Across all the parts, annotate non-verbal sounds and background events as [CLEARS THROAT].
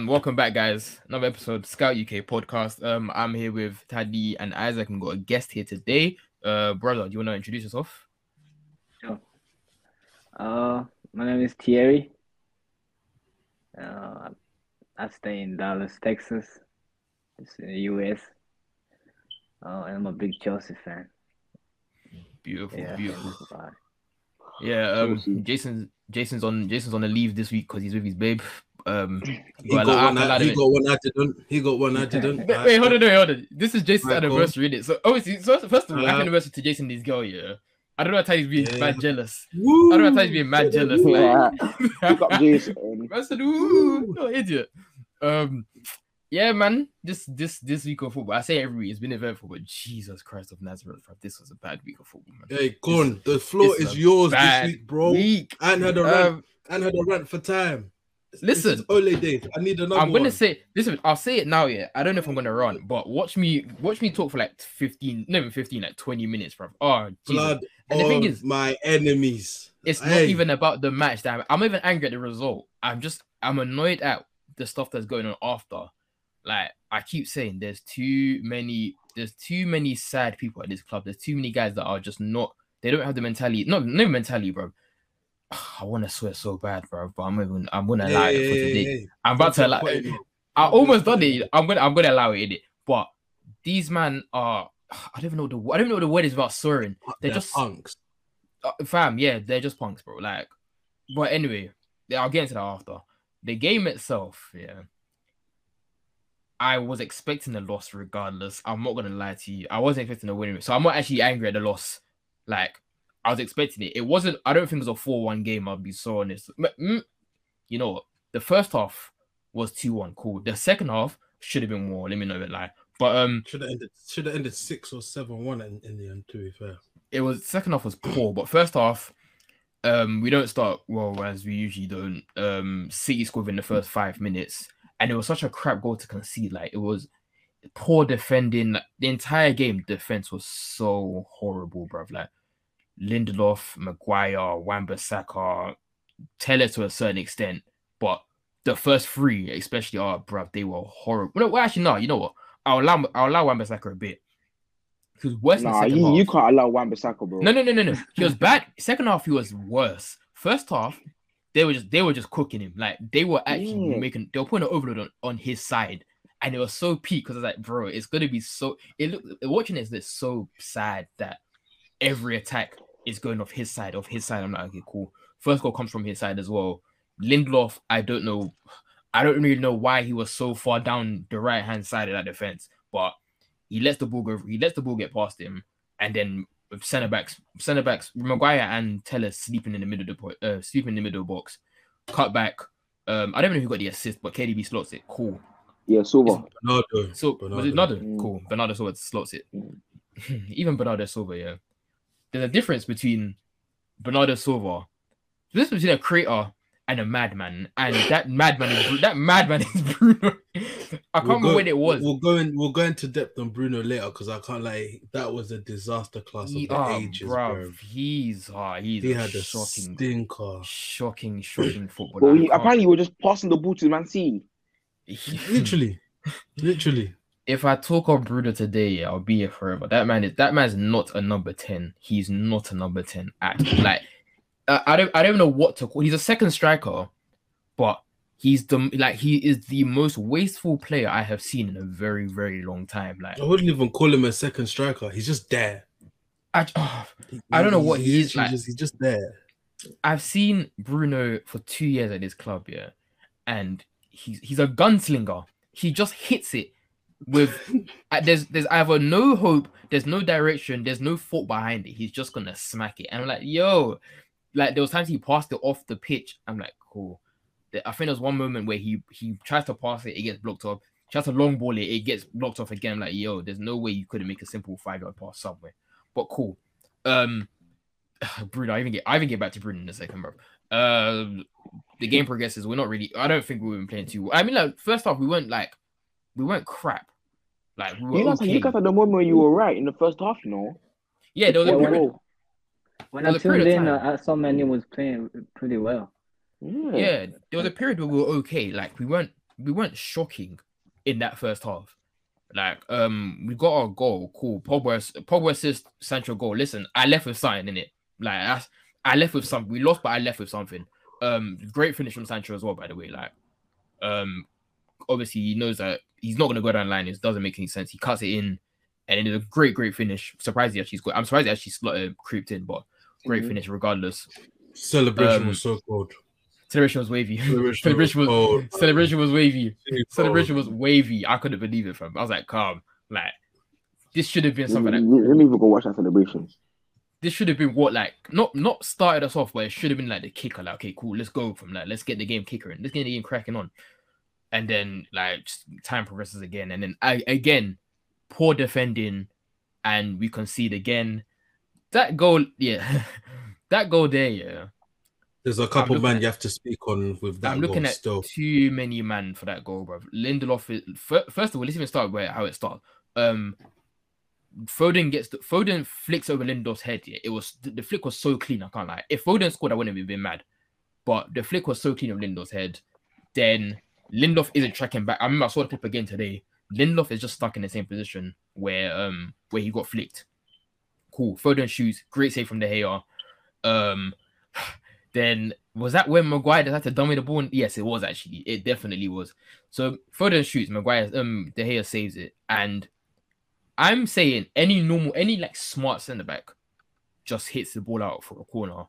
Um, welcome back, guys. Another episode Scout UK podcast. Um, I'm here with Taddy and Isaac, and got a guest here today. Uh, brother, do you want to introduce yourself? Sure. Uh, my name is Thierry. Uh, I stay in Dallas, Texas. It's in the US. Uh, and I'm a big Chelsea fan. Beautiful, Yeah. beautiful. [LAUGHS] Yeah. Um, Chelsea. Jason, Jason's on Jason's on the leave this week because he's with his babe. Um, He Well, got, I- one I- I, I- he got one I didn't. He got one I didn't. wait, wait, hold on, wait, hold on. This is Jason's Alright, go on. anniversary, innit? So obviously, so first of all, happy Uh-huh. anniversary to Jason, this girl. Yeah. I don't know how he's being Yeah. mad jealous. Woo! I don't know how he's being mad jealous. Yeah. Like, Pick up [LAUGHS] Jason. I said, "Ooh, you're idiot." Um, yeah, man. This this this week of football, I say every week it's been eventful, but Jesus Christ of Nazareth, bro, this was a bad week of football, man. Hey, go. The floor is yours this week, bro. Week. I ain't had a rant. Um, I ain't had a rant for time. Listen. is Ole days. I need another I'm gonna one. say listen. I'll say it now. Yeah, I don't know if I'm gonna run, but watch me watch me talk for like 15, not even 15, like 20 minutes, bro. Oh, Jesus. blood And the thing is- my enemies. It's not even about the match. That I'm, I'm even angry at the result. I'm just I'm annoyed at the stuff that's going on after. Like I keep saying, there's too many. There's too many sad people at this club. There's too many guys that are just not. They don't have the mentality. No, no mentality, bro. I want to swear so bad, bro, but I'm even. I'm gonna lie. it for today. I'm about to allow. Put. I almost done it. I'm gonna. I'm gonna allow it in it. But these man are. I don't even know the. I don't even know what the word is about swearing. They're They're just punks. uh, fam, yeah, they're just punks, bro. Like, but anyway, yeah, I'll get into that after. The game itself, yeah. I was expecting a loss regardless. I'm not gonna lie to you. I wasn't expecting a win, so I'm not actually angry at the loss. Like, I was expecting it. It wasn't. I don't think it was a four-one game. I'll be so honest. Mm, You know what? The first half was two-one. Cool. The second half should have been more. Let me know it lie. But um, Should have ended. Should have ended six or seven one in, in the end. To be fair, it was second half was poor, but first half, um, we don't start well as we usually don't. Um, City scored in the first five minutes, and it was such a crap goal to concede. Like it was poor defending. Like, the entire game, defense was so horrible, bruv. Like Lindelof, Maguire, Wan-Bissaka, Telles to a certain extent, but the first three, especially, oh, bruv, they were horrible. No, well, actually, no. You know what? I'll allow I'll allow Wan-Bissaka a bit. Because worse Nah, you, half. you can't allow Wan-Bissaka, bro. No, no, no, no, no. He was [LAUGHS] bad. Second half, he was worse. First half, they were just they were just cooking him. Like they were actually Yeah. making they were putting an overload on, on his side. And it was so peak because I was like, bro, it's gonna be so it look watching this is so sad that every attack is going off his side, off his side. I'm like, okay, cool. First goal comes from his side as well. Lindelof, I don't know. I don't really know why he was so far down the right hand side of that defense, but he lets the ball go. He lets the ball get past him, and then with centre backs, centre backs, Maguire and Telles sleeping in the middle of the po- uh, sleeping in the middle box. Cut back. Um, I don't know who got the assist, but KDB slots it. Cool. Yeah, Silva. Bernardo. So was it Bernardo? Mm. Cool. Bernardo Silva slots it. Mm. [LAUGHS] Even Bernardo Silva, yeah. There's a difference between Bernardo Silva. This a between a creator and a madman, and that madman is that madman is Bruno. [LAUGHS] I can't We'll remember go- when it was. We'll go in. We'll go into depth on Bruno later because I can't like that was a disaster class of He, the oh, ages, bruv, bro. he's uh, he's He a had a shocking, stinker. shocking, shocking [COUGHS] footballer. But I we, can't- apparently, you were just passing the ball to Man City. Literally, literally. If I talk on Bruno today, yeah, I'll be here forever. That man is that man's not a number ten. He's not a number ten at [LAUGHS] like. Uh, I don't I don't know what to call. He's a second striker, but he's the like he is the most wasteful player I have seen in a very very long time. Like I wouldn't even call him a second striker. He's just there. I, oh, I don't know what he is like. Just, he's just there. I've seen Bruno for two years at his club, yeah, and he's he's a gunslinger. He just hits it with uh, there's there's either no hope, there's no direction, there's no thought behind it. He's just gonna smack it, and I'm like, yo, like there was times he passed it off the pitch. I'm like, cool. I think there's one moment where he he tries to pass it, it gets blocked off. Tries to long ball it, it gets blocked off again. I'm like, yo, there's no way you couldn't make a simple five yard pass somewhere. But cool. Um, [SIGHS] Bruno, I even get I even get back to Bruno in a second, bro. Um, the game progresses. We're not really. I don't think we've been playing too. Well. I mean, like first off, we weren't like we weren't crap. Like we were You guys, okay. you guys at the moment you were right in the first half, you know. yeah, there was a period. When There I was a period tuned in, uh, I saw Manu was playing pretty well. Yeah. Yeah, there was a period where we were okay. Like we weren't we weren't shocking in that first half. Like, um, we got our goal, cool. Pogba, Pogba assist, Sancho goal. Listen, I left with something in it. Like, that's, I left with something. We lost, but I left with something. Um, great finish from Sancho as well, by the way. Like, um, obviously he knows that he's not gonna go down the line. It doesn't make any sense. He cuts it in, and it is a great, great finish. Surprised he actually scored. I'm surprised he actually slotted, creeped in, but great Mhm. finish regardless. Celebration Um, was so cold. Celebration was wavy. [LAUGHS] Celebration Celebration was cold. celebration was wavy. Celebration was wavy. I couldn't believe it, fam. I was like, calm. Like, this should have been Let something me, like let me even go watch that celebration. this should have been what like not not started us off, but it should have been like the kicker. Like, okay, cool, let's go from that. Let's get the game kicker in. Let's get the game cracking on. And then like time progresses again, and then I again poor defending, and we concede again. That goal, yeah, [LAUGHS] that goal there, yeah. There's a couple man at- you have to speak on with that I'm goal looking at still. too many man for that goal, bro. Lindelof. Is, first of all, let's even start where how it started. Um, Foden gets the Foden flicks over Lindelof's head. Yeah, it was the, the flick was so clean. I can't lie. If Foden scored, I wouldn't have been mad. But the flick was so clean of Lindelof's head. Then Lindelof isn't tracking back. I remember I saw the clip again today. Lindelof is just stuck in the same position where um where he got flicked. Cool. Foden shoots. Great save from De Gea. Um, [SIGHS] then was that when Maguire had to dummy the ball? Yes, it was actually. It definitely was. So Foden shoots. Maguire um De Gea saves it, and I'm saying any normal, any like smart centre back just hits the ball out for a corner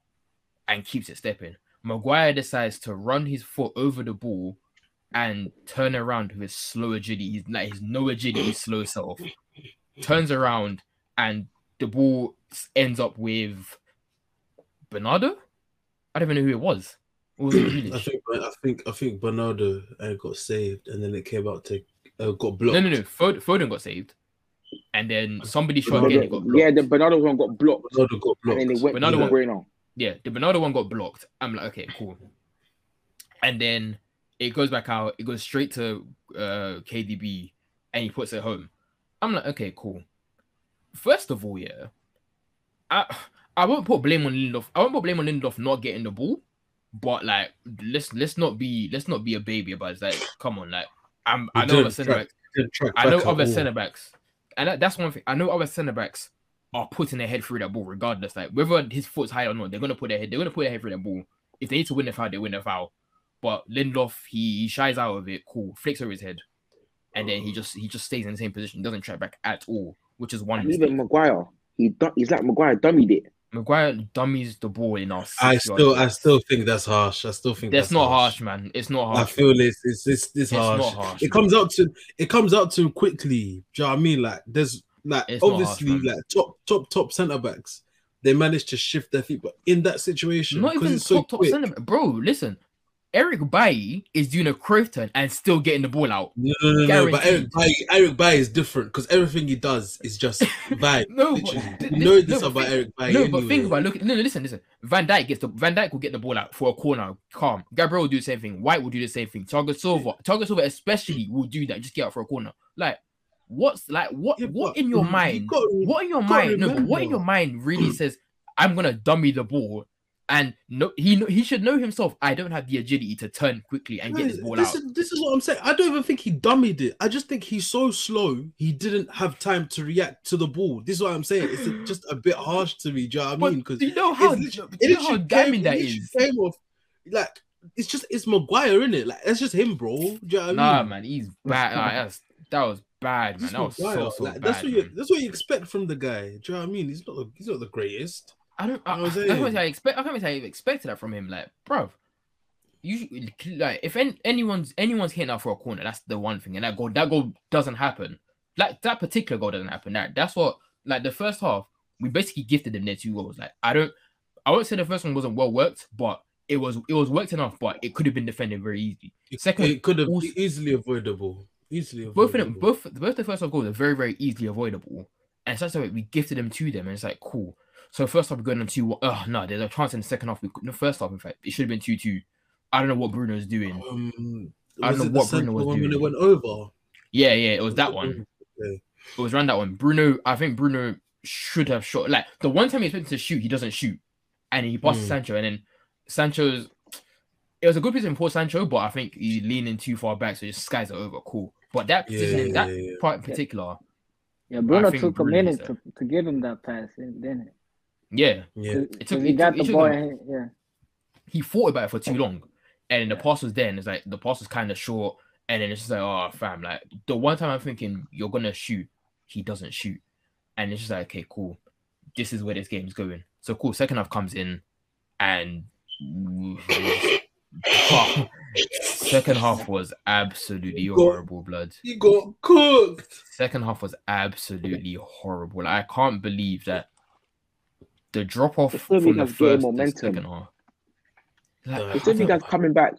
and keeps it stepping. Maguire decides to run his foot over the ball and turn around with his slow agility, he's like his no agility, slow self. Turns around and the ball ends up with Bernardo. I don't even know who it was. Or was it [CLEARS THROAT] I think I think I think Bernardo uh, got saved and then it came out to uh, got blocked. No, no, no. Foden, Foden got saved, and then somebody shot But again. the- got yeah, the Bernardo one got blocked, Bernardo got and then blocked. it went Bernardo one- Moreno. Yeah, the Bernardo one got blocked. I'm like, okay, cool. And then it goes back out. It goes straight to uh KDB, and he puts it home. I'm like, okay, cool. First of all, yeah, I I won't put blame on Lindelof. I won't put blame on Lindelof not getting the ball, but like, let's let's not be let's not be a baby about it. Like, come on, like, I'm I He know other centre backs. I know other centre backs, and that, that's one thing. I know other centre backs are putting their head through that ball regardless. Like whether his foot's high or not, they're gonna put their head. They're gonna put their head through that ball. If they need to win the foul, they win the foul. But Lindelof, he, he shies out of it. Cool, flicks over his head, and then he oh. just he just stays in the same position. Doesn't track back at all, which is one And mistake. even Maguire, he he's like Maguire dummied it. Maguire dummies the ball in us. I still I still think that's harsh. I still think That's, that's, not harsh, man. It's not harsh. I feel it's it's it's, it's, It's harsh. not harsh, It comes out to it comes out to quickly. Do you know what I mean? Like there's like It's not harsh, obviously like top top top centre backs. They manage to shift their feet, but in that situation, Not 'cause even it's so top top centre. Bro, listen. Eric Bailly is doing a Cruyff and still getting the ball out. No, no, no, no. But Eric. Bay, Eric Bailly is different because everything he does is just [LAUGHS] Bay. No, but literally. you this- know no, this but about think- Eric Bailly. No, but think about look. No, no, listen, listen. Van Dijk gets the Van Dijk will get the ball out for a corner, calm. Gabriel will do the same thing. White will do the same thing. Thiago Silva, Thiago Silva especially will do that. Just get out for a corner. Like, what's like what? Yeah, what in your you mind? gotta- What in your mind? No, what in your mind really says I'm gonna dummy the ball? And no, he he should know himself. I don't have the agility to turn quickly and get this ball this out. is this is what I'm saying. I don't even think he dummied it. I just think he's so slow. He didn't have time to react to the ball. This is what I'm saying. It's [CLEARS THROAT] just a bit harsh to me. Do you know what I mean? Because you know how? it's Do literally- you know how damning that it is? Came off like it's just it's Maguire in it. Like it's just him, bro. Do you know what I Nah, mean? man, he's bad. Like, that's, that was bad, man. That was so so like, bad. that's what you man. that's what you expect from the guy. Do you know what I mean? He's not the, he's not the greatest. I don't. I, You know I'm I, I can't say I expect. I can't say I expected that from him. Like, bro, you like if any, anyone's anyone's hitting out for a corner, that's the one thing, and that goal that goal doesn't happen. Like that particular goal doesn't happen. That that's what like the first half we basically gifted them their two goals. Like I don't, I won't say the first one wasn't well worked, but it was it was worked enough. But it could have been defended very easily. Second, it could have also- easily avoidable. Easily avoidable. both of them, both both the first half goals are very very easily avoidable, and such a way we gifted them to them, and it's like cool. So first half we're going on two. Oh no, there's a chance in the second half. We could, the first half, in fact, it should have been two two. I don't know what Bruno's doing. Um, I don't know it the what Bruno was one when doing. it went over. Yeah, yeah, it was that one. Okay. It was around that one. Bruno, I think Bruno should have shot. Like the one time he's expected to shoot, he doesn't shoot, and he passes Mm. Sancho, and then Sancho's it was a good position for Sancho, but I think he's leaning too far back, so just skies it over. Cool. But that position, Yeah, that yeah, yeah. part in particular, Yeah, Bruno think took a minute to, to give him that pass, didn't it? Yeah, Yeah. Cause, It 'cause took- he it got took- the it ball. took and Yeah, he thought about it for too long, and the pass was there, and it's like the pass was kind of short, and then it's just like, oh, fam, like the one time I'm thinking you're gonna shoot, he doesn't shoot, and it's just like, okay, cool, this is where this game's going. So cool. Second half comes in, and [LAUGHS] second half was absolutely Go- horrible, blood. He got cooked. Second half was absolutely horrible. I can't believe that the drop off It's still from the because gain first to momentum. second half. Like, I It's only felt- guys coming back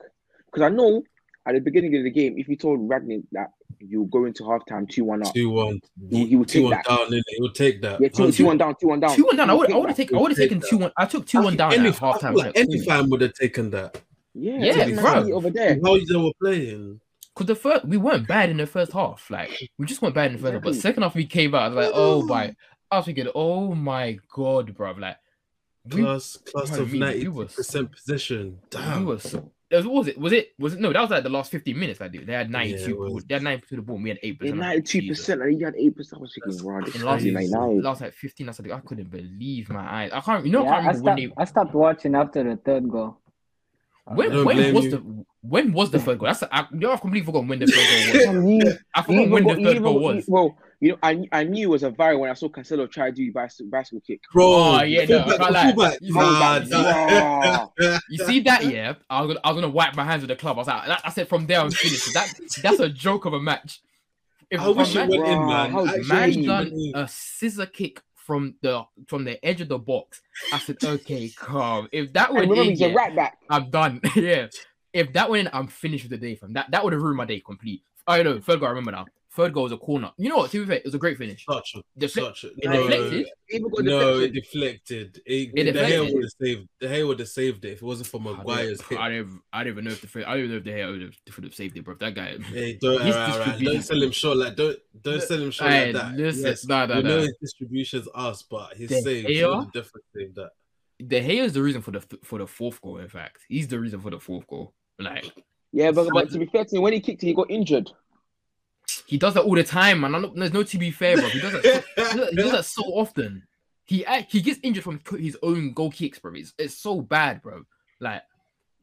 because I know at the beginning of the game, if you told Rangnick that you go into halftime two one up, Two one. He- he would two take one that. down. innit? He would take that. yeah, two, two one down, two one down, Two one down. I He would. I take would have that. taken. I would have Take taken that. two one. I took two I one think down Any, at I feel halftime. like any mm. fan would have taken that. Yeah, Yeah, take bro. Nani over there. How they were playing. Because the first we weren't bad in the first half. Like we just weren't bad in the first half. But Exactly. second half we came out. I was like, oh mm. my. I was thinking, oh my god, bro. Like we, Plus, plus bro, of we- we ninety was- percent possession. we Damn. were so. it was- What was it? Was it? Was it? No, that was like the last fifteen minutes. I Like they had ninety Yeah, it two. was. they had ninety two the ball. and We had eight percent. ninety-two percent, and he had eight percent. I was thinking, wow, this In last, crazy. Like last like fifteen, I said I couldn't believe my eyes. I can't. You know, yeah I I, can't remember when stopped, they I stopped watching after the third goal. When, when was you. the when was the third goal? That's I, you know, I've completely forgotten when the third goal was. [LAUGHS] I forgot when the third goal was. Well, you know, I I knew it was a viral when I saw Cancelo try to do bicycle, bicycle kick. Bro, Oh, yeah, no, I fullback- can't You Nah, see nah. [LAUGHS] You see that? Yeah, I was gonna I was gonna wipe my hands with the club. I was like, that, I said from there I was finished. That that's a joke of a match. If I wish man, it went in, Wow, man. how man done in. a scissor kick from the from the edge of the box. I said, okay, calm. If that And went in, yeah, right back. I'm done. [LAUGHS] yeah. If that went in, I'm finished with the day from that. That would have ruined my day complete. I know. Third goal, I remember now. Third goal was a corner. You know what? To be fair, it was a great finish. Such a, Defle- such a, it no, deflected. No, deflection. it deflected. It, It the hair deflected. would have saved. The hair would have saved it if it wasn't for I Maguire's don't, hit. I don't, I don't even know if the I don't even know if the hair would have, would have saved it, bro. That guy. Hey, [LAUGHS] don't, His alright, alright, don't sell him short like don't don't sell him short Hey, like that. listen, yes, nah, nah, we know nah. his distribution's us, but his The saves hair? would have definitely saved that. The hair is the reason for the for the fourth goal. In fact, he's the reason for the fourth goal. Like Yeah, but, but to be fair to him, when he kicked it, he got injured. He does that all the time, man. Don't- there's no to be fair, bro. He does that. So, he does- that so often. He he gets injured from his own goal kicks, bro. It's, it's so bad, bro. Like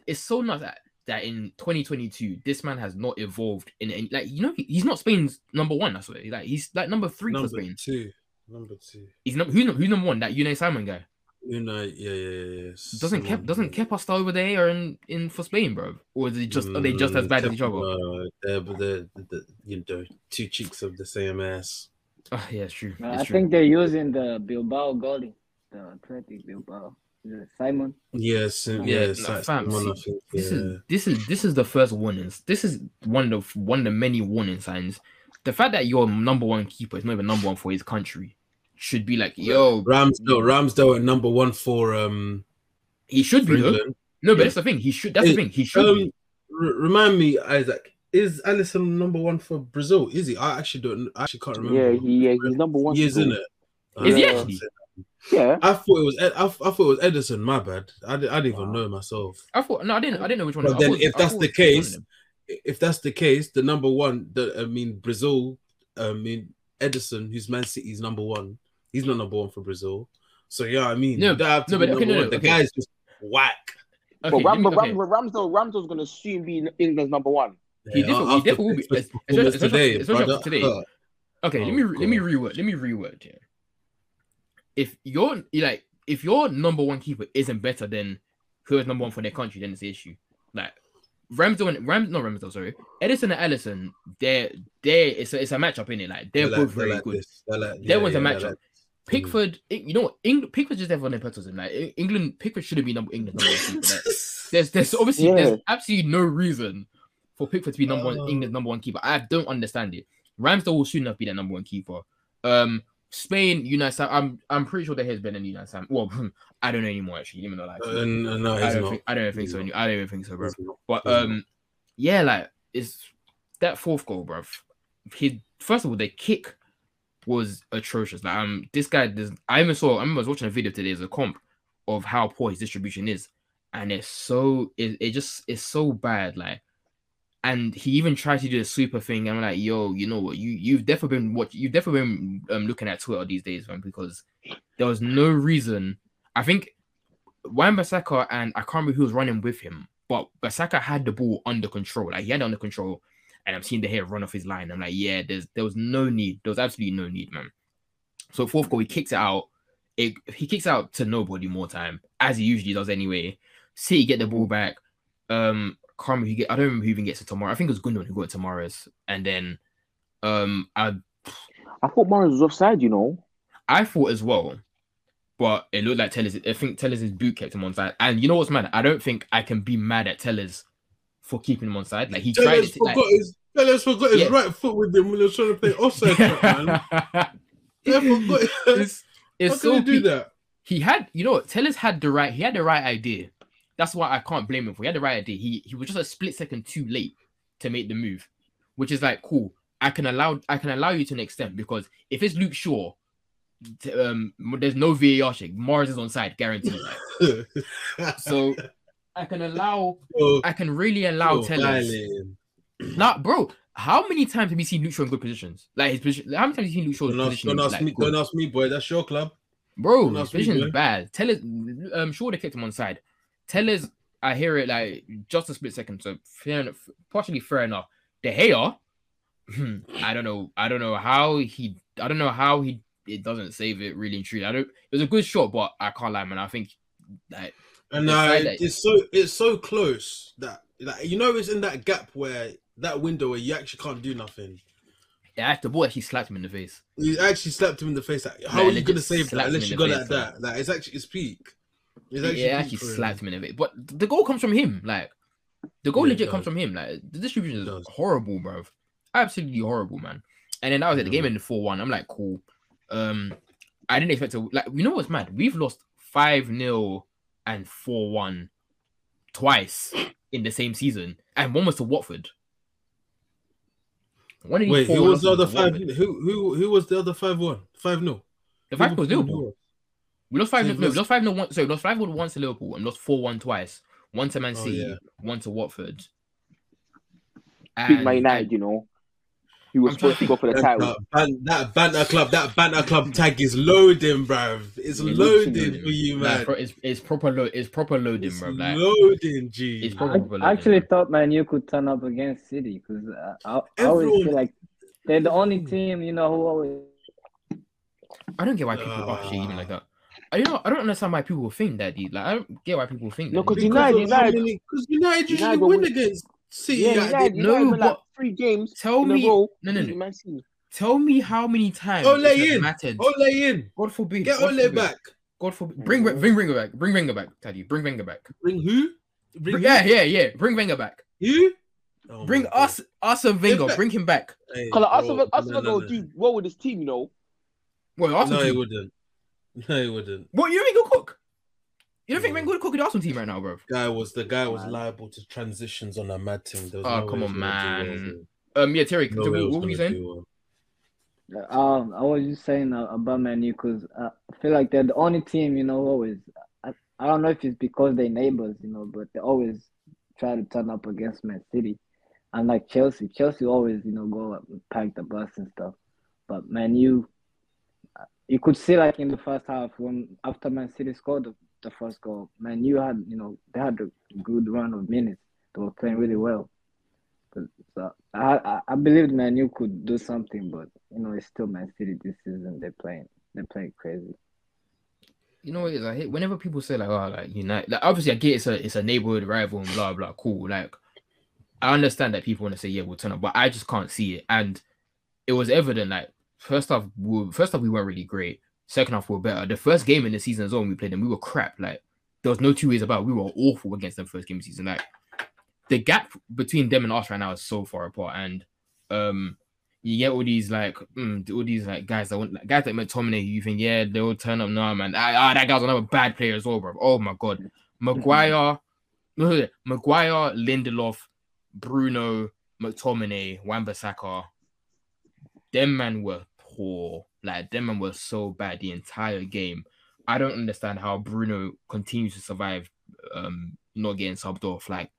it's so nuts that that in 2022 this man has not evolved in any like you know he- he's not Spain's number one. I swear, like he's like number three number for Spain. two, number two. He's number who's, who's number one? That Unai Simon guy. Know, yeah, yeah, yeah. yeah. Doesn't Kep doesn't Kepa stay over there or in, in for Spain, bro? Or is it just are they just as mm, bad as each other? No, they're, they're, they're, you know, two cheeks of the same ass. Oh, yeah, it's true. It's I true. think they're using the Bilbao goalie, the Athletic Bilbao. Is Simon? Yes, Yeah, yes, no, fam, the see, think. this is this is this is the first warnings. This is one of one of the many warning signs. The fact that your number one keeper is not even number one for his country should be like, yo, Ramsdale, Ramsdale at number one for um he should be No, but Yeah. that's the thing. He should. That's the thing. He should Um, be. r- remind me, Isaac. Is Alisson number one for Brazil? Is he? I actually don't. I actually can't remember. Yeah, he yeah, he's number one. He is, in isn't it? Is he Uh, actually? Yeah. I thought it was. Ed, I, I thought it was Ederson. My bad. I, I didn't even know myself. I thought no, I didn't. I didn't know which one. But then thought- if that's the it was one of case. If that's the case, the number one. The I mean Brazil. I mean Ederson, who's Man City's number one. He's not number one for Brazil. So yeah, I mean, No, you don't have to no, but okay, no, no, the okay. guy's just whack. okay, but let Ram, me- but okay. Ram, but Ramsdale, Ramsdale's gonna soon be England's number one. He definitely- he after definitely will be, Pickford's especially- especially- today, especially brother. today. Okay, let Oh, me let me reword. Let me reword here. If you're like if your number one keeper isn't better than who is number one for their country, then it's the issue. Like Ramsdale and Ram no Ramsdale, sorry. Ederson and Alisson, they're they're it's a it's a matchup in it. Like they're, like- both very like good. this. They're like- That one's a they're matchup. like- Pickford, I- you know what? England, Pickford just never on their petals. Like England, Pickford shouldn't be number England number one [LAUGHS] there's there's obviously Yeah. there's absolutely no reason for Pickford to be number one Oh. England's number one keeper. I don't understand it. Ramsdale will soon enough be that number one keeper. Um, Spain, United. Sam- I'm I'm pretty sure there has been a United. Sam- Well, [LAUGHS] I don't know anymore actually. Even though like Uh, no, no, I don't think I don't think He's so. not. I don't even think so, bro. But um, yeah, like it's that fourth goal, bro. He first of all, the kick was atrocious. Like um, this guy does. I even saw. I remember I was watching a video today as a comp of how poor his distribution is, and it's so it, it just it's so bad. Like, and he even tried to do the super thing. I'm like, yo, you know what? You you've definitely been what you've definitely been um, looking at Twitter these days, man, because there was no reason. I think Wan Bissaka and I can't remember who was running with him, but Bissaka had the ball under control. Like he had under control, and I'm seeing the hair run off his line. I'm like, yeah, there's there was no need. There was absolutely no need, man. So fourth goal, he kicks it out. It, he kicks out to nobody more time, as he usually does anyway. City get the ball back. Um, can't remember who get. I don't remember who even gets it tomorrow. I think it was Gundogan who got it to Mahrez, and then um, I I thought Mahrez was offside. You know. I thought as well, but it looked like Telles. I think Telles' boot kept him on side. And you know what's mad? I don't think I can be mad at Telles for keeping him on side. Like he tried Telles to like, his Telles forgot his Yeah. right foot with him when he was trying to play offside. trap, [LAUGHS] man. Yeah, forgot. it's it's [LAUGHS] How so can he do pe- that? he had you know what Telles had the right he had the right idea. That's why I can't blame him for he had the right idea. He he was just a split second too late to make the move, which is like cool. I can allow I can allow you to an extent because if it's Luke Shaw, um, there's no VAR check. Mahrez is on side, guaranteed. [LAUGHS] So I can allow Oh, I can really allow oh, Telles. Nah, bro, how many times have you seen Luke Shaw in good positions? Like his position, how many times have you seen Luke Shaw's Don't ask, position? don't ask like, me. good? Don't ask me, boy. That's your club. Bro, Don't his ask me, position is bad. Tell us, um, sure they kept him on side. Tell us, I hear it like just a split second. So fair enough, partially fair enough. De Gea, [CLEARS THROAT] I don't know. I don't know how he. I don't know how he. It doesn't save it really truly. I don't. It was a good shot, but I can't lie, man. I think that And uh, that- it's so it's so close that like you know it's in that gap where that window where you actually can't do nothing. yeah, the ball actually slapped him in the face. He actually slapped him in the face. Like, how are you gonna save that unless you go got face, it at that? Like it's actually it's peak. It's It actually, yeah, actually slapped him in the face. But the goal comes from him. Like the goal Yeah, legit comes from him. Like the distribution is horrible, bro. Absolutely horrible, man. And then that was it. The game ended four one. I'm like, cool. Um, I didn't expect to like. You know what's mad? We've lost five 0 and four one twice in the same season, and one was to Watford. One of these Wait, who was the other five? Watford. Who who who was the other five one? Five no. The fact was Liverpool. We lost five. So No, you've we lost- lost five. No, one. Sorry, lost five one once to Liverpool and lost four one twice. One to Man Oh, City, yeah. one to Watford. Big And- Man United. You know. He was I'm trying supposed to go for the title. That, ban- that banter club, that banter club tag is loading, bruv. It's Yeah, loading for you, man. pro- it's, it's proper load. It's proper loading, It's bro. Like, loading, G. it's I, proper loading. I actually thought man you could turn up against City because uh, I, I always Everyone- feel like they're the only team you know who always I don't get why people are Ah. shading like that. I you know I don't understand why people think that. Dude. Like I don't get why people think No, that. 'cause dude. United- Because of how United- many- 'cause United usually United will win win. against City. Yeah, like, United, they- no, United won, like but three games Tell in me, a row. no, no, no. Tell me how many times Ole it has in. mattered. Ole in. God forbid. Get God Ole forbid. back. God forbid. Bring mm. bring Wenger back. Bring Wenger back. Taddy. Bring Wenger back. Bring who? Bring Bring, yeah, yeah, yeah. Bring Wenger back. you? Oh Bring my God. us, us and Wenger. fact- Bring him back. Hey, Cause like, bro, Arsenal, Arsenal no, no, go no. do well with his team. You know. Well, Arsenal No, he team. wouldn't. No, he wouldn't. What you think he'll cook? You don't think No. Wenger would cook the Arsenal team right now, bro? Guy was the guy was Man. liable to transitions on a mad team. There was Oh, no come way on, he was gonna do man. well, Um, yeah, Terry. No Terry, way he was what were you gonna saying? do well. Um, I was just saying uh, about Man U because uh, I feel like they're the only team, you know, always. I, I don't know if it's because they're neighbors, you know, but they always try to turn up against Man City. Unlike Chelsea, Chelsea always, you know, go up and pack the bus and stuff. But Man U, you could see like in the first half when after Man City scored the, the first goal, Man U had, you know, they had a good run of minutes. They were playing really well. So I, I I believed Man U could do something, but you know it's still Man City this season. They're playing they're playing crazy. You know it is? Hate whenever people say like, "Oh, like United." Like, obviously, I get it's a it's a neighborhood rival and blah blah. Cool. Like, I understand that people want to say, "Yeah, we'll turn up," but I just can't see it. And it was evident. Like, first half, we, first half we weren't really great. Second half we were better. The first game in the season as well, when we played them, we were crap. Like, there was no two ways about. it. We were awful against them first game of the season. Like, the gap between them and us right now is so far apart. And um, you get all these like mm, all these like guys that want like, guys like McTominay. You think yeah they'll turn up now, man. Ah, ah, that guy's another bad player as well, bro. Oh my god, Maguire, Maguire, Lindelof, Bruno, McTominay, Wan-Bissaka. Them man were poor. Like them man were so bad the entire game. I don't understand how Bruno continues to survive um not getting subbed off. Like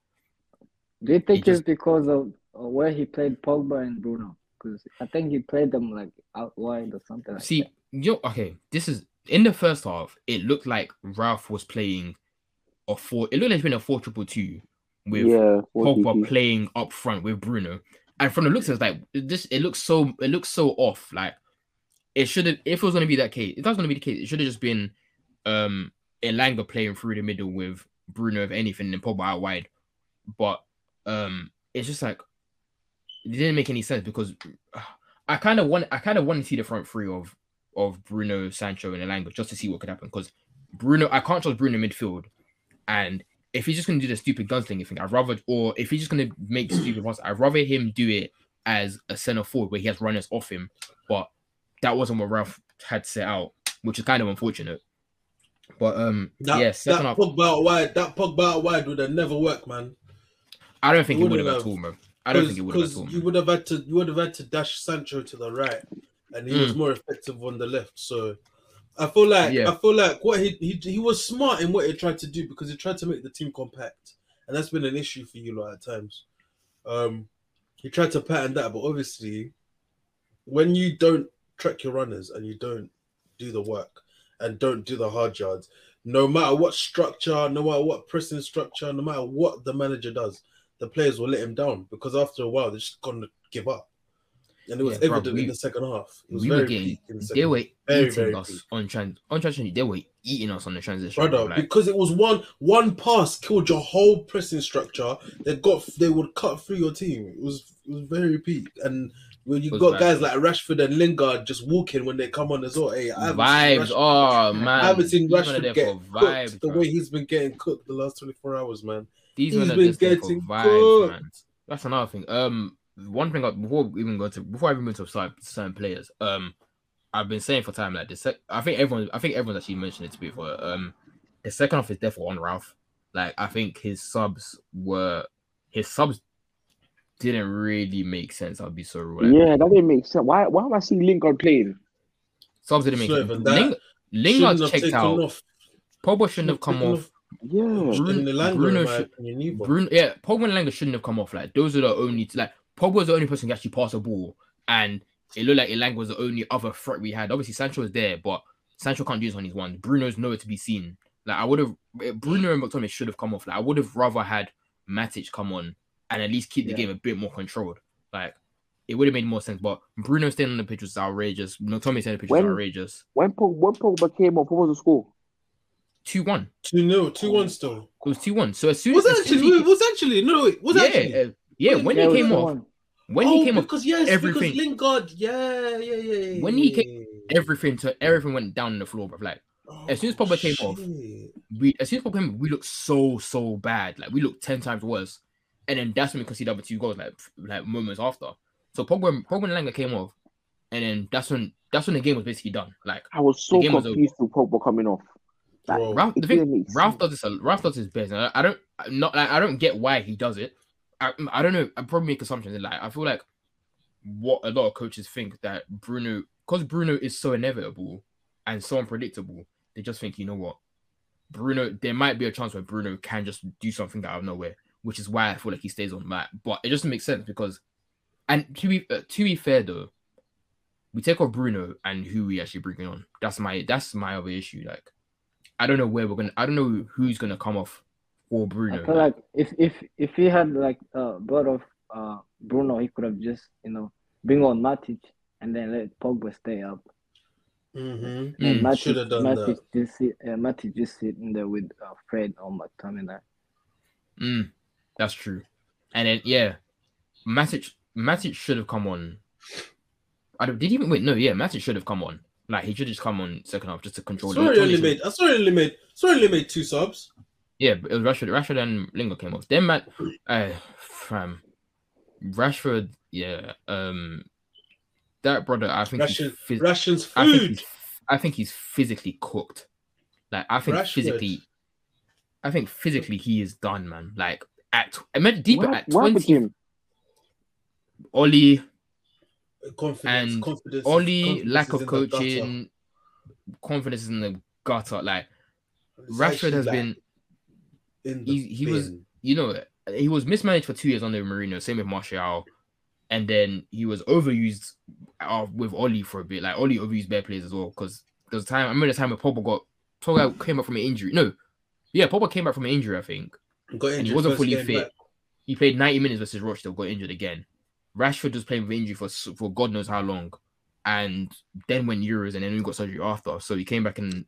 Do you think it's just- because of where he played Pogba and Bruno? Because I think he played them like out wide or something like See, that. you know, okay, this is in the first half. It looked like Ralph was playing a four. It looked like he's been a four triple two with yeah, Pogba playing up front with Bruno. And from the looks, it's like this. It looks so. It looks so off. Like it should have. If it was going to be that case, if that was going to be the case, it should have just been um Elanga playing through the middle with Bruno, if anything, and Pogba out wide. But um, it's just like it didn't make any sense because I kind of want. I kind of want to see the front three of of Bruno, Sancho, and Elanga just to see what could happen. Because Bruno, I can't trust Bruno midfield, and if he's just gonna do the stupid gunslinging thing, I'd rather, or if he's just gonna make stupid ones, I'd rather him do it as a center forward where he has runners off him. But that wasn't what Ralph had set out, which is kind of unfortunate. But um, That, yeah, that half, Pogba out wide, that Pogba out wide would have never worked, man. I don't think it would have at all, bro. I don't think it would have at all. you would have had to you would have had to dash Sancho to the right, and he Mm. was more effective on the left. So I feel like Yeah. I feel like what he, he he was smart in what he tried to do because he tried to make the team compact, and that's been an issue for you a lot at times. Um, he tried to pattern that, but obviously, when you don't track your runners and you don't do the work and don't do the hard yards, no matter what structure, no matter what pressing structure, no matter what the manager does, the players will let him down because after a while they're just gonna give up. And it was Yeah, evident we- in the second half. It was we very were getting, the they second were. Very, eating very us peak. on trans on transition. They were eating us on the transition, brother, like, because it was one one pass killed your whole pressing structure. They got they would cut through your team. It was it was very peak. And when you got bad, guys like Rashford and Lingard just walking when they come on as well. Hey, I vibes. Rashford- Oh man, I haven't seen These Rashford get cooked vibes, the bro. way he's been getting cooked the last 24 hours, man. These He's been just there for getting vibes, cooked. man. That's another thing. Um, one thing I, before we even go to before I even move to certain, certain players, um, I've been saying for time like this. I think everyone, I think everyone's actually mentioned it to for. Um, the second half is definitely on Ralph. Like I think his subs were his subs didn't really make sense. I'll be so rude. Yeah, that didn't make sense. Why? Why am I seeing Lingard playing? subs didn't make sense. Ling- Lingard Shouldn't checked out. off. Pogba shouldn't have come taken off. Yeah, Bruno- in Elanga, Bruno should- opinion. Bruno, yeah, Pogba and Elanga shouldn't have come off. Like those are the only like Pogba was the only person who actually passed the ball, and it looked like Elanga was the only other threat we had. Obviously, Sancho was there, but Sancho can't do this on his one. Bruno's nowhere to be seen. Like I would have, eh, Bruno and McTominay should have come off. Like I would have rather had Matic come on and at least keep the Yeah. game a bit more controlled. Like it would have made more sense. But Bruno staying on the pitch was outrageous. McTominay staying on the pitch was outrageous. when Pogba, when Pogba came off, what was the score? Two one. 2 0, 2 1 still. It was two one. So as soon Was as, as actually, he- was actually, no, it was yeah, actually. uh, yeah, when Yeah, he came off, someone. when oh, he came off, because yes, everything- because Lingard, yeah, yeah, yeah, yeah. When he came, everything to everything went down on the floor, but Like as soon as Oh, Pogba came off, we as soon as Pogba came, off, we looked so so bad. Like we looked ten times worse. And then that's when we conceded the other two goals, like like moments after. So Pogba, Pogba and Elanga came off, and then that's when that's when the game was basically done. Like I was so The game was confused with Pogba coming off. Like, Bro. Ralph, the thing, Ralph does this. Ralph does his best. I, I don't I'm not like I don't get why he does it. I, I don't know. I probably make assumptions. and, Like I feel like what a lot of coaches think that Bruno, because Bruno is so inevitable and so unpredictable, they just think you know what, Bruno. There might be a chance where Bruno can just do something out of nowhere, which is why I feel like he stays on that. But it doesn't make sense because, and to be uh, to be fair though, we take off Bruno and who we actually bringing on. That's my that's my other issue. Like, I don't know where we're gonna. I don't know who's gonna come off for Bruno. I feel like if if if he had like uh brought off uh Bruno, he could have just you know bring on Matic and then let Pogba stay up. Mhm. And Mm, Matic, shoulda done Matic that. just sit, uh, Matic just sitting there with uh, Fred or McTominay. Mm, that's true. And then yeah, Matic Matic should have come on. I don't, did he even wait? No, yeah, Matic should have come on. Like he should have just come on second half just to control. Sorry, the only made. I sorry, only made. Sorry, only made two subs. Yeah, but it was Rashford. Rashford and Lingard came off. Then Matt, uh, fam, Rashford. Yeah, um, that brother. I think Ration, phys- rations I think food. he's, I think he's physically cooked. Like I think Rashford. physically, I think physically he is done, man. Like at I meant deeper What, at what twenty. him? Ole, Confidence, and confidence. Ole, confidence lack of in the gutter. coaching, confidence is in the gutter. Like It's Rashford has like- been in the He- he was- you know, he was mismanaged for two years under Mourinho. Same with Martial, and then he was overused uh, with Ole for a bit. Like Ole overused bare players as well. Because there's a time I remember the time when Pogba got Pogba came up from an injury. No, yeah, Pogba came back from an injury. I think got he wasn't fully game fit. He played 90 minutes versus Rochdale, got injured again. Rashford was playing with injury for for God knows how long, and then went Euros, and then we got surgery after. So he came back in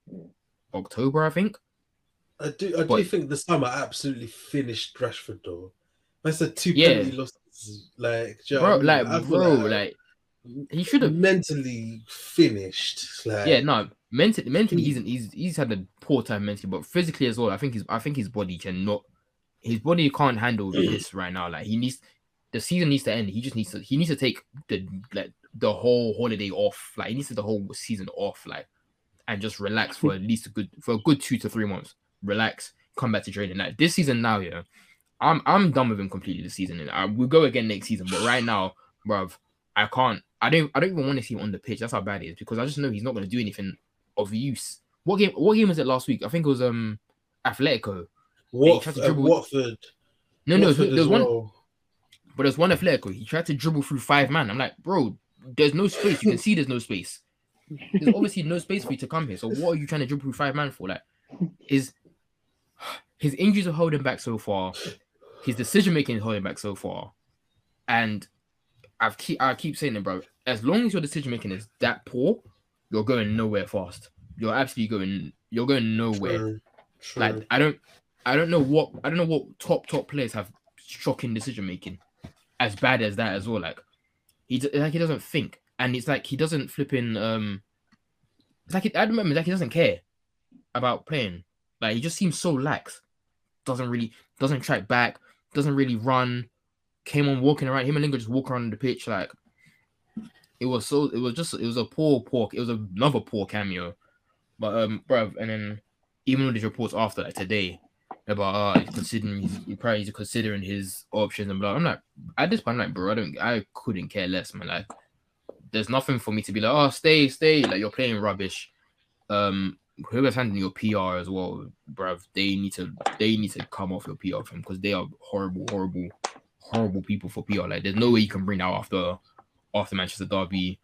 October, I think. I do. I do think the summer absolutely finished Rashford though. That's a two Yeah. penalty losses. Like, do you know Bro, what I mean? like, bro, like he should have. mentally finished. Like, Yeah, no, mentally, mentally, he's he's he's had a poor time mentally, but physically as well. I think his I think his body cannot, his body can't handle this right now. Like he needs, the season needs to end. He just needs to he needs to take the like the whole holiday off. Like he needs to the whole season off. Like and just relax for at least a good for a good two to three months. Relax, come back to training. Like this season now, yeah, I'm I'm done with him completely this season. And I, we'll go again next season, but right now, bruv, I can't. I don't. I don't even want to see him on the pitch. That's how bad it is because I just know he's not going to do anything of use. What game? What game was it last week? I think it was um Atletico. Wat- tried to uh, Watford. No, no, Watford there was as one. well. But there's one Atletico. He tried to dribble through five man. I'm like, bro, there's no space. You can see there's no space. There's [LAUGHS] obviously no space for you to come here. So what are you trying to dribble through five man for? Like, his his injuries are holding back so far. His decision making is holding back so far, and I've keep I keep saying it, bro. As long as your decision making is that poor, you're going nowhere fast. You're absolutely going. You're going nowhere. True, true. Like I don't, I don't know what I don't know what top top players have shocking decision making, as bad as that as well. Like he like he doesn't think, and it's like he doesn't flip in. Um, it's like I remember like he doesn't care about playing. Like he just seems so lax. Doesn't really doesn't track back. Doesn't really run. Came on walking around. Him and Lingard just walk around the pitch like. It was so. It was just. It was a poor, poor. It was another poor cameo, but um, bruv, and then even with these reports after like today about uh he's considering he's he probably he's considering his options and blah. I'm like at this point, I'm like, bro, I don't I couldn't care less, man. Like there's nothing for me to be like, oh stay, stay, like you're playing rubbish. Um whoever's handling your PR as well, bruv, they need to they need to come off your PR from because they are horrible, horrible, horrible people for PR. Like there's no way you can bring that after after Manchester Derby.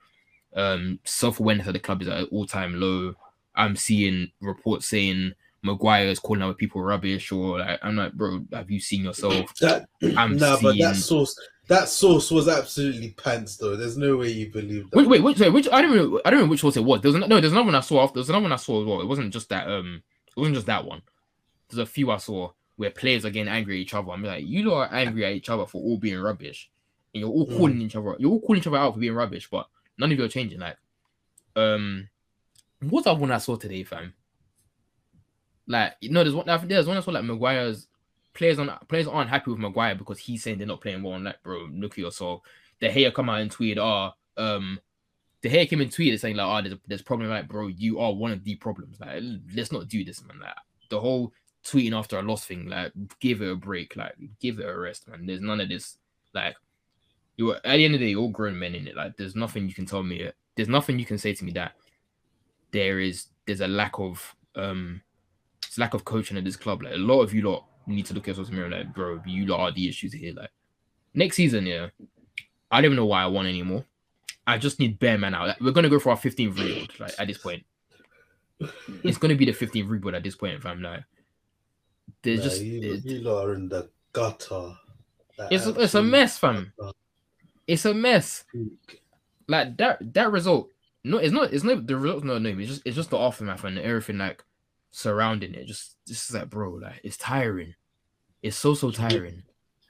Um self-awareness of the club is at an all-time low. I'm seeing reports saying Maguire is calling other people rubbish, or like I'm like, bro, have you seen yourself? that [CLEARS THROAT] I'm nah, but that source, that source was absolutely pants though. There's no way you believe that. Wait, wait, which, sorry, which I don't know. I don't know which source it was. There was no, there's another one I saw. After, there's another one I saw as well. It wasn't just that. Um, it wasn't just that one. There's a few I saw where players are getting angry at each other. I'm like, you are angry at each other for all being rubbish, and you're all Mm. calling each other. You're all calling each other out for being rubbish, but none of you are changing. Like, um, what's that one I saw today, fam? Like, you know, there's one. I think There's one saw like Maguire's players on players aren't happy with Maguire because he's saying they're not playing well. I'm like, bro, look at yourself. The hair come out and tweet, oh, um, the hair came and tweeted saying like, oh, there's a, there's problem. Like, bro, you are one of the problems. Like, let's not do this, man. Like, the whole tweeting after a loss thing, like, give it a break. Like, give it a rest, man. There's none of this. Like, you were at the end of the day, you're all grown men in it. Like, there's nothing you can tell me. There's nothing you can say to me that there is there's a lack of um, it's lack of coaching at this club. Like, a lot of you lot need to look at yourselves in the mirror. Like, bro, you lot are the issues here. Like, next season, yeah, I don't even know why I want anymore. I just need bare man out. Like, we're gonna go for our 15th rebuild. Like at this point, it's gonna be the 15th rebuild at this point. If I'm like, there's Nah, just you, it's, you lot are in the gutter. It's a- it's a mess, fam. gutter. it's a mess. Like that that result. No, it's not. It's not the result's not new. It's just it's just the aftermath and everything like surrounding it. Just this is like bro, like it's tiring. It's so so tiring.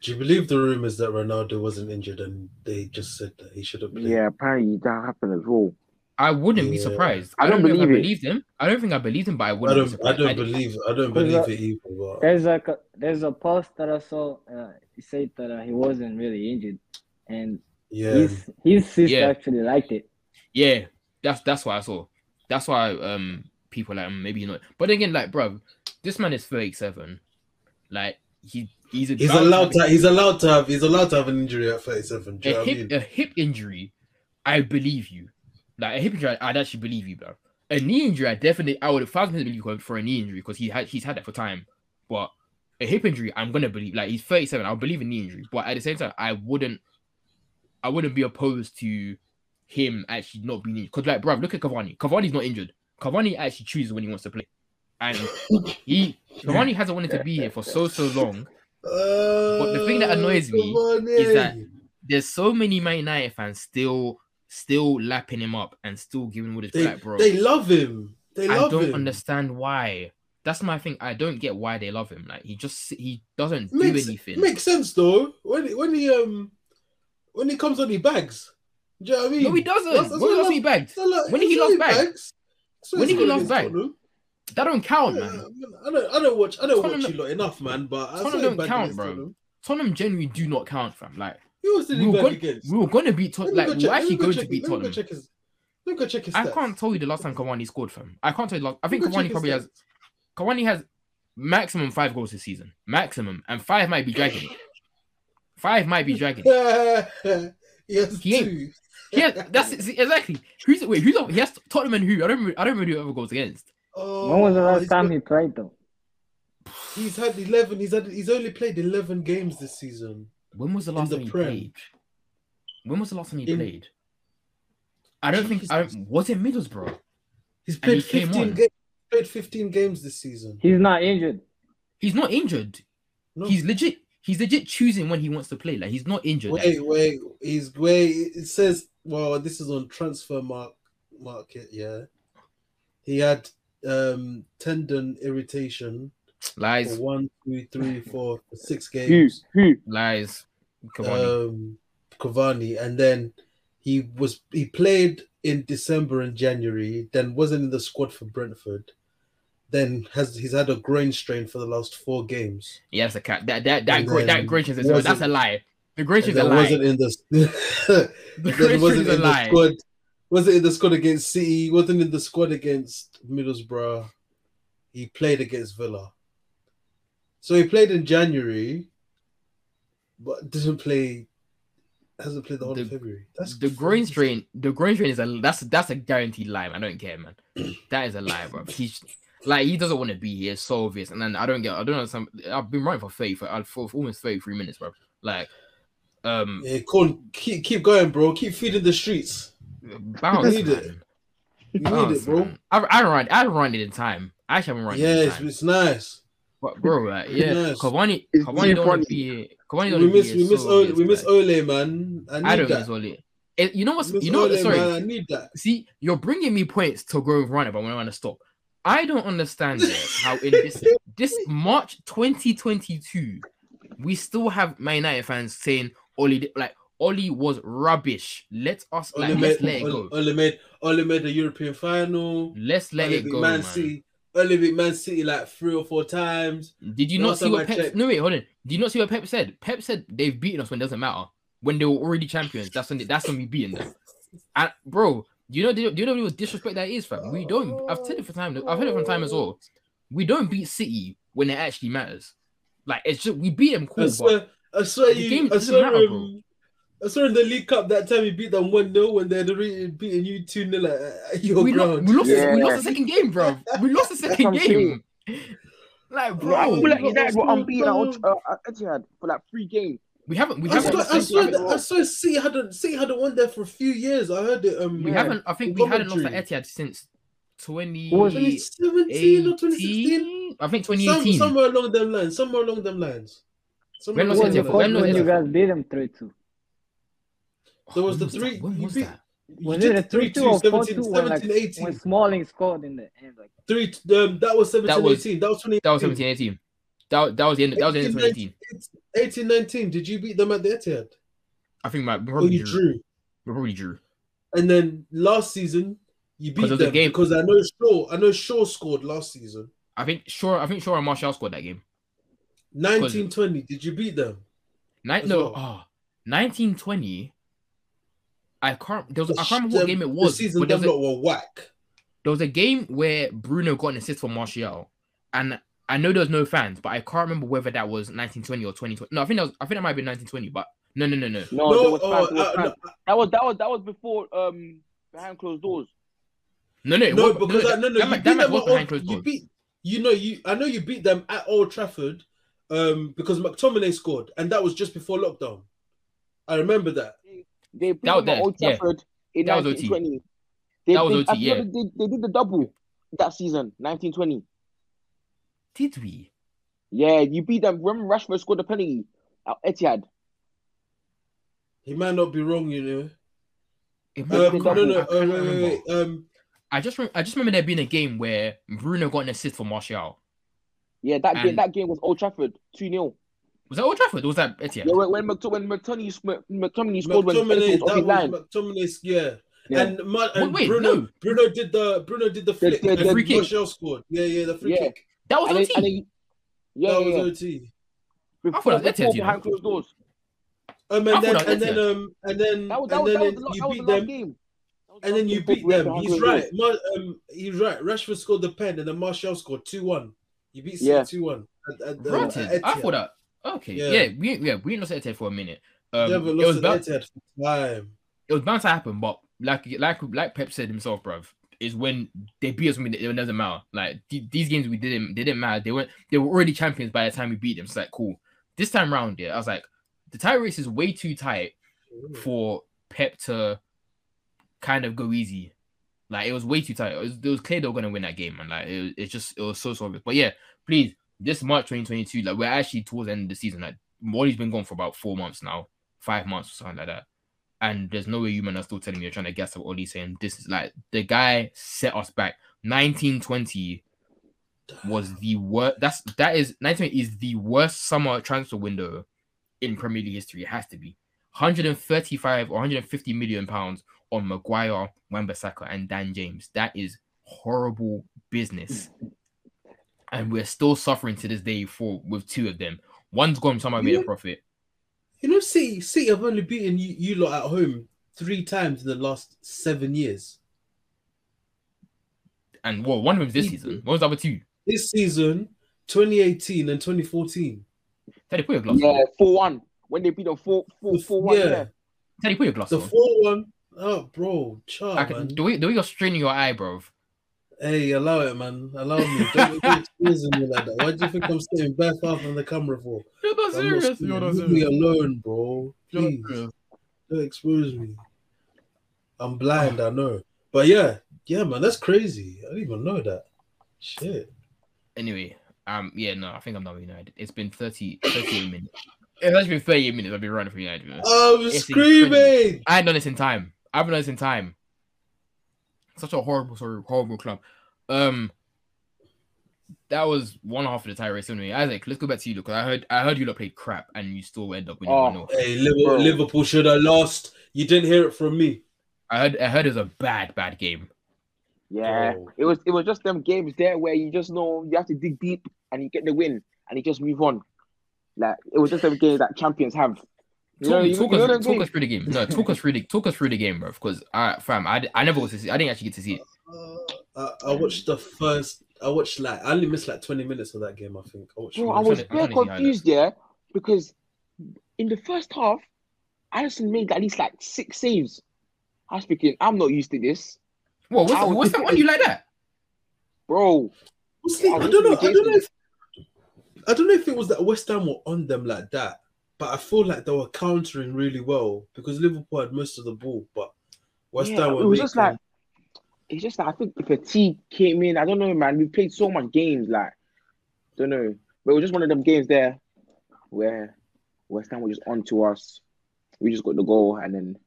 Do you believe the rumors that Ronaldo wasn't injured and they just said that he should have played? Yeah, apparently that happened as well. I wouldn't be surprised. I don't know if believe I it. believed him. I don't think I believed him, but I I wouldn't be don't. I surprised. don't believe. I don't believe uh, it either. But There's like a, there's a post that I saw. Uh, he said that uh, he wasn't really injured, and yeah, his his sister Yeah. actually liked it. Yeah, that's that's what I saw. That's why um people like "Mm, maybe not. But again, like bro, this man is 37. Like he he's, he's allowed have to. He's allowed to have. He's allowed to have an injury at thirty-seven. Do a I hip mean? a hip injury. I believe you. Like a hip injury, I'd actually believe you, bro. A knee injury, I definitely I would have thousand percent believe you for a knee injury because he had he's had that for time. But a hip injury, I'm gonna believe. Like he's 37, I'll believe in knee injury, but at the same time, I wouldn't, I wouldn't be opposed to him actually not being injured. Because like, bro, look at Cavani. Cavani's not injured. Cavani actually chooses when he wants to play, and [LAUGHS] he Cavani hasn't wanted to be here for so so long. But the thing that annoys me is that There's so many Man United fans still still lapping him up and still giving him all this they, black, bro. they love him. They love I don't him. understand why. That's my thing. I don't get why they love him. Like he just he doesn't do anything. makes sense though. When he, when he um when he comes on, he bags. Do you know what I mean? no, he doesn't. That's- that's when was he bagged? Like, When he that's lost back? bags. What When did he lost against? Tottenham. That don't count, Yeah, man. I don't I don't watch I don't Tottenham watch you lot enough, man. But Tottenham don't count, bro. Tottenham. Tottenham genuinely do not count, fam. Like Who else did he we were, going, against? we were to beat Tottenham. Like check- we're actually going check to beat go Tottenham. check his- go check his I stats. can't tell you the last time Cavani scored, fam. I can't tell you. the Last, I think Cavani probably has Cavani has maximum five goals this season, maximum, and five might be dragging. Five might be dragging stats. [LAUGHS] yes, He ain't- two. Yeah, that's see, exactly. Who's wait? Who's he has Tottenham and who? I don't. I don't remember who ever goes against. Oh, When was the last time got- he played though? He's had eleven. He's had. He's only played eleven games this season. When was the last the time he Prem. played? When was the last time he In- played? I don't think. I Jesus. don't, was it Middlesbrough? He's played he fifteen. on. Ga- played fifteen games this season. He's not injured. He's not injured. No. He's legit. He's legit choosing when he wants to play. Like he's not injured. Like, Wait, wait. He's wait. It says. Well, this is on transfer mark market. Yeah, he had um tendon irritation for lies, one, two, three, four, six games. Lies. Cavani. um Cavani, and then he was he played in December and January, then wasn't in the squad for Brentford. Then has he's had a groin strain for the last four games. He has a cat. That that that And great that Grinch is wasn't- that's a lie. The Grinch is a lie. wasn't in the [LAUGHS] The Grinch wasn't in the squad. Wasn't in the squad against City. Wasn't in the squad against Middlesbrough. He played against Villa. So he played in January, but didn't play. Hasn't played the whole of February. That's The crazy. strain, the groin strain is a that's that's a guaranteed lie. man. I don't care, man. [CLEARS THROAT] That is a lie, bro. He's like he doesn't want to be here. So obvious, and then I don't get. I don't know. Some I've been running for thirty for, uh, for almost thirty three minutes, bro. Like, um, Yeah, Con, keep keep going, bro. Keep feeding the streets. bounce, need it. man. You need it, bro. man. I I don't run. I don't run it in time. I actually haven't run Yeah, it in it's, time. it's nice. But bro, uh, like, yeah, Nice. Cavani, It's Cavani don't want to be. Uh, Cavani don't We wanna be miss here we miss so Ole, we miss man. Ole, man. I need I don't that. miss Ole. It, you know what's Miss you know what? Ole, Sorry, man. I need that. see, you're bringing me points to go and run it, but when I want to stop, I don't understand [LAUGHS] how in this this March 2022, we still have Man United fans saying Ole like Ole was rubbish. Let us like let's made, let it go. Ole made Ole made the European final. Let's let Ole it go, Man man. City. Ole beat Man City like three or four times. Did you Last not see what I Pep? checked- No wait, hold on. Did you not see what Pep said? Pep said they've beaten us when it doesn't matter. When they were already champions, that's when they, that's when we beaten them. And bro, do you know do you know what disrespect that is, fam? We don't. I've said it for time. I've heard it from time as well. We don't beat City when it actually matters. Like it's just we beat them cool, but I swear The you. game I doesn't swear, matter, bro. um, I swear in the League Cup that time you beat them one 0 when they'd already beaten you two 0 at, at your we, lo- ground. we lost. Yeah. We lost the second game, bro. We lost the second what I'm game. Like, Bro, I bro, feel like bro, United were unbeaten at uh, Etihad for like three games. we haven't. We I haven't. swear, I the- swear, that, I swear, City hadn't City hadn't won there for a few years. I heard it. Um, We Yeah. haven't. I think we hadn't lost at Etihad since twenty. Who was 2017 or 2016. I think Some, 2018. somewhere along them lines. Somewhere along them lines. Somewhere When Who was was along the it? them When was when it? you guys beat him three two? There was When the was three- that? When you was beat- that? Was did it a 3 2 or 4 17, 2 when, like, 17, 18. when Smalling scored in the end? Like, Three, um, that was 17, That was- 18. That was 20, That was 17, 18. That, that was the end. That was the end of 2018. 18, 19. Did you beat them at the Etihad? I think my we probably you drew. drew? We probably drew. And then last season, you beat of the them game- because I know Shaw. I know Shaw scored last season. I think sure. I think sure. Martial scored that game. 19, 20. Did you beat them? Nine, As no, well. oh, 1920. I can't. There was. I can't remember what sh- game it was. The was. season But there was, a, were whack. there was a game where Bruno got an assist for Martial, and I know there was no fans, but I can't remember whether that was 1920 or 2020. No, I think that was. I think that might have been 1920. But no, no, no, no. No, No, there was oh, fans, there was uh, fans. That was that was that was before um behind closed doors. No, no, No, wasn't- because no, I, no, no, that you might- beat that them was at behind Old, closed you beat. You know, you. I know you beat them at Old Trafford, um, because McTominay scored, and that was just before lockdown. I remember that. They beat That was them at there, Old yeah. Trafford in That was OT. 1920. They, That was they, OT, yeah. They, did- they did the double that season, 1920. Did we? Yeah, you beat them. Remember Rashford scored a penalty at Etihad. He might not be wrong, you know. It Um, might the be- no, no, I can't wait, remember. wait, wait. Um, I just rem- I just remember there being a game where Bruno got an assist for Martial. Yeah, that game And- that game was Old Trafford, 2 0. Was that Old Trafford? Or was that Etihad? Yeah, when, when, McT- when McTominay, McTominay scored when McTominay, Ederson was off that line. was McTominay's, yeah. Yeah. And, Ma- and wait, Bruno, no. Bruno did the Bruno did the flick. the- and the free kick. Martial scored. Yeah, yeah, the free Yeah. kick. that was And OT. then, and then, yeah, that yeah, was yeah. OT. Before, thought it was before Etihad, behind closed doors. I Um, and then and then um and then That was, that and was, then that was, you beat them. game. That was the And then you beat them. He's right. doors. Um, he's right. Rashford scored the pen, and then Martial scored two one. You beat Yeah. City two one. At, at, the- Granted, I thought that. Okay, Yeah. yeah, we yeah we ain't lost at Etihad for a minute. Um, Never it was at bound, Etihad for time. it was bound to happen, but like like like Pep said himself, bruv, is when they beat us when it doesn't matter. Like th- these games we didn't they didn't matter. They weren't they were already champions by the time we beat them. It's like cool. This time round, yeah, I was like, the tie race is way too tight for Pep to kind of go easy. Like it was way too tight. It was, it was clear they were gonna win that game, and like it, it's just it was so so obvious. But yeah, please, this March 2022, like we're actually towards the end of the season. Like Molly's been gone for about four months now, five months or something like that. And there's no way you men are still telling me you're trying to guess what Ole's saying. This is like the guy set us back. 1920 was the worst. That's that is 1920 is the worst summer transfer window in Premier League history. It has to be 135 or 150 million pounds on Maguire, Wan-Bissaka, and Dan James. That is horrible business, and we're still suffering to this day for with two of them. One's gone, somehow made a profit. You know, City, City have only beaten you, you lot at home three times in the last seven years. And well, one of them's this Yeah. season. What was the other two? This season, 2018 and 2014. Teddy, put your glass Yeah, on. 4 1. When they beat them 4 4 4 1. Yeah. Yeah. Teddy, put your glass The on. 4 1. Oh, bro, child, I can, man. the way the way you're straining your eye, bro. Hey, allow it, man. Allow me. Don't be exposing me like that. Why do you think I'm sitting back off on the camera for? You're not I'm serious. sitting- You're not Leave me alone, bro. Please. serious. Don't expose me. I'm blind, I know. But yeah, yeah, man, that's crazy. I didn't even know that. Shit. Anyway, um, yeah, no, I think I'm done with United. It's been 30, 38 minutes. It's actually been 38 minutes. I've been running for United. I'm It's screaming. I ain't done this in time. I haven't done in time. Such a horrible, sorry, horrible club. Um, that was one half of the tie race anyway. Isaac, let's go back to you because I heard I heard you lot played crap and you still end up winning Oh. 1 Hey, Liverpool, Liverpool should have lost. You didn't hear it from me. I heard I heard it was a bad, bad game. Yeah. Bro. It was it was just them games there where you just know you have to dig deep and you get the win and you just move on. Like it was just them games that champions have. You know, Talk, you, talk you us, them talk games? us through the game. No, talk us through the talk us through the game, bro. Because I, fam, I, I never got to see. I didn't actually get to see it. Uh, I, I watched the first. I watched like I only missed like 20 minutes of that game. I think. I watched. Bro, I was trying to- I'm very trying to confused, yeah, because in the first half, Alisson made at least like six saves. I was thinking, I'm not used to this, Whoa, what's, I was what's that thinking- on you like that? bro. Honestly, I I don't know. I don't know. If, I don't know if it was that West Ham were on them like that, but I feel like they were countering really well because Liverpool had most of the ball, but West Yeah, Ham were it was just like it's just like I think the fatigue came in. I don't know, man. We played so much games, like don't know, but it was just one of them games there where West Ham were just on to us. We just got the goal, and then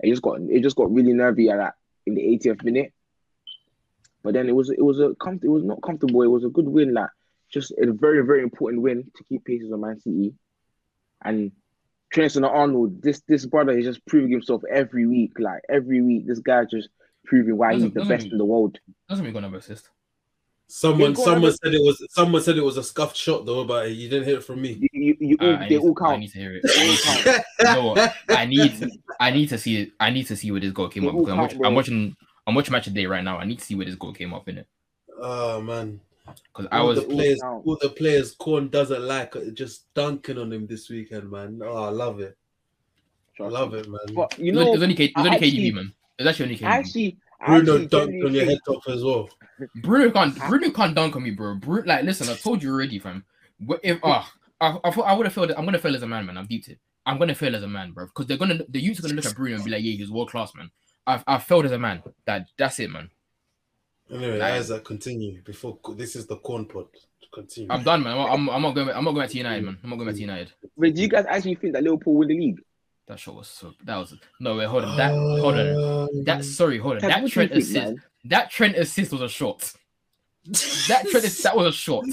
it just got it just got really nervy at that in the 80th minute. But then it was it was a com- it was not comfortable. It was a good win, like just a very very important win to keep paces on Man City. And Trent Arnold, this this brother is just proving himself every week. Like every week, this guy just proving why he's Doesn't- the best he? in the world. Doesn't mean gonna assist. someone. Someone said it was. Someone said it was a scuffed shot though, but you didn't hear it from me. You, you, you all, Uh, I they need, all I count. need to hear it. I need [LAUGHS] you know what? I need I need to see. I need to see where this goal came They up all because I'm count, watching. I'm watching I'm watching match of day right now. I need to see where this goal came up in it oh man, because I all was the players. count. All the players. Corn doesn't like just dunking on him this weekend, man. Oh, I love it. I love me. it, man. But you it it know, was only K, it was I only KDB man. It was actually only KDB. Actually, Bruno actually dunked on your head top as well. [LAUGHS] Bruno can't Bruno can't dunk on me, bro. Bruno, like listen, I told you already, fam. If ah, I, I thought I would have felt. I'm gonna fail as a man, man. I've deeped it. I'm gonna fail as a man, bro. Because they're gonna the youths are gonna look at Bruno and be like, yeah, he's world class, man. I've I failed as a man. That that's it, man. Anyway, Like- Isaac, continue before this is the corn pod. Continue. I'm done, man. I'm, I'm, I'm not going. I'm not going back to United, man. I'm not going back to United. Wait, do you guys actually think that Liverpool win the league? That shot was so. That was no. Wait, hold on. That oh. hold on. That sorry, hold on. That what do Trent you think, assist. man? That Trent assist was a shot. That Trent assist, that was a shot.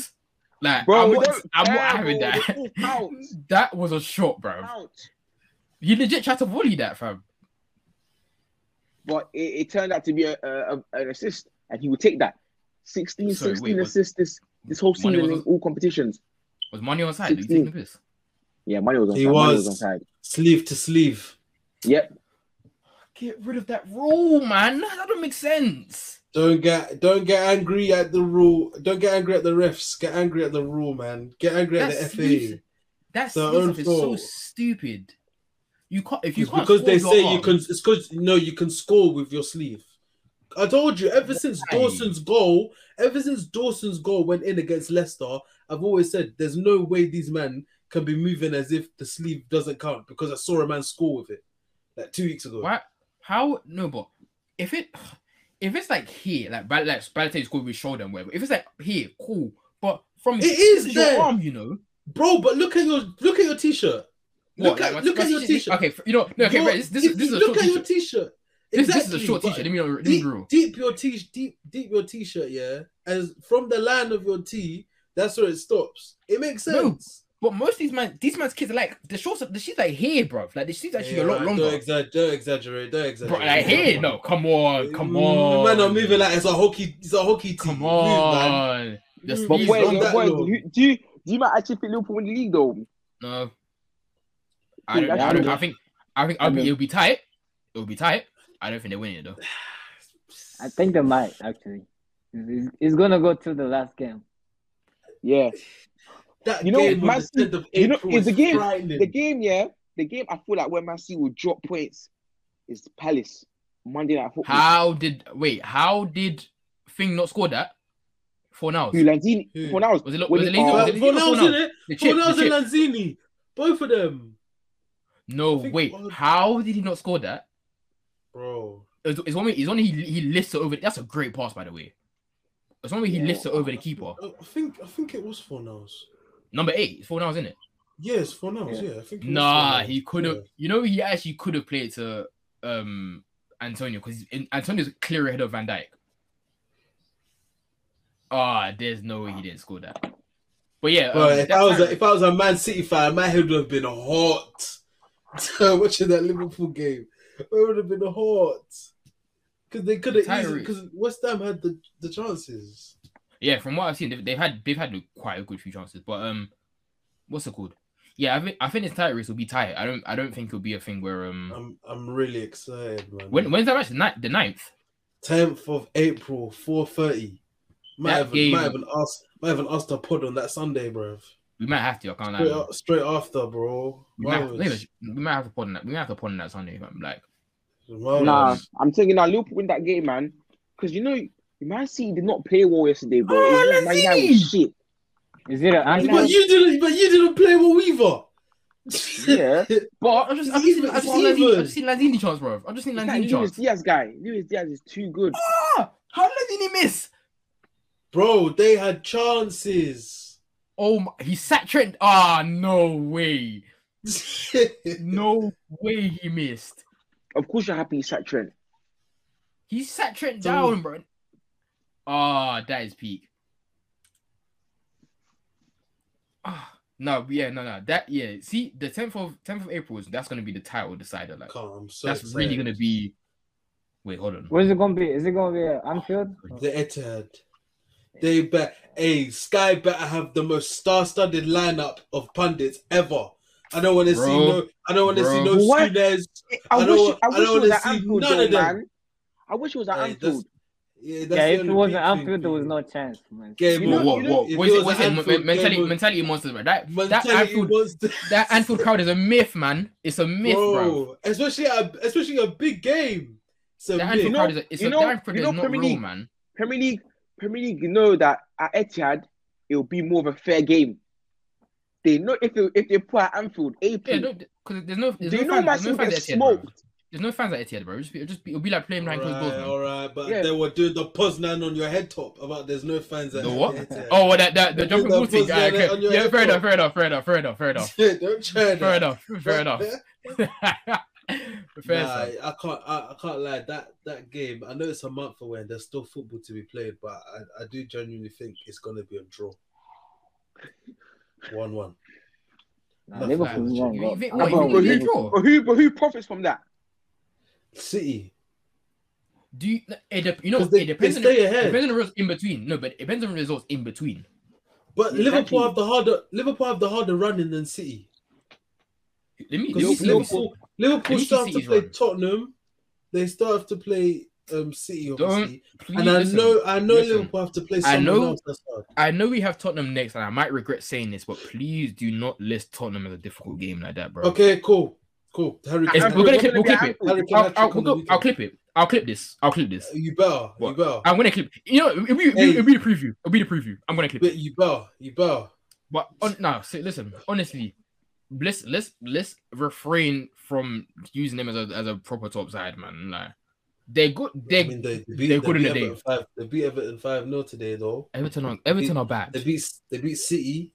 Like Bro, I'm not, I'm not having that. It all counts. [LAUGHS] That was a shot, bro. Counts. You legit tried to volley that, fam. But it, it turned out to be a, a, a- an assist, and he would take that. 16, Sorry, 16 wait, was- assists this, this whole season in all competitions. Was Mané on side? 16. taking the piss? Yeah, Mané was on He side. Mané was. was on side. sleeve to sleeve. Yep. Get rid of that rule, man. That don't make sense. Don't get don't get angry at the rule. Don't get angry at the refs. Get angry at the rule, man. Get angry at the FA. That Their sleeve own stuff is so stupid. You can't if you It's can't because score they say you can. It's because no, you can score with your sleeve. I told you ever since Dawson's goal, ever since Dawson's goal went in against Leicester, I've always said there's no way these men can be moving as if the sleeve doesn't count because I saw a man score with it like two weeks ago. Why? How? No, but if it, [SIGHS] if it's like here, like Bal- like Balotelli scored with shoulder and whatever. If it's like here, cool. But from It is this there. your arm, you know. Bro, but look at your look at your t-shirt. Look What, at look at your t-shirt- t-shirt. Okay, you know, no, okay, Your- right. This, this, is this is look short at your t-shirt. T-shirt. This, this is a Exactly, short t-shirt. Let me. Let me deep, know. deep your t deep deep your t-shirt, yeah. As from the line of your T, that's where it stops. It makes No. sense. But most of these man, these man's kids are like the shorts. The shit's like here, bro. Like the shit's actually a lot Yeah, longer. Don't, exa- don't exaggerate. Don't exaggerate. Bro, like here, no, come on, come Mm, on. Man, I'm moving like it's a hockey. It's a hockey team. Come Move, man. on. The Move, But sleeves He's wait, that wait, long. you- do you do you might actually think Liverpool win the league though? No. I don't, That's I, don't. I think I think I'll be, it'll be tight. It'll be tight. I don't think they're winning it though. I think they might actually. It's, it's- it's gonna go to the last game. Yeah. That You know, game Man City- 10th you know, it's is the game- frightening. The game, yeah, the game I feel like where Man City will drop points is Palace Monday night football. How did wait? How did Thing not score that? Fornals. Who Lanzini? Who? For now, Was it? Was When it? it- Lino? Was For it Lino now, four isn't it? The For chip. now, and Lanzini. Both of them. No, wait. How did he not score that? Bro. It's, it's one. way- It's one. He he lifts it over. That's a great pass, by the way. It's one way he Yeah. lifts it over the keeper. I I think I think it was Fornals. Number eight. It's Fornals, isn't it? Yes, Fornals. Yeah. Yeah, I think. It Nah, four he could have. Yeah. You know, he actually could have played to um Antonio because Antonio's clear ahead of Van Dijk. Ah, there's no way he didn't score that. But yeah, Bro, um, if I was a, if I was a Man City fan, my head would have been hot. [LAUGHS] Watching that Liverpool game, it would have been hot because they could have easily because West Ham had the, the chances. yeah, from what I've seen, they've, they've had they've had quite a good few chances. But um, what's it called? Yeah, I think I think it's tight race will be tight. I don't I don't think it'll be a thing where um I'm I'm really excited, man. when when's that match? The ninth, the ninth. tenth of April, four thirty. Might That have game- might have asked might have asked a pod on that Sunday, bro. We might have to. I can't Straight, lie. a- straight after, bro. We might, have, Marvelous. maybe we might have to put on that. We might have to put on that Sunday. I'm like, Marvelous. Nah, I'm thinking now Liverpool win that game, man. Because you know, Man City did not play well yesterday, bro. Oh, It was- Man was Lanzini! shit. Is it an But you didn't. But you didn't play well either. Yeah, [LAUGHS] but I've just, I've just seen, I've just seen, It's Lanzini, I've just seen Lanzini chance, bro. I've just seen that Lanzini Luis chance. Diaz guy, Luis Diaz is too good. Ah, how did Lanzini miss? Bro, they had chances. Oh, my, he sat Trent. Ah, no way. [LAUGHS] No way he missed. Of course, you're happy he sat Trent. He sat Trent So- down, bro. Ah, that is peak. Ah, no, yeah, no, no. That yeah. See, the tenth of tenth of April is that's gonna be the title decider. Like Come, I'm so that's really gonna be. Wait, hold on. Where's it gonna be? Is it gonna be at Anfield? the Etihad. They bet. Hey, Sky better have the most star-studded lineup of pundits ever. I don't want to see no. I don't want to see no What? Souness. I, I wish, don't- I I wish don't it was wanna see Anfield, none though, of them. man. I wish it was at Hey, Anfield. Yeah, Yeah, if it was big at thing, Anfield, there was no chance, man. Game You know- what, what, you know- what? if What it is it? was What's it? Anfield, Mentality, game mentality monsters, bro. That that Anfield, was- that Anfield crowd is a myth, man. It's a myth, bro. bro. Especially a especially a big game. So That myth. Anfield know- crowd is a, it's you a know- that Anfield you is know not Premier real, League- man. Premier League, Premier League, you know that at Etihad, it'll be more of a fair game. They know if they, if they put at Anfield, Yeah, April. no, because there's no there's do you no know fans, there's no still fans at Etihad, bro. There's no fans at Etihad, bro. It'll just be, it'll just be, it'll be like playing behind closed doors, all right, all right. but Yeah. they were doing the Poznan on your head top about there's no fans at The what? Etihad. Oh, well, that that the jumping did ball thing. Yeah, okay. yeah, fair top. enough, fair enough, fair enough, fair enough, fair enough, Don't try that. fair enough, fair enough. [LAUGHS] [LAUGHS] fair Nah. I can't. I, I can't lie. That that game. I know it's a month away and there's still football to be played, but I, I do genuinely think it's gonna be a draw. [LAUGHS] One one. Nah, Nah, Liverpool's wrong. you think- I'm what, you think who, draw? but who but who profits from that? City. Do you? It, dep- you know, 'Cause they- it depends. they on ahead. Depends on the results in between. No, but it depends on the results in between. But Exactly. Liverpool have the harder. Liverpool have the harder running than City. Let me, let me, Because see- let me see. Liverpool, Liverpool Let me still see have to play run. Tottenham. They start have to play um City, obviously. Please and I listen, know, I know listen. Liverpool have to play I know- else. I know we have Tottenham next, and I might regret saying this, but please do not list Tottenham as a difficult game like that, bro. Okay, cool, cool. Harry It's- we're gonna we're clip, we'll be clip it. Anfield. Harry Kane I'll, I'll, we'll go. I'll clip it. I'll clip this. I'll clip this. You better. What? You better. I'm gonna clip. You know, it'll be, Hey. it'll be the preview. It'll be the preview. I'm gonna clip it. But you better. You better. But on, no, so listen. Honestly, let's let's let's refrain from using them as a as a proper top side, man. Like they're good. They're I mean, they, they beat, they're they good in beat the day. Five. They beat Everton five 0 today, though. Everton are Everton are bad. They beat. They beat City.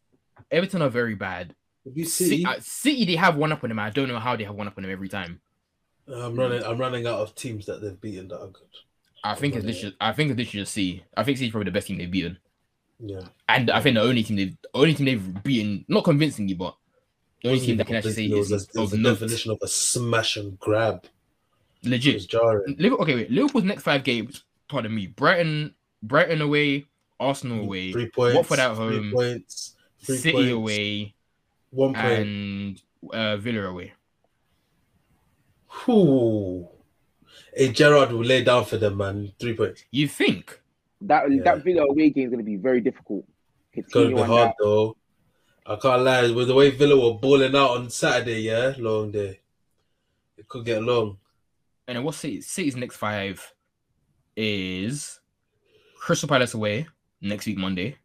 Everton are very bad. They beat City, City. uh, City, they have one up on them. I don't know how they have one up on them every time. I'm running. I'm running out of teams that they've beaten that are good. I think it's literally. I think it's just C. I think City's probably the best team they've beaten, Yeah. and I think the only team they've only team they've beaten, not convincingly, but the only team that can actually say it was, is, a, it the note. definition of a smash and grab. It was legit. jarring. Liverpool, okay, wait. Liverpool's next five games. Pardon me. Brighton, Brighton away, Arsenal away, Three points. Watford at Three home, points. Three City points, away, One point. and uh, Villa away. Whew. Hey, Gerrard will lay down for them, man. Three points. You think? That Yeah. that Villa away game is going to be very difficult. It's gonna be hard that. though. I can't lie. With the way Villa were balling out on Saturday, yeah, long day. It could get long. And then what's City, City's next five is Crystal Palace away next week Monday.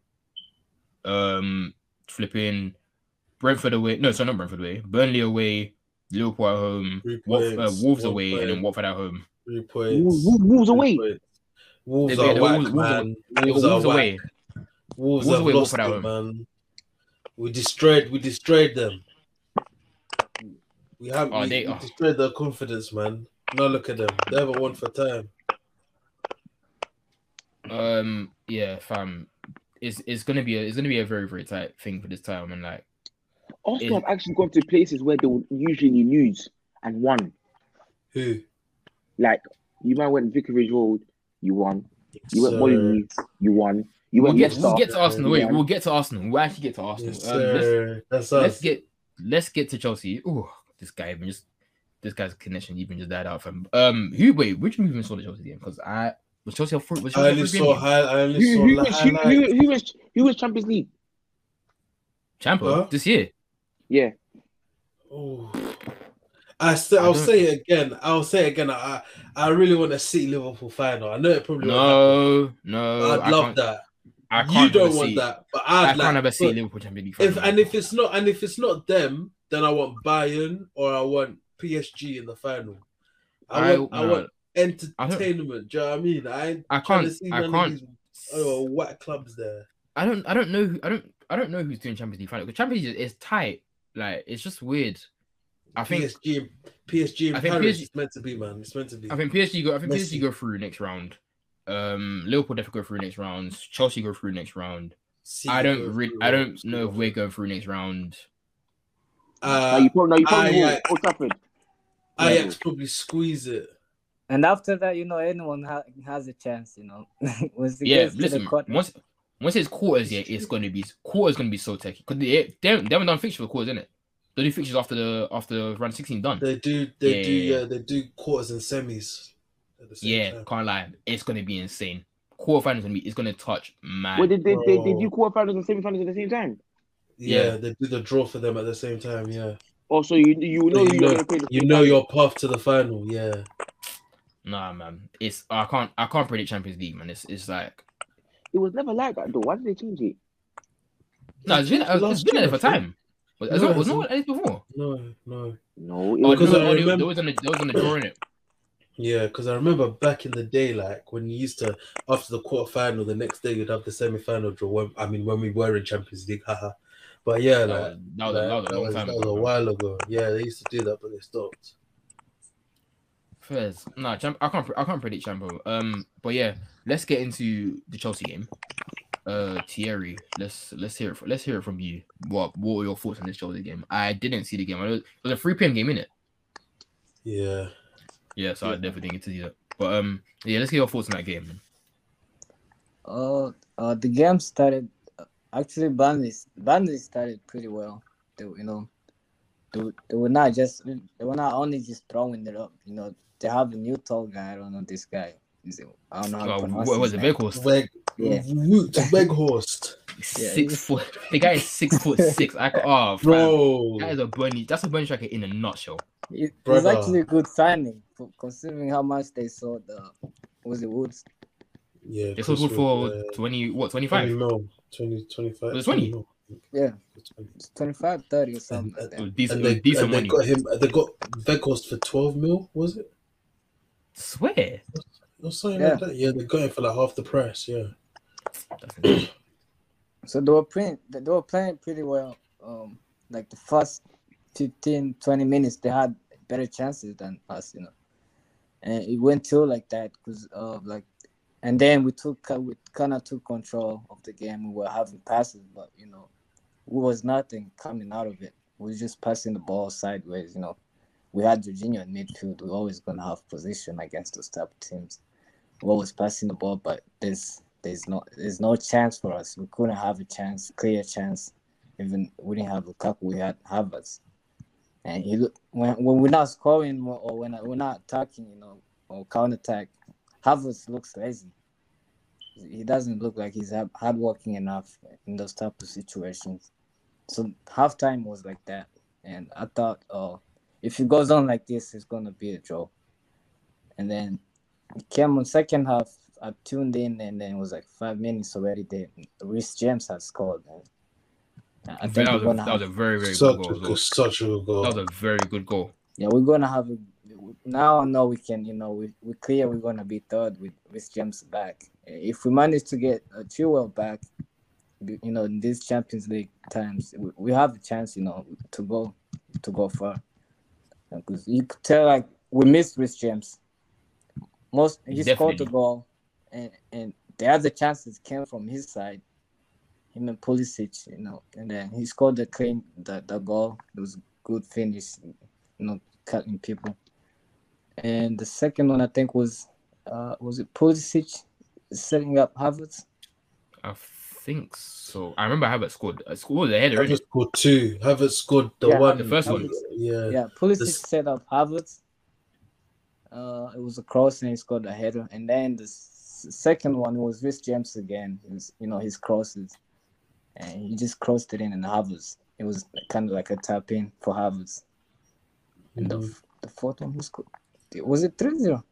Um, flipping Brentford away. No, sorry, not Brentford away. Burnley away. Liverpool at home. Three Wolf, uh, Wolves one away, and then point. Watford at home. Three points. Wolves, Wolves Three away. points. Wolves They- are they- whack, Wolves- Wolves are- man. They got Wolves are Wolves whack. away. Wolves Wolves have away, lost Watford at it, home. man. We destroyed. We destroyed them. We have. Oh, we, they- we oh. destroyed their confidence, man. Now look at them. They haven't won for time. Um, yeah, fam. It's it's gonna be a it's gonna be a very very tight thing for this time, and like Arsenal Is- have actually gone to places where they would usually lose and won. Who? Like you might went Vicarage Road, you won. You went Sir. Molyneux, you won. You we'll went get, we'll get to Arsenal. Wait, Yeah. we'll get to Arsenal. We'll actually get to Arsenal. Yes, Um, let's, sir. That's let's get let's get to Chelsea. Oh, this guy even just this guy's connection even just died out from um who wait which movie saw the Chelsea game because I was Chelsea a free was I Chelsea a only saw high. I only Who, saw who, the was, who, who, who was who was Champions League? Champion Huh? this year. Yeah. Oh. I still, I I'll don't- say it again. I'll say it again. I, I really want to see Liverpool final. I know it probably won't No, no. I'd I love can't, that. I can't You don't want see, that, but I I'd can't like. ever see Liverpool Champions League. If final. and if it's not and if it's not them, then I want Bayern or I want PSG in the final. I, I, want I want entertainment. Do you know what I mean? I I can't. see I can't. these oh, whack clubs there. I don't. I don't know. Who, I don't. I don't know who's doing Champions League final. Because Champions League is tight. Like it's just weird. I think. PSG, PSG I think Paris PSG is meant to be, man. It's meant to be. I think PSG go. I think Messi. PSG go through next round. Um, Liverpool definitely go through next round. Chelsea go through next round. See I don't. Re- I don't see know if we're through. going through next round. no, Uh, you probably, no, you probably will. Ajax. Old Trafford. Ajax probably squeeze it. And after that, you know, anyone ha- has a chance. You know, [LAUGHS] once Yeah, gets to the listen. Once once it's quarters, yeah, it's gonna be quarters gonna be so techy because they they haven't, they haven't done fixtures for quarters, innit? They do fixtures after the after round sixteen done. They do. They do. Yeah. Yeah, they do quarters and semis. At the same Yeah, time. can't lie. It's gonna be insane. Quarterfinals gonna be. It's gonna touch man. Well, they, they, they, they Bro. do quarterfinals and semifinals at the same time. yeah, Yeah. They do the draw for them at the same time. Yeah, oh, Also, you you know you you're know- going to play. The you know your path to the final. Yeah, Nah, man. It's I can't I can't predict Champions League, man. It's it's like It was never like that though. Why did they change it? no, it's been it's Last been there for time. Was, No, was, it was at least before. No, no. No, it Oh, was Because no, I no, they- remember- they was on the they was on the draw in it. Yeah, because I remember back in the day, like when you used to after the quarterfinal, the next day you'd have the semi-final draw. When, I mean, when we were in Champions League, [LAUGHS] haha. But yeah, like was, that was, a- that was a long was, time that was a while ago. Yeah, they used to do that, but they stopped. Fairs. No, champ, I can't. I can't predict Champo. Um, but yeah, let's get into the Chelsea game. Uh, Thierry, let's let's hear it. From, let's hear it from you. What What were your thoughts on this Chelsea game? I didn't see the game. I it was a 3 p.m. game, innit? Yeah. Yeah, so I definitely didn't get to see that. But um, yeah, let's get your thoughts on that game. Man. Uh, uh, the game started. Actually, Burnley Burnley started pretty well. They, you know, they, were- they were not just they were not only just throwing it up. You know, they have a new tall guy. I don't know this guy. Is it, I don't know how to pronounce what was his it? name. Weghorst. Weg, Yeah. Woot Weghorst, Yeah, Six foot. The guy is six foot [LAUGHS] six. I ca- oh, fam. bro. That is a bunny. That's a bunny striker in a nutshell. It, it's actually a good signing for, considering how much they saw the was it Woods. Yeah, They Chris sold for uh, twenty. What? Twenty 20 five. mil, 20, 25. Was it 20? Yeah, It's 25, 30 or something And- like It that. decent. And they, was decent and they money. got him. They got Weghorst for twelve mil. Was it? Swear. Or something Yeah. like that. Yeah, they got him for like half the price. Yeah. So they were playing they were playing pretty well. Um like the first 15, 20 minutes they had better chances than us, you know. And it went till like that because of like and then we took we kind of took control of the game. We were having passes, but you know, there was nothing coming out of it. We were just passing the ball sideways, you know. We had Jorginho in midfield. We're always gonna have position against those type of teams. We're always passing the ball, but there's there's no there's no chance for us. We couldn't have a chance, clear chance. Even we didn't have Lukaku, we had Havertz. And he when when we're not scoring or when we're not attacking, you know, or counter attack, Havertz looks lazy. He doesn't look like he's hard- hardworking enough in those type of situations. So halftime was like that, and I thought, oh, if it goes on like this, it's gonna be a draw. And then it came on second half. I tuned in, and then it was like five minutes already. There, Reece James had scored. And I think that, was a, gonna that was have, a very very Such good goal. as good, such a good goal. That was a very good goal. yeah, we're gonna have a. Now I know we can, you know, we we clear we're gonna be third with Reece James back. If we manage to get a Chilwell back, you know, in these Champions League times, we, we have a chance, you know, to go to go far. Because you could tell, like we missed Reece James. Most he scored the goal, and and the other chances came from his side. Him and Pulisic, you know, and then he scored the clean the, the goal. It was a good finish, you know, cutting people. And the second one I think was uh was it Pulisic setting up Havertz? I think so. I remember Havertz scored. Uh, scored the header. Havertz innit? scored two. Havertz scored the Yeah, one. the first one. Yeah. Yeah, Pulisic this- set up Havertz. Uh, it was a cross and he scored a header. And then the s- second one was Reece James again. His, you know, his crosses, and he just crossed it in and Havertz. It was kind of like a tap in for Havertz. And the, Mhm. f- the fourth one was scored. Was it 3-0?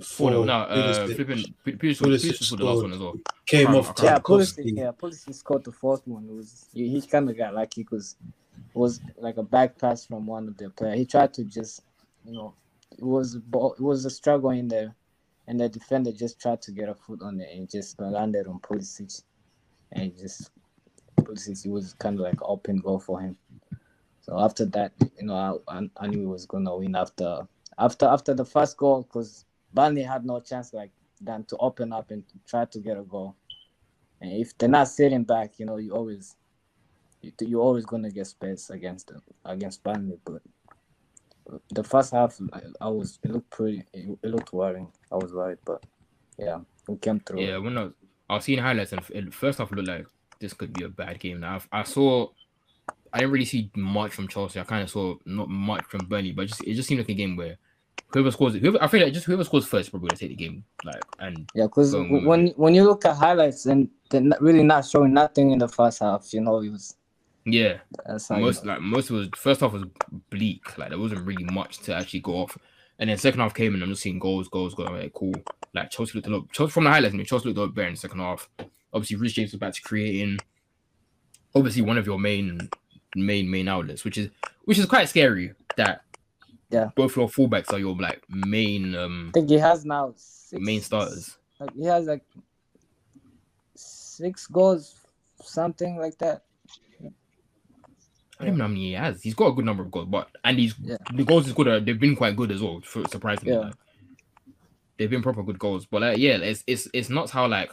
Four nil. Four. No, uh, Pulisic flipping. P- Pulisic Pulisic Pulisic scored the last one as well. Came off can't- Yeah, Tarkowski. Pulisic. Yeah, Pulisic scored the fourth one. It was he, he kind of got lucky because it was like a back pass from one of the players. He tried to just, you know, it was it was a struggle in there, and the defender just tried to get a foot on it and just landed on Pulisic, and just Pulisic it was kind of like open goal for him. So after that, you know, I, I, I knew he was gonna win after after after the first goal because Burnley had no chance like than to open up and try to get a goal. And if they're not sitting back, you know, you always you, you're always gonna get space against them against Burnley. But the first half, I, I was it looked pretty, it, it looked worrying. I was worried, but yeah, we came through. Yeah, when I was, I was seeing highlights and it, first half looked like this could be a bad game. Now I, I saw, I didn't really see much from Chelsea. I kind of saw not much from Burnley, but just it just seemed like a game where whoever scores, whoever I feel like just whoever scores first is probably gonna take the game. Like and Yeah, because when when you look at highlights and they're not, really not showing nothing in the first half, you know, it was yeah, that's how most like most of was first half was bleak. Like there wasn't really much to actually go off. And then second half came and I'm just seeing goals, goals, goals. I'm like, cool. Like Chelsea looked a lot. Chelsea from the highlights, I mean, Chelsea looked a lot better in the second half. Obviously, Reece James was back to creating. Obviously, one of your main main main outlets, which is which is quite scary. That Yeah. both your fullbacks are your like main um I think he has now six, main starters. Like he has like six goals, something like that. I don't even know how many he has. He's got a good number of goals, but and he's Yeah. the goals is good. uh, They've been quite good as well. Surprisingly, Yeah. like. they've been proper good goals. But like, yeah, it's it's it's not how like,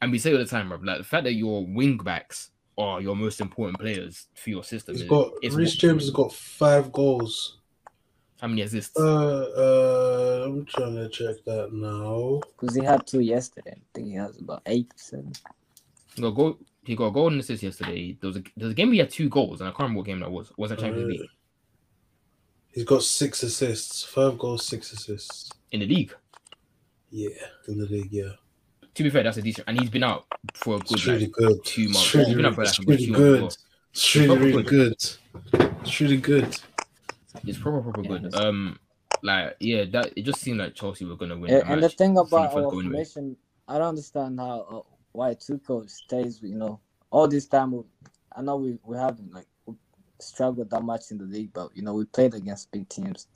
and we say all the time, bro. Like the fact that your wing backs are your most important players for your system. He's is- got it's Reece James has got five goals. how many assists? Uh, uh, I'm trying to check that now. Because he had two yesterday. I think he has about eight, seven. He got a goal. He got a goal and assist yesterday. There was a there was a game where he had two goals, and I can't remember what game that was. Was that Champions Uh, League He's got six assists, five goals, six assists. in the league? Yeah, in the league, yeah. To be fair, that's a decent, and he's been out for a good It's really like, good. two months. It's really, He's been out for, like, it's good really two good. as It's really, really good. good. It's really good. It's proper proper Yeah, good. that's- Um, like yeah, that it just seemed like Chelsea were gonna win. And, and the thing about first our formation, I don't understand how uh, why Tuchel stays. You know, all this time. we- I know we we haven't like struggled that much in the league, but you know we played against big teams,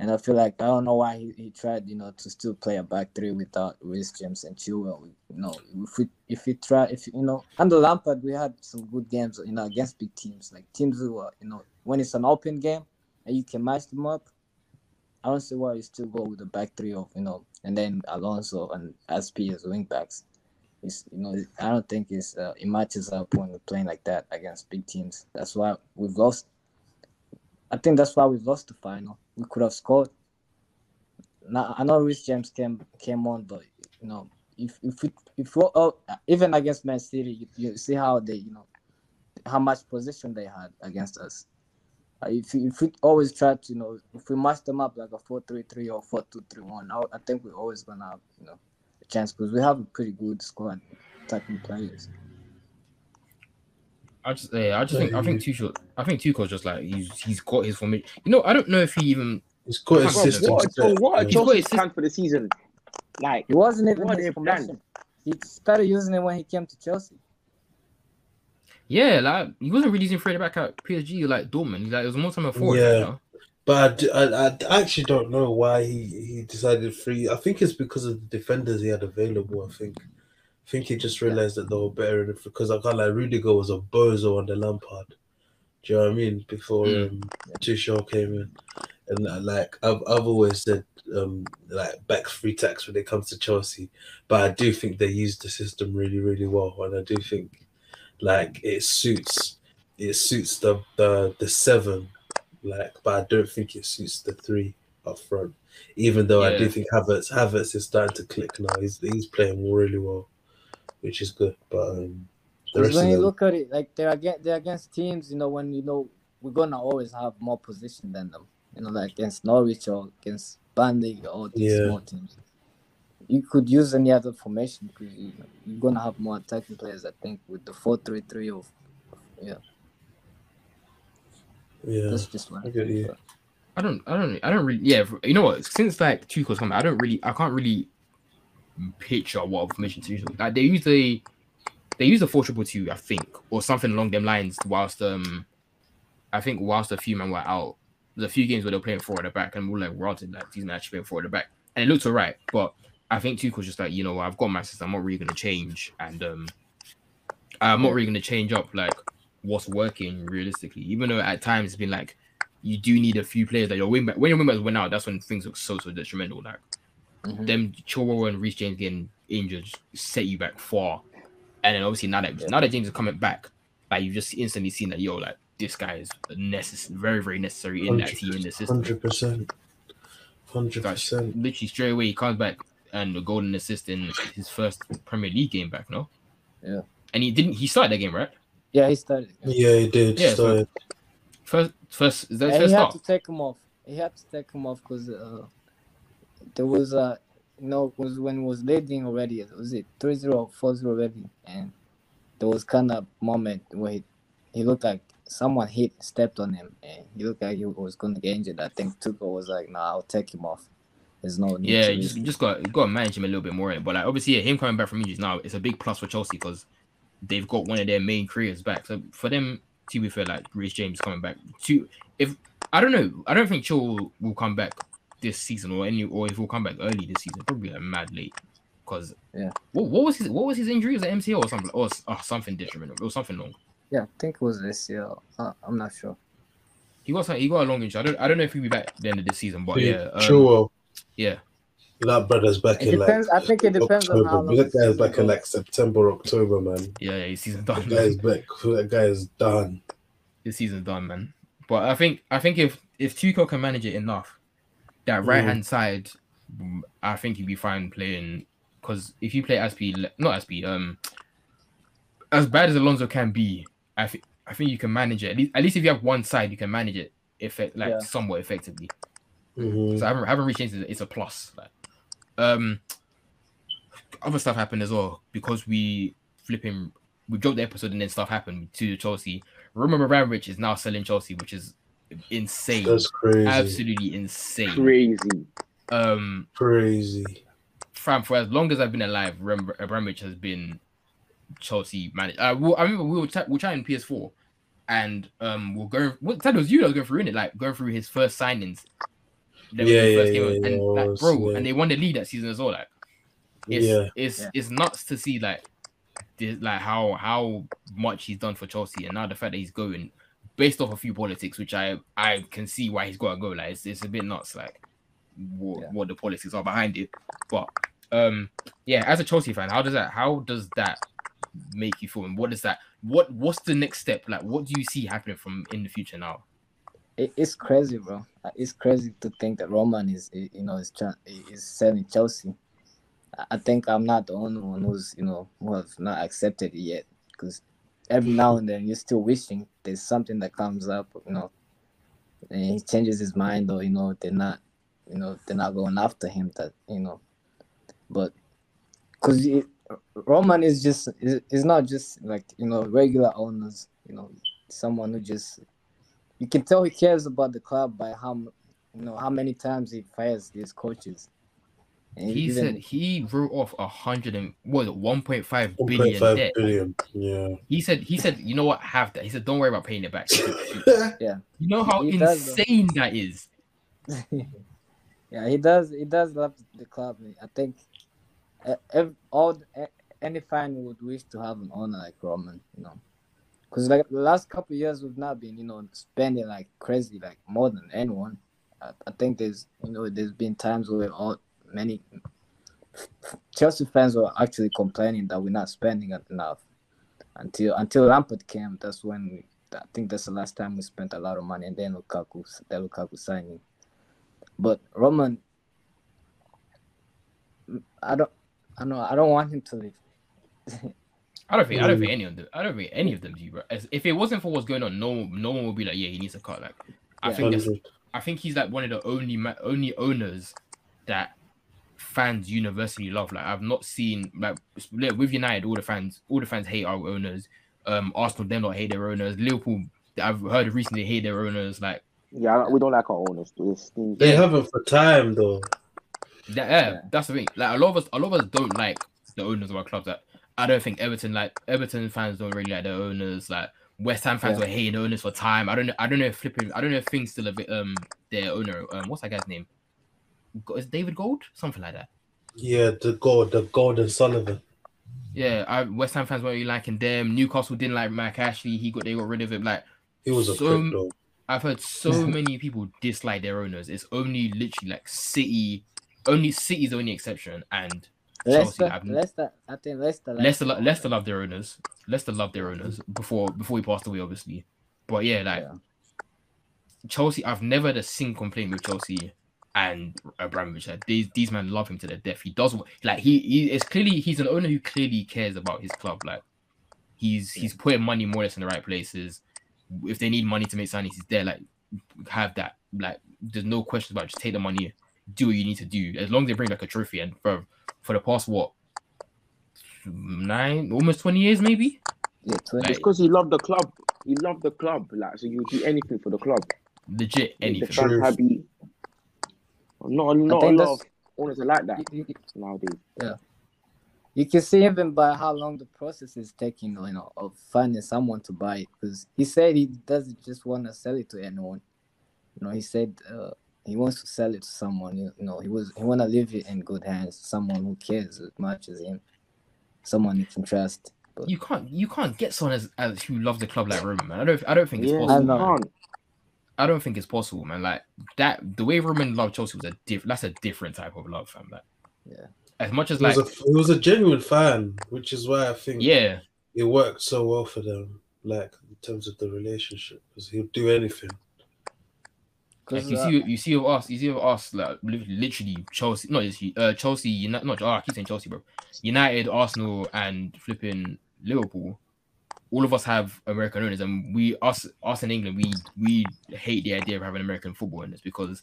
and I feel like I don't know why he, he tried you know to still play a back three without Reece James and Chilwell. You know, if we if we try if you know under Lampard we had some good games you know against big teams like teams who are you know when it's an open game and you can match them up. I don't see why you still go with the back three of you know, and then Alonso and Azpi as wing backs. It's you know, I don't think it's uh, it matches up when we're playing like that against big teams. That's why we've lost. I think that's why we've lost the final. We could have scored. Now I know Reece James came came on, but you know, if if we if we, oh, even against Man City, you, you see how they you know how much position they had against us. Uh, if we, if we always try to, you know, if we match them up like a 4 3 3 or 4 2 3 1, I, I think we're always to you know, chance because we have a pretty good squad, attacking players. I just yeah, I just think I think Tuchel I think Tuchel's just like he's he's got his formation. You know, I don't know if he even He's got his What- system. What, so what are yeah. He's got Chelsea's his- plans for the season? Like, He wasn't even What his they planned? He started using it when he came to Chelsea. yeah, like he wasn't really using Fred back at PSG like Dortmund. Like it was more time a forward. Yeah. You know? But I I actually don't know why he, he decided free. I think it's because of the defenders he had available. I think. I think he just realized that they were better in it because I can't like Rudiger was a bozo on the Lampard. Do you know what I mean? Before Mm. um, Tuchel came in, and uh, like I've I've always said, um, like back free tax when it comes to Chelsea, but I do think they use the system really really well, and I do think like it suits it suits the the the seven like, but I don't think it suits the three up front. Even though I do think Havertz Havertz is starting to click now. He's he's playing really well, which is good. But um, the Because rest when of you them, look at it, like they're against they're against teams, you know, when you know we're gonna always have more position than them. You know, like against Norwich or against Burnley or these Yeah. small teams. You could use any other formation because you know, you're gonna have more attacking players. I think with the four three three or yeah, yeah, that's just what I get you. I don't, I don't, I don't really. Yeah, you know what? Since like Tuchel's coming, I don't really, I can't really picture what formation to use. Like they use the, they use the four triple two, I think, or something along them lines. Whilst um, I think whilst a few men were out, there's a few games where they're playing four at the back, and we're like, rather like these men actually playing four at the back, and it looks alright. But I think Tuchel's just like, you know, I've got my system. I'm not really gonna change, and um, I'm not really gonna change up like what's working realistically. Even though at times it's been like you do need a few players that your wing when your wingbacks went out, that's when things look so so detrimental. Like Mhm. them Chilwell and Reece James getting injured set you back far. And then obviously now that Yeah. now that James is coming back, like you've just instantly seen that yo, like this guy is necessary very, very necessary in that team in the system. Hundred percent, hundred percent. literally straight away he comes back and a golden assist in his first Premier League game back, no? Yeah. And he didn't he started that game, right? Yeah, he started. Yeah, he did. Yeah, so- so, First first is that his And first he had start? to take him off. He had to take him off because uh, there was a you know was when he was leading already. It Was it 3-0 4-0 already? And there was kind of moment where he, he looked like someone hit stepped on him, and he looked like he was going to get injured. I think Tuchel was like, "No, I'll take him off. There's no need Yeah, to you just you just got got to manage him a little bit more. But like obviously, yeah, him coming back from injuries now it's a big plus for Chelsea because they've got one of their main careers back. So for them, to be fair, like Reece James coming back. To if I don't know, I don't think Chilwell come back this season or any or if he'll come back early this season, probably like mad late. Because Yeah. what, what was his what was his injury? Was it MCL or something or s- oh, something different or something long? Yeah, I think it was this year. Uh, I'm not sure. He got some, he got a long injury. I don't I don't know if he'll be back at the end of the season, but Dude, yeah, um, Chilwell, yeah. That brother's back It in like depends. I think it depends on how long. That the guy's season back in goes. like September, October, man. Yeah, yeah, his season's That done. guy's back. That guy is done. His season's done, man. But I think I think if if Tuchel can manage it enough, that right hand side, mm, I think he'd be fine playing. Because if you play Azpi, not Azpi, um, as bad as Alonso can be, I think I think you can manage it. At least, at least if you have one side, you can manage it effect like Yeah. somewhat effectively. Mhm. So I haven't haven't reached into it's a plus. Like, um, other stuff happened as well because we flipping we dropped the episode and then stuff happened to Chelsea. Roman Abramovich is now selling Chelsea, which is insane, That's crazy. absolutely insane. Crazy. Um, Crazy. fam, for as long as I've been alive, Roman Abramovich has been Chelsea manager. Uh, well, I remember we were ch- we were chatting PS4, and um, we're going. What that was you that was going through in it, like going through his first signings. Then Yeah, he yeah, first came yeah, out, and yeah, it like, was, bro, yeah. and they won the league that season as well. Like, it's Yeah. it's Yeah. it's nuts to see like this, like how how much he's done for Chelsea, and now the fact that he's going based off a few politics, which I I can see why he's got to go. Like, it's, it's a bit nuts, like what, Yeah. what the politics are behind it. But um, yeah, as a Chelsea fan, how does that how does that make you feel, and what is that? What what's the next step? Like, what do you see happening from in the future now? It, it's crazy, bro. Uh, It's crazy to think that Roman is, you know, is is selling Chelsea. I- think I'm not the only one who's, you know, who have not accepted it yet. Because every now and then you're still wishing there's something that comes up, you know, and he changes his mind, or you know, they're not, you know, they're not going after him. That you know, but because Roman is just is not just like you know regular owners, you know, someone who just you can tell he cares about the club by how you know how many times he fires these coaches. And He even- said he wrote off a hundred and what one point five billion debt. billion. Yeah. He said he said you know what have that. He said don't worry about paying it back. [LAUGHS] Yeah. You know how He does, insane that is. [LAUGHS] yeah, he does. He does love the club. I think uh, ev- all the- any fan would wish to have an owner like Roman. You know, because like the last couple years we've not been you know spending like crazy, like more than anyone. I, I think there's you know there's been times where all many Chelsea fans were actually complaining that we're not spending enough. Until until Lampard came, that's when we. I think that's the last time we spent a lot of money, and then Lukaku, the Lukaku signing. But Roman, I don't, I know, I don't want him to leave. [LAUGHS] I don't think I don't think any of them I don't think any of them do, bro. As, if it wasn't for what's going on, no no one would be like, yeah, he needs a cut. Like, I Yeah. think that's I think he's like one of the only ma- only owners that fans universally love. Like I've not seen like with United, all the fans, all the fans hate our owners. Um, Arsenal, them not hate their owners. Liverpool, I've heard recently hate their owners. Like Yeah, we don't like our owners. Too. They haven't for time though. that, yeah, Yeah. that's the thing. Like a lot of us, a lot of us don't like the owners of our clubs. Like I don't think Everton like Everton fans don't really like their owners. Like West Ham fans Yeah. were hating owners for time. I don't know. I don't know if flipping. I don't know if things still a bit um their owner. Um, what's that guy's name? Is David Gold? Something like that. Yeah, the God, the Gold and Sullivan. Yeah, I, West Ham fans weren't really liking them. Newcastle didn't like Mike Ashley. He got they got rid of him. Like He was a So-. I've heard so [LAUGHS] many people dislike their owners. It's only literally like City. Only City's the only exception, and Leicester, Leicester, I think Leicester, Leicester, lo- Leicester love their owners. Leicester love their owners before before he passed away, obviously. But yeah, like Yeah. Chelsea, I've never had a single complaint with Chelsea and Abramovich. Like, these these men love him to the death. He does like he he is clearly he's an owner who clearly cares about his club. Like he's he's putting money more or less in the right places. If they need money to make signings, he's there. Like have that. Like there's no questions about. it. Just take the money, do what you need to do. As long as they bring like a trophy. And for for the past what nine, almost twenty years, maybe. Yeah, 20, Like, It's because he loved the club. He loved the club. Like so, you do anything for the club. legit anything. The fans Truth. happy. Not not a think lot of owners are like that you, you- nowadays. You can see even by how long the process is taking, you know, of finding someone to buy it. Because he said he doesn't just want to sell it to anyone. You know, he said uh, he wants to sell it to someone. You know, he was he want to leave it in good hands, someone who cares as much as him, someone he can trust. But You can't you can't get someone as, as who loves the club like Roman, man. I don't I don't think it's Yeah, I possible. know. can't. I don't think it's possible, man. Like that, the way Roman loved Chelsea was a diff. That's a different type of love, fam. Like, Yeah. As much as He was, like, a, he was a genuine fan, which is why I think yeah, it worked so well for them, like in terms of the relationship, because he'll do anything. Like you see, you see with us, you see with us, like literally Chelsea, not just uh, Chelsea, United, not oh, I keep saying Chelsea, bro. United, Arsenal, and flipping Liverpool. All of us have American owners, and we us us in England, we we hate the idea of having American football owners because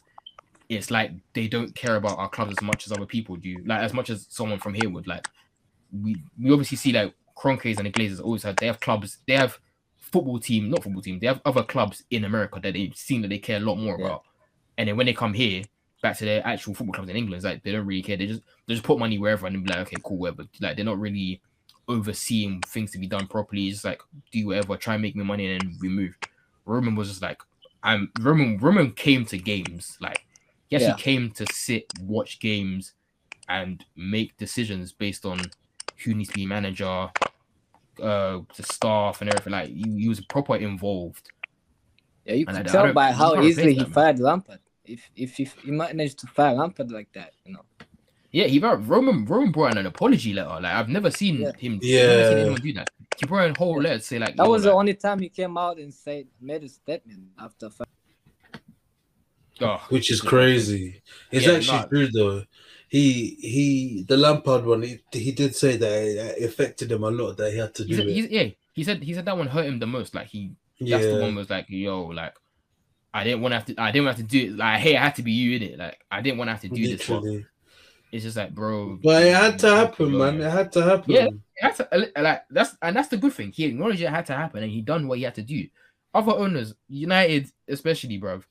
it's like they don't care about our clubs as much as other people do. Like as much as someone from here would. Like we we obviously see like Kroenkes and the Glazers always have they have clubs, they have football team, not football team, they have other clubs in America that they seem that they care a lot more Yeah. about. And then when they come here, back to their actual football clubs in England, it's like they don't really care. They just they just put money wherever and be like, okay, cool, whatever. Like they're not really overseeing things to be done properly. It's just like do whatever, try and make me money, and then we move. Roman was just like, I'm Roman. Roman came to games like he actually Yeah. came to sit, watch games, and make decisions based on who needs to be manager, uh, the staff and everything. Like he, he was proper involved. yeah, you and can I tell don't- by how easily he that, fired Lampard. If if if he managed to fire Lampard like that, you know, Yeah, he brought Roman. Roman brought in an apology letter. Like I've never seen Yeah. him. I've seen anyone do that. He brought in a whole letter to say like that yo, was the like, only time he came out and said made a statement after. Fi- oh, which is crazy. It's Yeah, actually no. true though. He he the Lampard one. He, he did say that it affected him a lot. That he had to He do said, it. yeah, he said he said that one hurt him the most. Like he yeah, that's the one was like, yo, like I didn't want to have to I didn't want to have to do it. Like hey, I had to be you in it. Like I didn't want to have to do this. But literally. it's just like, bro. But it had to happen, man. It had to happen. Yeah. It to, uh, like that's and that's the good thing. He acknowledged it had to happen, and he done what he had to do. Other owners, United especially, bro,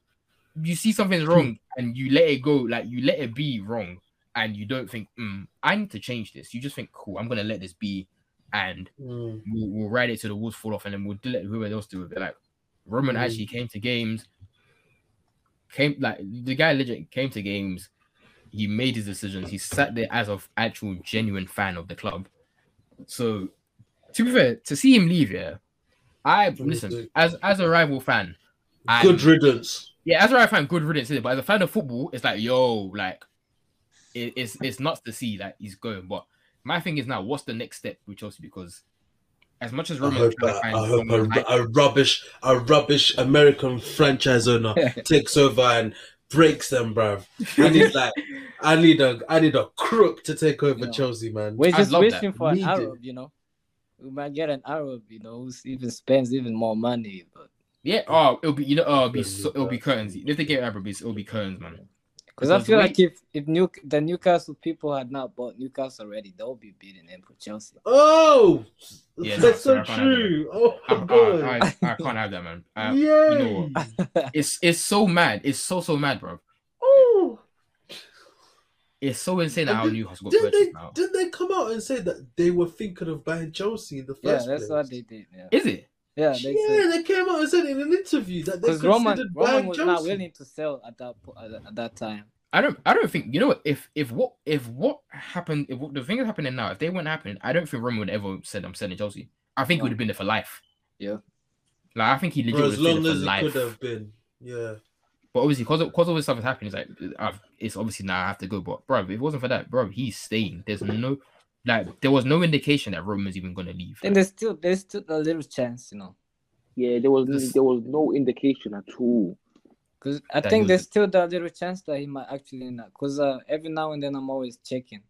you see something's hmm. wrong and you let it go, like you let it be wrong, and you don't think, mm, I need to change this. You just think, cool, I'm gonna let this be, and Mm. we'll, we'll ride it till the walls fall off, and then we'll let whoever else do it. Like Roman Mm. actually came to games, came like the guy legit came to games. He made his decisions. He sat there as of actual genuine fan of the club. So, to be fair, to see him leave, yeah, I listen as as a rival fan. I, Good riddance. yeah, as a rival fan, good riddance. But as a fan of football, it's like, yo, like, it, it's it's nuts to see that he's going. But my thing is now, what's the next step with Chelsea? Because as much as I Roman, hope, trying to a, find I hope someone like- a, a rubbish, a rubbish American franchise owner [LAUGHS] takes over and breaks them, bruv. I need like, I need a, I need a crook to take over Yeah. Chelsea, man. We're just love that. wishing for an Need it. Arab, you know. We might get an Arab, you know, who even spends even more money. But yeah, oh, it'll be you know, oh, it'll be so, it'll be that. curtains. If they get Arab, it'll be curtains, man. Because I feel we- like if if New the Newcastle people had not bought Newcastle already, they'll be beating them for Chelsea. Oh, Yeah, that's no, so I true. Oh I, my god. I, I, I can't have that, man. Uh, Yay. you know it's it's so mad. It's so so mad, bro. Oh. It's so insane And how did- Newcastle got Didn't they, now. didn't they come out and say that they were thinking of buying Chelsea in the first? yeah, first that's place? what they did. Yeah, Is it? Yeah, they yeah, they came out and said in an interview that they because Roman considered Roman buying was Chelsea. not willing to sell at that po- at, at that time. I don't. I don't think. You know what? If if what if what happened? If what, the thing is happening now, if they weren't happening, I don't think Roman would ever said I'm selling Chelsea. I think he would have been there for life. Yeah. Like I think he legit For would as have been long there for as it life. could have been. Yeah. But obviously, because because all this stuff is happening, it's like I've, it's obviously now I have to go. But bro, if it wasn't for that, bro, he's staying. There's no like there was no indication that Roman's even gonna leave. Then there's still there's still a little chance, you know, Yeah, there was This- there was no indication at all. because I That think he there's was- still that little chance that he might actually not. Because uh, every now and then I'm always checking,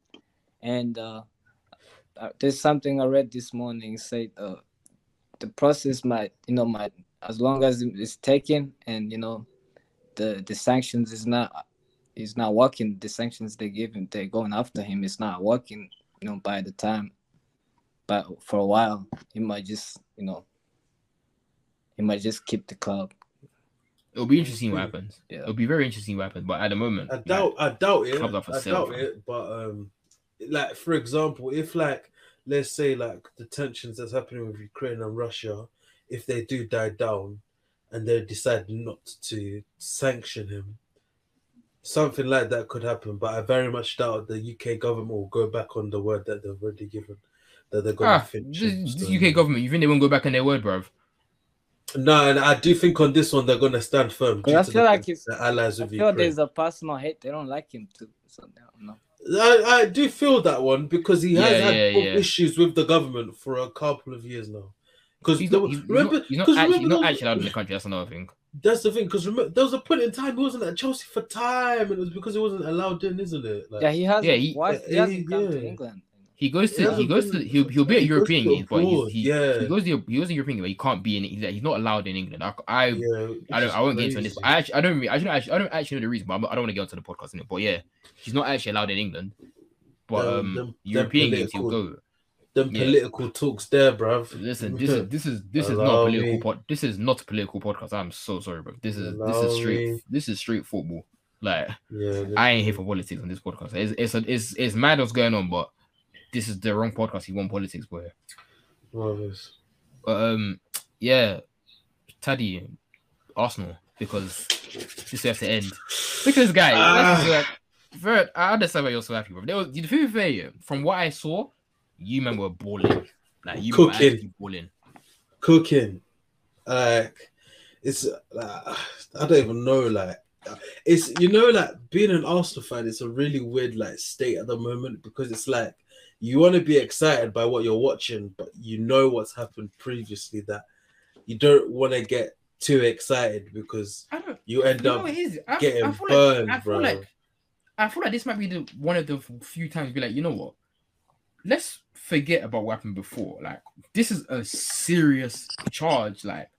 and uh, uh, there's something I read this morning said uh, the process might you know might as long as it's taken and you know the the sanctions is not is not working the sanctions they give him they're going after him it's not working you know by the time but for a while he might just you know he might just keep the club It'll be interesting what happens. Yeah. It'll be very interesting what happens. But at the moment, I like, doubt I doubt it. clubs are for I sale, doubt fam. it, but um like for example, if like let's say like the tensions that's happening with Ukraine and Russia, if they do die down and they decide not to sanction him, something like that could happen. But I very much doubt the UK government will go back on the word that they've already given that they're going Ah, to finish. this, him, this so- UK government, you think they won't go back on their word, bruv? No, and I do think on this one they're going to stand firm. I to feel like fact it's- allies I feel Ukraine. there's a personal hate. They don't like him too. So I don't know. I, I do feel that one because he has Yeah, had yeah, yeah. issues with the government for a couple of years now. Because He's not, he's, he's not, he's not, 'cause actually, he's not actually out in the country. That's another thing. That's the thing. Because remember, there was a point in time he wasn't at Chelsea for time, and it was because he wasn't allowed in, isn't it? Like, Yeah, he has. Yeah, Yeah, he- why, he hasn't come to. England. He goes to He he goes been- to he'll he'll be at he European to games, but he's, he, yeah. he goes to he goes to European games, but he can't be in it. He's, he's not allowed in England. I I, yeah, I don't I won't get into this. But I actually I don't really, I don't actually I don't actually know the reason, but I'm, I don't want to get onto the podcast in it. But yeah, he's not actually allowed in England. But Them- um, them- them European games he'll go. Them yeah. political talks there, bruv. Listen, [LAUGHS] this is this is this is not political pod. This is not a political podcast. I'm so sorry, bro. This is this is straight. me. This is straight football. Like Yeah, I ain't here for politics on this podcast. It's it's a, it's it's mad what's going on, but this is the wrong podcast. He want politics, boy. But um, yeah, Taddy, Arsenal because this has to end. Look at this guy. Ah. Like, Vert, I understand why you're so happy, bro. There was, to be fair, from what I saw, you men were balling. Like you were Cooking. actually balling. cooking. Like it's like, I don't even know. Like it's you know like being an Arsenal fan. It's a really weird like state at the moment because it's like you want to be excited by what you're watching, but you know what's happened previously that you don't want to get too excited because you end You know up what? I, getting I feel burned, like, I feel bro. like I feel like this might be the one of the few times be like, you know what? Let's forget about what happened before. Like this is a serious charge. Like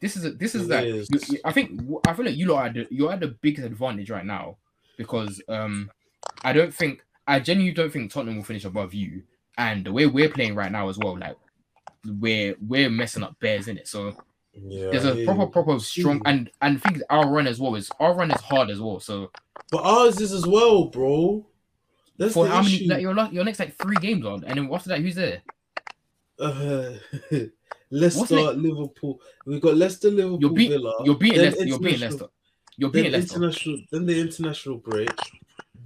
this is a, this is It like is. you- you- I think I feel like you lot are the, you're at the biggest advantage right now because um I don't think I genuinely don't think Tottenham will finish above you and the way we're playing right now as well. Like we're we're messing up bears in it. So yeah, there's a proper proper strong and and think our run as well is our run is hard as well. So But ours is as well, bro. That's for how many issue. like your la- your next like three games on, and then after that, who's there? Uh, [LAUGHS] What's Leicester, next? Liverpool. We've got Leicester, Liverpool, You're beat, Villa. you're beating Leicester. You're beating Leicester. You're Then beating Leicester. international, then the international break.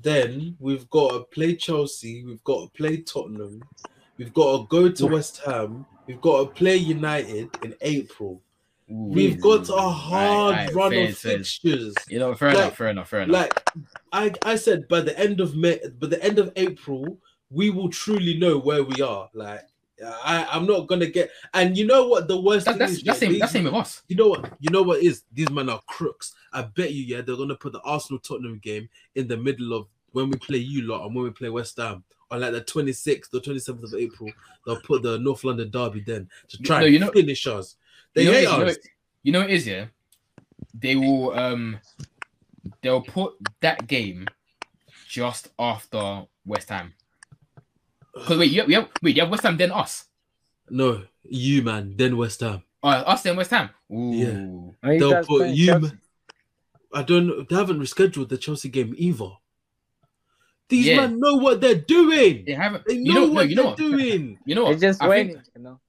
Then we've got to play Chelsea. We've got to play Tottenham. We've got to go to West Ham. We've got to play United in April. Ooh. We've got a hard Aight, aight, run fair, of fair. fixtures. You know, fair Like- enough, fair enough, fair enough. Like I, I said, by the end of May, by the end of April, we will truly know where we are. Like I, I'm not gonna get. And you know what? The worst That- thing that's is, that's yeah, same they- that's same with us. You know what? You know what is these men are crooks. I bet you, yeah, they're gonna put the Arsenal Tottenham game in the middle of when we play you lot and when we play West Ham on like the 26th or 27th of April. They'll put the North London derby then to try No, and you know- finish us. They you know, hate what- you know, us. what- you know what it is, yeah. They will um, they'll put that game just after West Ham. Because wait, you have, you have wait, you have West Ham then us. No, you man, then West Ham. Uh, us then West Ham. Ooh. Yeah. Are you They'll put you. Chelsea? man- I don't know. They haven't rescheduled the Chelsea game either. These Yeah. men know what they're doing. They haven't. They you know, know, no, what you know they're what? doing. You know what? They're just I waiting. think, You know.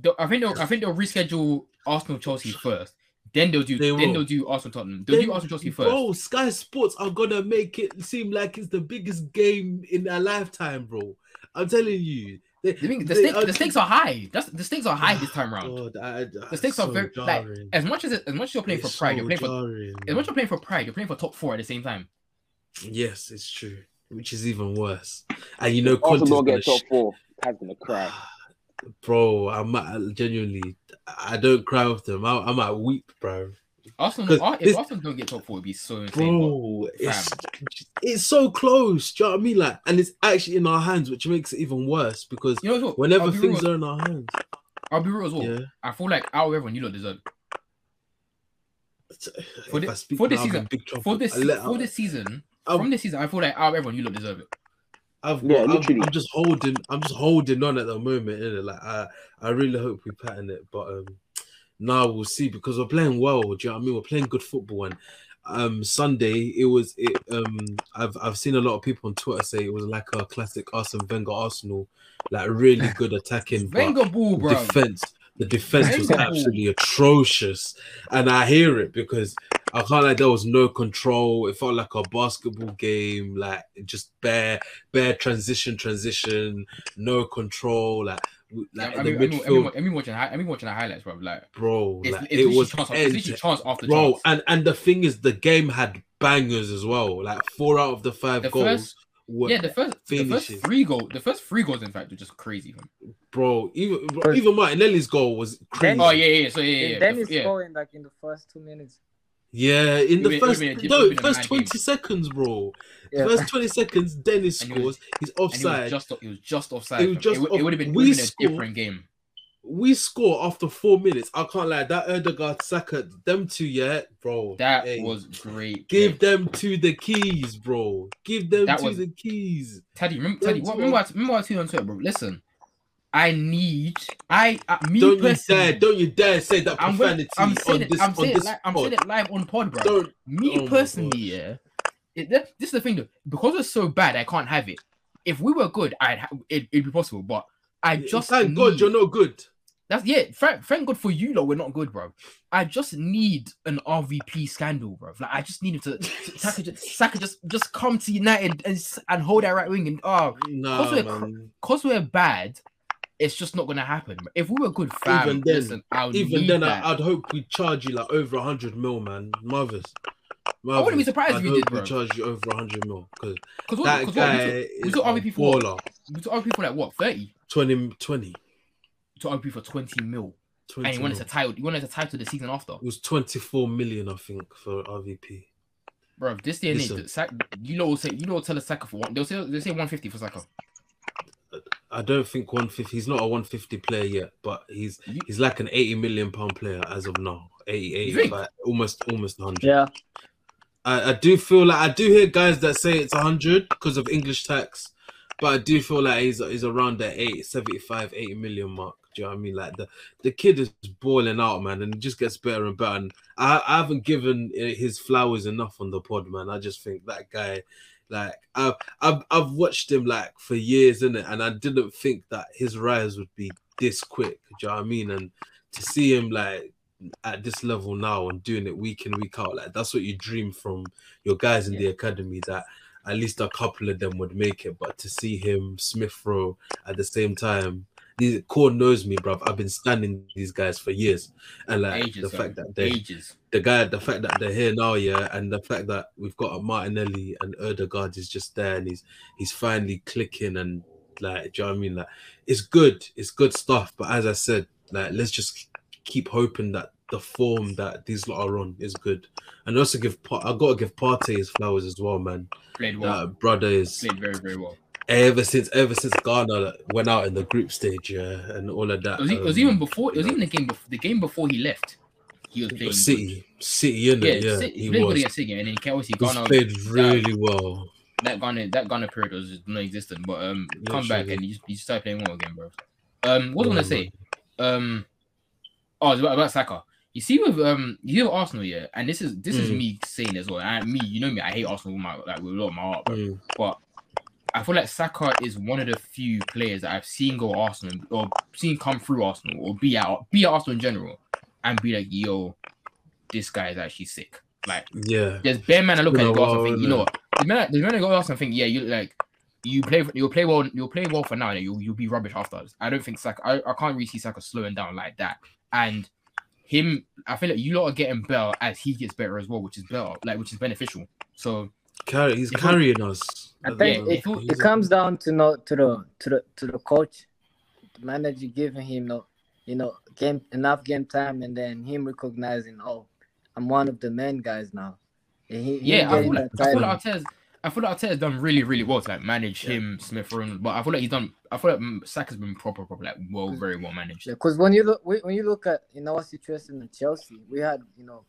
They'll- I think they'll, I think they'll reschedule Arsenal Chelsea first. Then they'll do. They then will. they'll do Arsenal Tottenham. They'll Then- do Arsenal Chelsea first. Bro, Sky Sports are gonna make it seem like it's the biggest game in their lifetime, bro. I'm telling you. They, The, thing- the, they stakes, the stakes are high. That's the stakes are high this time [SIGHS] round. God, I- The stakes are so very like as much as as much as you're playing It's for pride, so you're playing for jarring. as much as you're playing for pride, you're playing for top four at the same time. Yes, it's true. Which is even worse. And you know, Also, Conte's don't gonna get top four. Tad's gonna cry. [SIGHS] [SIGHS] bro. I'm genuinely. I don't cry with them. I, I might weep, bro. Arsenal, if this- Arsenal don't get top four, it'd be so insane. but- Bro, it's it's so close. Do you know what I mean? Like, and it's actually in our hands, which makes it even worse because You know whenever be things real, are in our hands, I'll be real as well. yeah. I feel like out of everyone, you lot deserve. For if thi- I speak for this now, season- for this I for this season. From this season, I feel like out of everyone, you lot deserve it. I've Yeah, got, I'm, literally. I'm just holding, I'm just holding on at the moment. Innit? Like I, I really hope we pattern it, but um, now we'll see because we're playing well. Do you know what I mean? We're playing good football, and um Sunday it was it um I've I've seen a lot of people on Twitter say it was like a classic Arsene Wenger Arsenal, like really [LAUGHS] good attacking but Wenger ball, bro. defense. The defense was Wenger. absolutely atrocious, and I hear it because I can't like there was no control. It felt like a basketball game, like just bare, bare transition, transition, no control. Like, w- like I the mean, I mean, I mean, I mean watching, hi- I mean watching the highlights, bro. Like, bro. it's, like, it's it was chance, after, end it's chance after bro chance. and and the thing is the game had bangers as well like four out of the five The goals first, were yeah, the first, the first finishes. three goal, the first three goals, in fact, were just crazy. Man. bro even bro, First- even martinelli's goal was crazy Then- Oh yeah, yeah. So yeah, yeah, yeah. then the- he's yeah. scoring like in the first two minutes. Yeah in the would've first been no would've been a first 20 game. seconds bro Yeah. first 20 seconds dennis he was- scores he's And it was offside just, it was just offside. It was just it, off- would have been, we would've a different game. we score after four minutes i can't lie that Odegaard Saka them two yeah bro That hey, was great. give play. them to the keys bro give them That to was- the keys Teddy, remember, Teddy, what, remember, what, remember I tweeted on Twitter, bro? Listen, I need, I, uh, me don't you dare don't you dare say that I'm, profanity I'm saying on it, this I'm on saying this it, li- I'm pod. saying it live on pod, bro. Don't Me Oh personally, yeah, it, this is the thing though. Because it's so bad, I can't have it. If we were good, I'd ha- it, it'd be possible. But I just thank need, God you're not good. That's yeah. Thank, thank God for you, though. We're not good, bro. I just need an RVP scandal, bro. Like I just need him to, Saka, just, Saka just just come to United and and hold that right wing and oh, Nah, Cause we're cause we're bad. It's just not gonna happen. If we were good, fam, Even then- listen, I would Even then, that. I'd hope we charge you like over a hundred mil, man. Mothers. I wouldn't be surprised I'd if we hope did, bro. We charge you over a hundred mil because what, that what, guy we took, we took RVP for baller. we took like what thirty? 20, 20, To RVP for twenty mil, 20 and he wanted mil. to title. He wanted to title the season after, It was twenty four million, I think, for RVP. bro. This day and age, you know, say you know, tell a Saka for one. They'll say they say one fifty for Saka. I don't think one fifty. He's not a one fifty player yet, but he's You- he's like an eighty million pound player as of now. 80, You think? 85, almost almost hundred. Yeah. I, I do feel like I do hear guys that say it's 100 because of English tax, but I do feel like he's, he's around the 8, 75, 80 million mark. Do you know what I mean? Like the, the kid is boiling out, man, and it just gets better and better. And I, I haven't given uh, his flowers enough on the pod, man. I just think that guy, like I've I've, I've watched him like for years, in it, And I didn't think that his rise would be this quick. Do you know what I mean? And to see him like at this level now and doing it week in week out like that's what you dream from your guys in the academy that at least a couple of them would make it but to see him smith rowe at the same time these core knows me bruv i've been standing these guys for years and like Ages, the fam. fact that they ages. the guy the fact that they're here now yeah and the fact that we've got a martinelli and Odegaard is just there and he's he's finally clicking and like do you know what i mean like it's good it's good stuff but as i said like let's just keep hoping that the form that these lot are on is good and also give i gotta give Partey his flowers as well man Played well. that brother is Played very very well. Ever since ever since ghana went out in the group stage yeah and all of that It was, e- it was um, even before. It was even the game. Before, the game before he left. He was playing city city in Good. it Yeah, yeah, City- he he played good was against City, and then he obviously Ghana. played really well that Ghana that Ghana period was non-existent, but um, come back Literally. and you, you start playing well again, bro. Um, what was I Yeah, gonna say? Um, oh, it's about, about Saka. You see with um, you see with Arsenal, yeah, and this is this is Mm. me saying as well. And me, you know me, I hate Arsenal with my like with a lot of my heart, bro. Mm. But I feel like Saka is one of the few players that I've seen go Arsenal or seen come through Arsenal or be at be at Arsenal in general and be like, yo, this guy is actually sick. Like yeah there's bare man I look at a go Arsenal and think, you know what? The man, the man I go Arsenal and think, yeah, you like you play you'll play well you'll play well for now and you'll you'll be rubbish afterwards. I don't think Saka I, I can't really see Saka slowing down like that. And him, I feel like you lot are getting better as he gets better as well, which is better, like which is beneficial. So Carry, he's carrying us. I think the- it, if- it comes down to no to the to the to the coach, the manager giving him no, you know, game enough game time, and then him recognizing, oh, I'm one of the main guys now. And he, him yeah, I feel like that I feel like Arteta's I feel like Arteta's done really, really well to like manage Yeah. him, Smith Rowe, but I feel like he's done. I feel like Saka's been proper, proper, like well, very well managed. Because when you look when you look at in our situation in Chelsea, we had you know,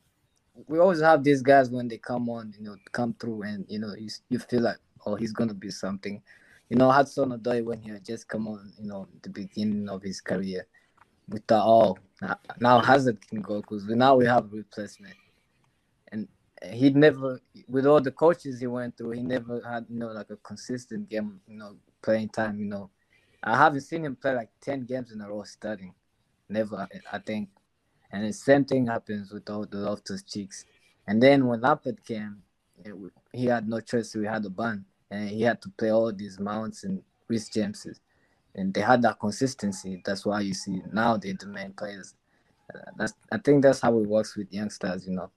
we always have these guys when they come on, you know, come through, and you know, you you feel like oh he's gonna be something. You know, Hudson Odoi when he had just come on, you know, the beginning of his career, we thought oh now- now Hazard can go because now we have replacement, and he never, with all the coaches he went through, he never had you know like a consistent game, you know, playing time. You know, I haven't seen him play like ten games in a row starting. Never, I think. And the same thing happens with all the Loftus-Cheeks. And then when Lampard came, it, he had no choice. We had a ban, and he had to play all these mounts and Reece Jameses, and they had that consistency. That's why you see now they're the main players. Uh, that's I think that's how it works with youngsters. You know.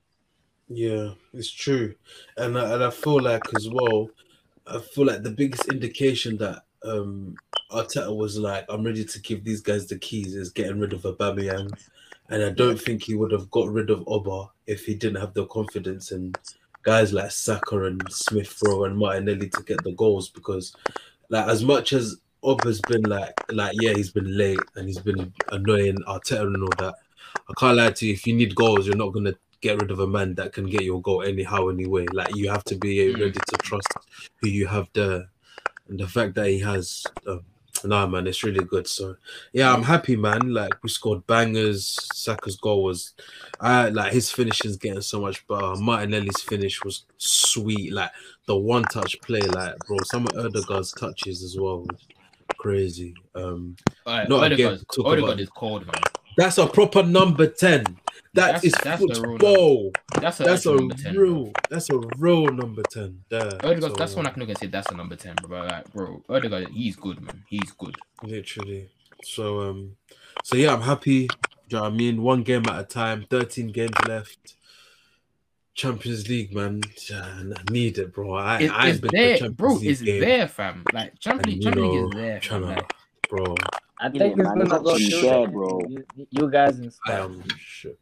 Yeah, it's true, and I, and I feel like as well, I feel like the biggest indication that um Arteta was like, I'm ready to give these guys the keys is getting rid of Aubameyang, and I don't think he would have got rid of Oba if he didn't have the confidence in guys like Saka and Smith Rowe and Martinelli to get the goals because, like, as much as Oba's been like, like yeah, he's been late and he's been annoying Arteta and all that. I can't lie to you. If you need goals, you're not gonna get rid of a man that can get your goal anyhow, anyway. Like you have to be Mm. ready to trust who you have there, and the fact that he has, um, nah, man, it's really good. So yeah, I'm happy, man. Like we scored bangers. Saka's goal was, I like his finishing's getting so much better. Martinelli's finish was sweet. Like the one touch play, like bro, some of Odegaard's touches as well. Crazy. Um, Alright, Not again, Odegaard, Odegaard about- is cold, man. That's a proper number ten. That That's- is that's the football. That's a, That's a 10, real. bro. That's a real number ten. There. Odegaard, So, that's one I can look and say that's a number 10, bro. Like, bro, Odegaard, he's good, man. He's good. Literally. So um, so yeah, I'm happy. Do you know what I mean? One game at a time. Thirteen games left. Champions League, man. I need it, bro. I, It, I ain't it's been to there, Champions bro. League It's game, there, fam. Like, Champions League, And, Champions League is there, fam. tryna- Like, bro. I Yeah, think it's man, gonna it's go actually through there, bro. You, you guys and I stuff. am shook.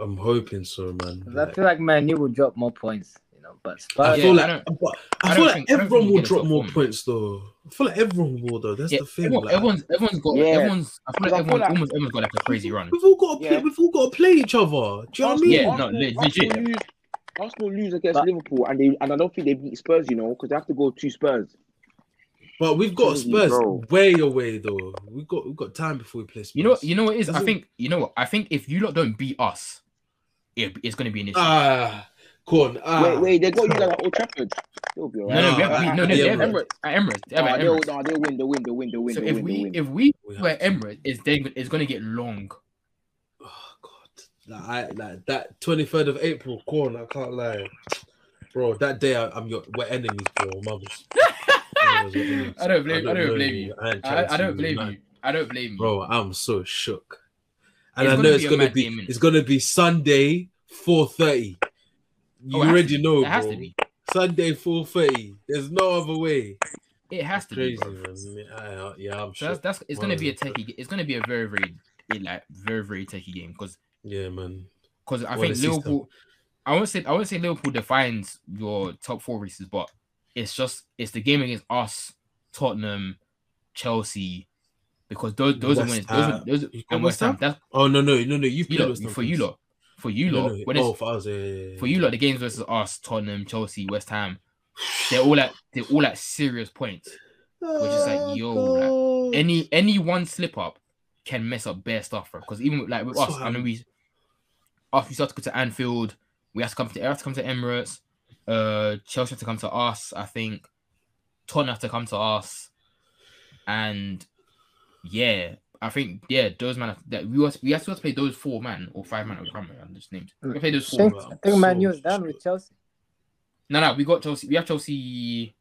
I'm hoping so, man. 'Cause I feel like Man U will drop more points, you know. But I feel Yeah, I like, but I, I feel like think- everyone will drop more form. points, though. I feel like everyone will, though. That's yeah, the thing. everyone, like, everyone's, everyone's got, Yeah. everyone's, I feel like Because I feel everyone's, like- almost everyone's got like a crazy run. We've all got to play. Yeah. We've all got to play each other. Do you know what I mean? Yeah, no, Arsenal, Arsenal legit. lose, Arsenal lose against But- Liverpool, and they and I don't think they beat Spurs, you know, because they have to go to Spurs. But we've got Crazy, Spurs bro. way away though. We've got we've got time before we play Spurs. You know, you know what it is? I think, you know what? I think if you lot don't beat us, it, it's going to be an issue. Ah, go on. Ah. wait, wait, they got you guys at Old Trafford. They'll be no, alright. no, we have, we, no, they, they Emirates. Emirates. At Emirates. They have Nah, at they'll, Emirates. nah, they'll win, they'll win, they'll win, they'll win, So they'll if win, we win. if we We were. Emirates, it's then it's going to get long. Oh God, like, I, like that twenty third of April. Corn, I can't lie, bro. That day I, I'm your we're enemies, bro. Mothers. [LAUGHS] Mothers, we're enemies. I don't blame. I don't blame you. I, chatting I to don't blame you. I don't blame you. bro. I'm so shook. And It's I know be it's gonna be game, it's gonna be Sunday four thirty. Oh, you Oh, already know, It has bro. to be. Sunday four thirty. There's no other way. It has to be. Crazy, Bro. man. I- yeah, I'm So that's that's it's gonna be a techie. It's gonna be a very very like very very techie game because Yeah, man. because I Wanna think. Liverpool. I won't say I won't say Liverpool defines your top four races, but it's just it's the game against us, Tottenham, Chelsea, because those those are West. Those are Ham. those You and West Ham. That's Oh no, no, no, no. You've you played lot West Ham for you lot for you No, lot no. when Oh, for us, yeah, yeah, yeah, for you lot the games versus us, Tottenham, Chelsea, West Ham. They're all at they're all at serious points. which is like, oh, yo, like, Oh, any any one slip up can mess up bare stuff, bro. Because even like with us, I mean, we after we start to go to Anfield, we have to come to, we have to come to Emirates. Uh, Chelsea have to come to us. I think Tottenham have to come to us, and yeah, I think yeah, those man have- that we was we have to play those four man or five man. I can't remember I'm just names. We play those four. think, bro. I think Man So U is done with. Chelsea. No, no, we got Chelsea. We have Chelsea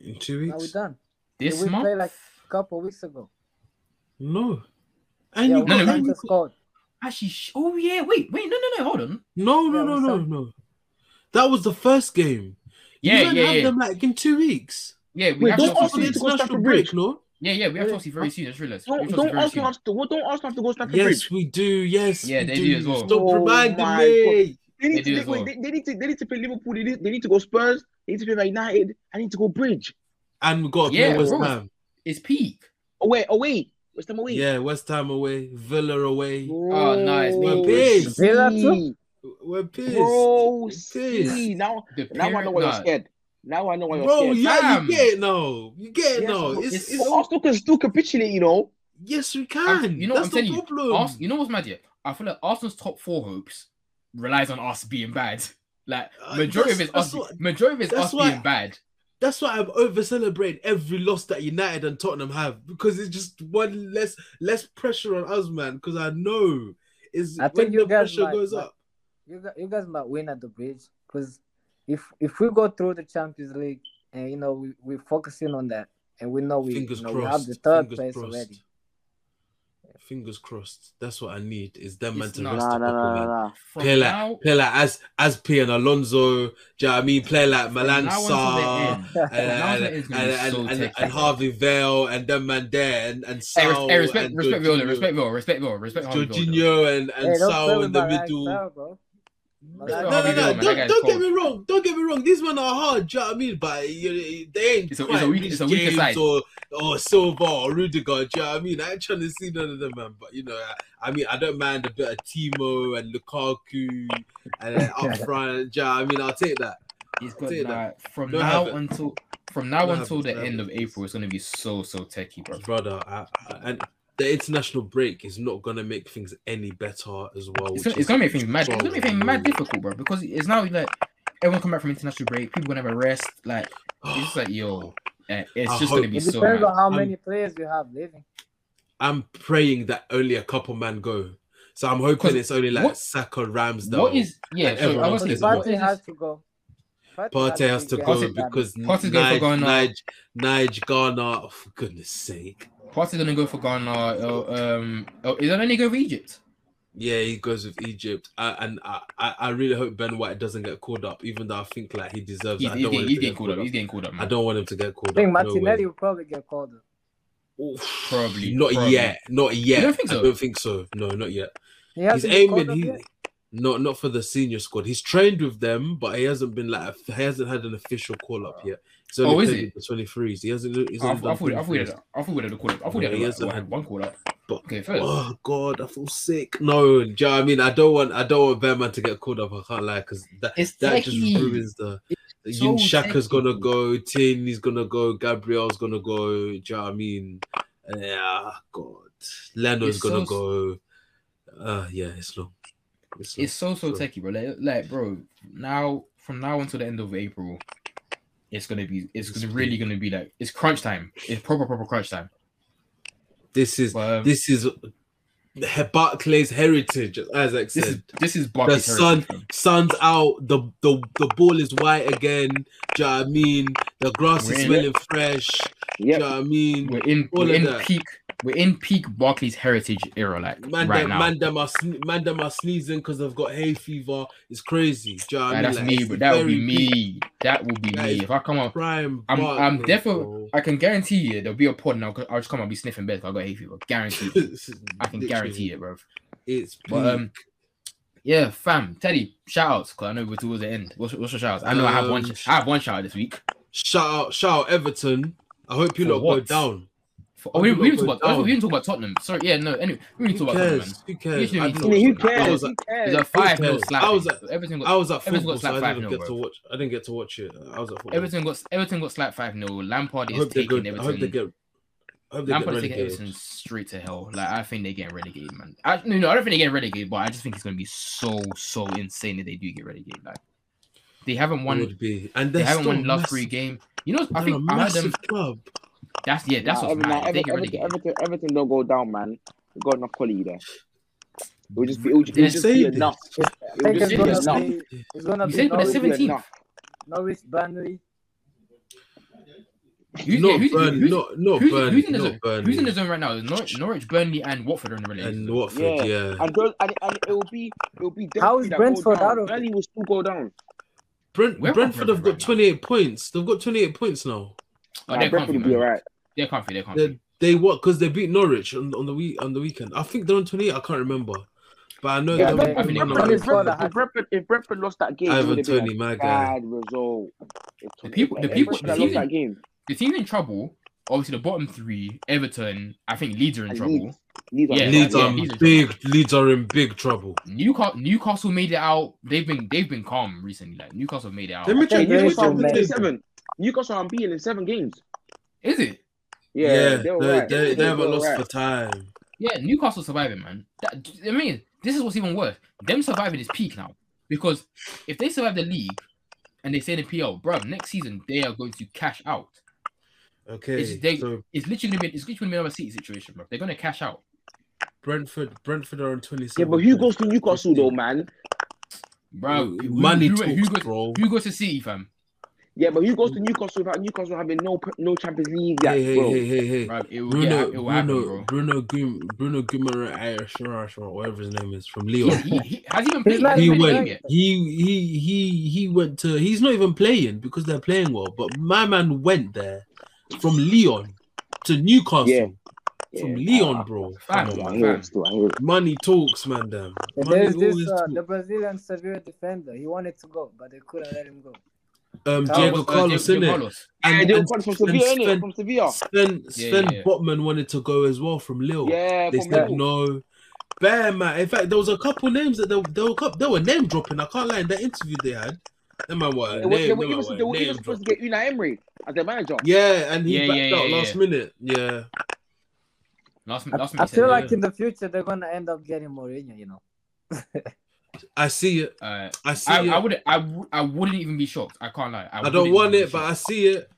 in two Now we're weeks. done. this we month. played like a couple weeks ago. No. And Yeah, you we No, got, no, and we you got- Actually, oh yeah, wait, wait, no, no, no, hold on. no, no, Yeah, no, we no, no. That was the first game. Yeah, you man yeah, have yeah. them like in two weeks. Yeah, we Wait, have don't Chelsea Arsenal soon. to go international Stamford break, Bridge? no? Yeah, yeah, we have Yeah. Chelsea very soon. I just realized. Don't, have Chelsea don't very Arsenal soon. have to, what don't Arsenal have to go Stamford Yes, Bridge? we do. Yes, Yeah, we they do as well. Stop Oh reminding my me. They They need, do to, as they, wait, well. they, they need to they need to play Liverpool. They need, they need to go Spurs. They need to play Man United. I need to go Bridge. And we got to Yeah, play West. Ham. It's peak. Oh wait, oh wait, West Ham away. Yeah, West Ham away, Villa away. Oh, nice. Oh, We're Bro. Villa too? We're pissed. Bro, We're see. Now, now I know period- why you're scared. Now I know why you're Bro, scared. yeah, you get it now. You get it Yes, now. It's, it's- it's, But Arsenal can still capitulate, you know. yes, we I'm- can. you know That's what I'm the telling you? problem. Ars- you know what's mad yet? I feel like Arsenal's top four hopes relies on us being bad. [LAUGHS] Like Uh, majority of it's us. what- majority of it's us why- being bad. That's why I'm over celebrating every loss that United and Tottenham have because it's just one less less pressure on us, man. Because I know is I when think the pressure might- goes might- up. You guys, you guys might win at the bridge because if if we go through the Champions League and you know we we're focusing on that and we know we Fingers you know, we crossed. have the third fingers place crossed. already. Fingers crossed. That's what I need. Is them man It's to not- rest Nah, up nah, a nah, nah, man. nah. Play like now, play like as as P and Alonso. Do you know what I mean? Play like from Milan now the Sarr and, and, until the end, it's gonna and, and, so and, and Harvey Vale and them man there and and Sal res- hey, respect, and respect Villa, Jorginho- respect Villa, respect Villa, respect Harvey Jorginho and, and hey, Sal in the my right middle. style, bro. Respect Like, No, no, no. Don't, don't get me wrong. Don't get me wrong. These men are hard. Do you know what I mean? But you, they ain't It's a- it's a weak- it's a weaker James side. or or Silva or Rudiger. Do you know what I mean? I ain't trying to see none of them, man. But you know, I, I mean, I don't mind a bit of Timo and Lukaku and then up [LAUGHS] front. Do you know what I mean? I'll take that. He's got take that. From Don't now until from now until the end of. April, it's gonna be so so techy, bro. brother. I, I, and the international break is not gonna make things any better as well. It's gonna, it's gonna make things mad. It's gonna make things mad difficult, bro. Because it's now like everyone come back from international break. People gonna have a rest. Like it's like yo, eh, it's I just gonna be It so. depends Mad. on how I'm- many players you have leaving. I'm praying that only a couple man go. So I'm hoping it's only like what- Saka, Ramsdale. What is yeah? and So I was is thinking, what what Partey has to go. Partey has to go because Partey's going for Nige, Nige, Nige, Ghana. Oh, for goodness sake. Partey's gonna go for Ghana. Oh, um, oh, is that any go for Egypt? Yeah, he goes with Egypt, I, and I, I, I really hope Ben White doesn't get called up, even though I think like he deserves He's, it. I don't getting, want he's him to getting get called up. called He's getting called up. I don't want him to get called up. I think up. No will probably get called up. Oof. Probably, Not probably. yet. Not yet. don't think so? I don't think so. No, not yet. He He's hasn't been called aiming. up He, yet? not not for the senior squad. He's trained with them, but he hasn't been like he hasn't had an official call up yet. He's only Oh, is played it? with the 23s. He hasn't. He's I, I, thought, I thought, he 23s. had- I thought we had a call up. I thought Yeah, he he had hasn't had- one call up. But- Okay, first. Oh God, I feel sick. No, do you know what I mean? I don't want I don't want Bearman to get called up. I can't lie because that It's that just techie. ruins the. It's Yin so Xhaka's techie. gonna go. Tierney's gonna go. Gabriel's gonna go. Do you know what I mean? Yeah, God. Leno's It's gonna so- go. Uh, yeah, it's long. It's, long. It's so so So- techy, bro. Like, like, bro, now from now until the end of April, it's gonna be it's gonna really gonna be like it's crunch time. It's proper proper crunch time. This is But, um, this is Barclays heritage, as Isaac this is said. this is The sun, heritage, sun's out. The, the the ball is white again. Do you know what I mean? The grass We're is in- smelling fresh. Do you know what I mean? We're in all we're in that. peak we're in peak Barclays heritage era, like Man, right them, now. man, them are sne- man, them are sneezing because they've got hay fever. It's crazy. Do you know what I mean? that's Like, me, it's but that would be very peak me. That would be That me. If I come on, Prime. I'm I'm definitely. I can guarantee you there'll be a pod now. I'll just come and be sniffing beds. 'cause I got hay fever. Guarantee. [LAUGHS] I can guarantee it, bro. It's peak. But um, yeah, fam, Teddy, shout outs because I know we're towards the end. What's, what's your shout outs? I know I have one. Um, I have one shout out this week. Shout out, shout out Everton. I hope you For lot go what? down. Oh, we, we didn't talk about. Oh, we didn't talk about Tottenham. Sorry, yeah, no. Anyway, we didn't Who talk about Tottenham. Man. cares? Who cares? Usually I we don't. I mean, who about Tottenham. cares? I was Who cares? A five 0 slap. I was at- Everton got I was at Everton got football, so slapped I 5 didn't 0 get to bro. watch. I didn't get to watch it. I was at football. Everton got Everton got slapped five 0 Lampard I is hope they go. taking I hope they Everton. get. I hope they get Lampard is taking relegated. Everton straight to hell. Like I think they're getting relegated, man. I, no, no, I don't think they're getting relegated, but I just think it's gonna be so so insane if they do get relegated. Like they haven't won. would be, and They haven't won the last three game. You know, I think a I heard them. club. That's yeah, that's Nah, what's Ever- mad. nah, If they get Everton, relegated. Everton, Everton don't go down, man. We've got enough quality there. It would just be, it would, it would just say be this. enough. I It would it's just be gonna enough. be it's gonna You be said but they're Norwich, be 17th. enough. Norwich, Burnley. Who's, not yeah, who's, Burnley, who's, not not who's, Burnley, who's in the zone? Burnley. Who's in the zone right now? Norwich, Norwich, Burnley, and Watford are in the relegation. and zone. Watford, Yeah. yeah. And, those, and, and it will be it will be How is Brentford down. out of? Burnley will still go down. Brent, Where are Brentford have Brentford got 28 points. They've got 28 points now. Oh, Nah, they're Brentford comfy, will be man. alright. They're comfy. They're comfy. They they what? Because they beat Norwich on, on the week on the weekend. I think they're on 28. I can't remember, but I know Yeah, they're they- on they're the Brentford If is weekend. for the Brentford, if Brentford, if Brentford lost that game, it Ivan would have been Toney, a my guy. bad result. The people- the people- Brentford the team- that. The team's in trouble. Obviously, the bottom three, Everton. I think Leeds are in And trouble. Leeds. Leeds are Yeah, Leeds yeah, Leeds are big. Leeds are in big trouble. Newcastle, Newcastle made it out. They've been they've been calm recently. Like Newcastle made it out. Let me check. think Let me they Newcastle check should the are unbeaten in seven. Newcastle are unbeaten in seven games. Is it? Yeah, Yeah, they're they, they, they haven't lost alright. for time. Yeah, Newcastle surviving, man. That, I mean, this is what's even worse. Them surviving is peak now. Because if they survive the league and they stay in the PL, bro, next season they are going to cash out. Okay, It's, they, so it's literally gonna it's literally gonna be City situation, bro. They're gonna cash out. Brentford, Brentford are on twenty Yeah, but who goes to Newcastle though, man? Bro, who- Money who, talks, who, goes, bro. who goes to City, fam? Yeah, but who goes to Newcastle without Newcastle having no no Champions League? Hey, hey, bro. hey, hey, hey. Bro, it will, Bruno, get, it will happen, Bruno, bro. Bruno, Gum, Bruno Guimaraes, or whatever his name is, from He, Lyon. he, he, has he been He's playing? not Has he been even playing went. yet? He he he he went to. He's not even playing because they're playing well. But my man went there from Lyon to Newcastle. Yeah. From Yeah. Lyon, bro. Fam, Come Yeah, on, I man. hear it still. I hear it. Money talks, man. Damn. And Money There's this uh, talk. the Brazilian Sevilla defender. He wanted to go, but they couldn't let him go. Um, Oh, Diego Uh, Carlos, Diego innit? Yeah, And, they and were from Sven- Sevilla, innit? Sven- From Sevilla. Sven, Sven yeah, yeah. Botman wanted to go as well from Lille. Yeah, they from said Lille. no. Bear man. In fact, there was a couple names that they, they were cou- they were name dropping. I can't lie. In that interview they had, that man were They name, were, they them were man even, were they were even name supposed to get Unai Emery as their manager. Yeah, and he Yeah, backed yeah, out yeah, last yeah. minute. Yeah, Last, I, last I minute, feel like said, in the future they're gonna end up getting Mourinho. You know. I see it. uh, I see I, it. I wouldn't. I, I wouldn't even be shocked. I can't lie. I, I don't want it, but I see it.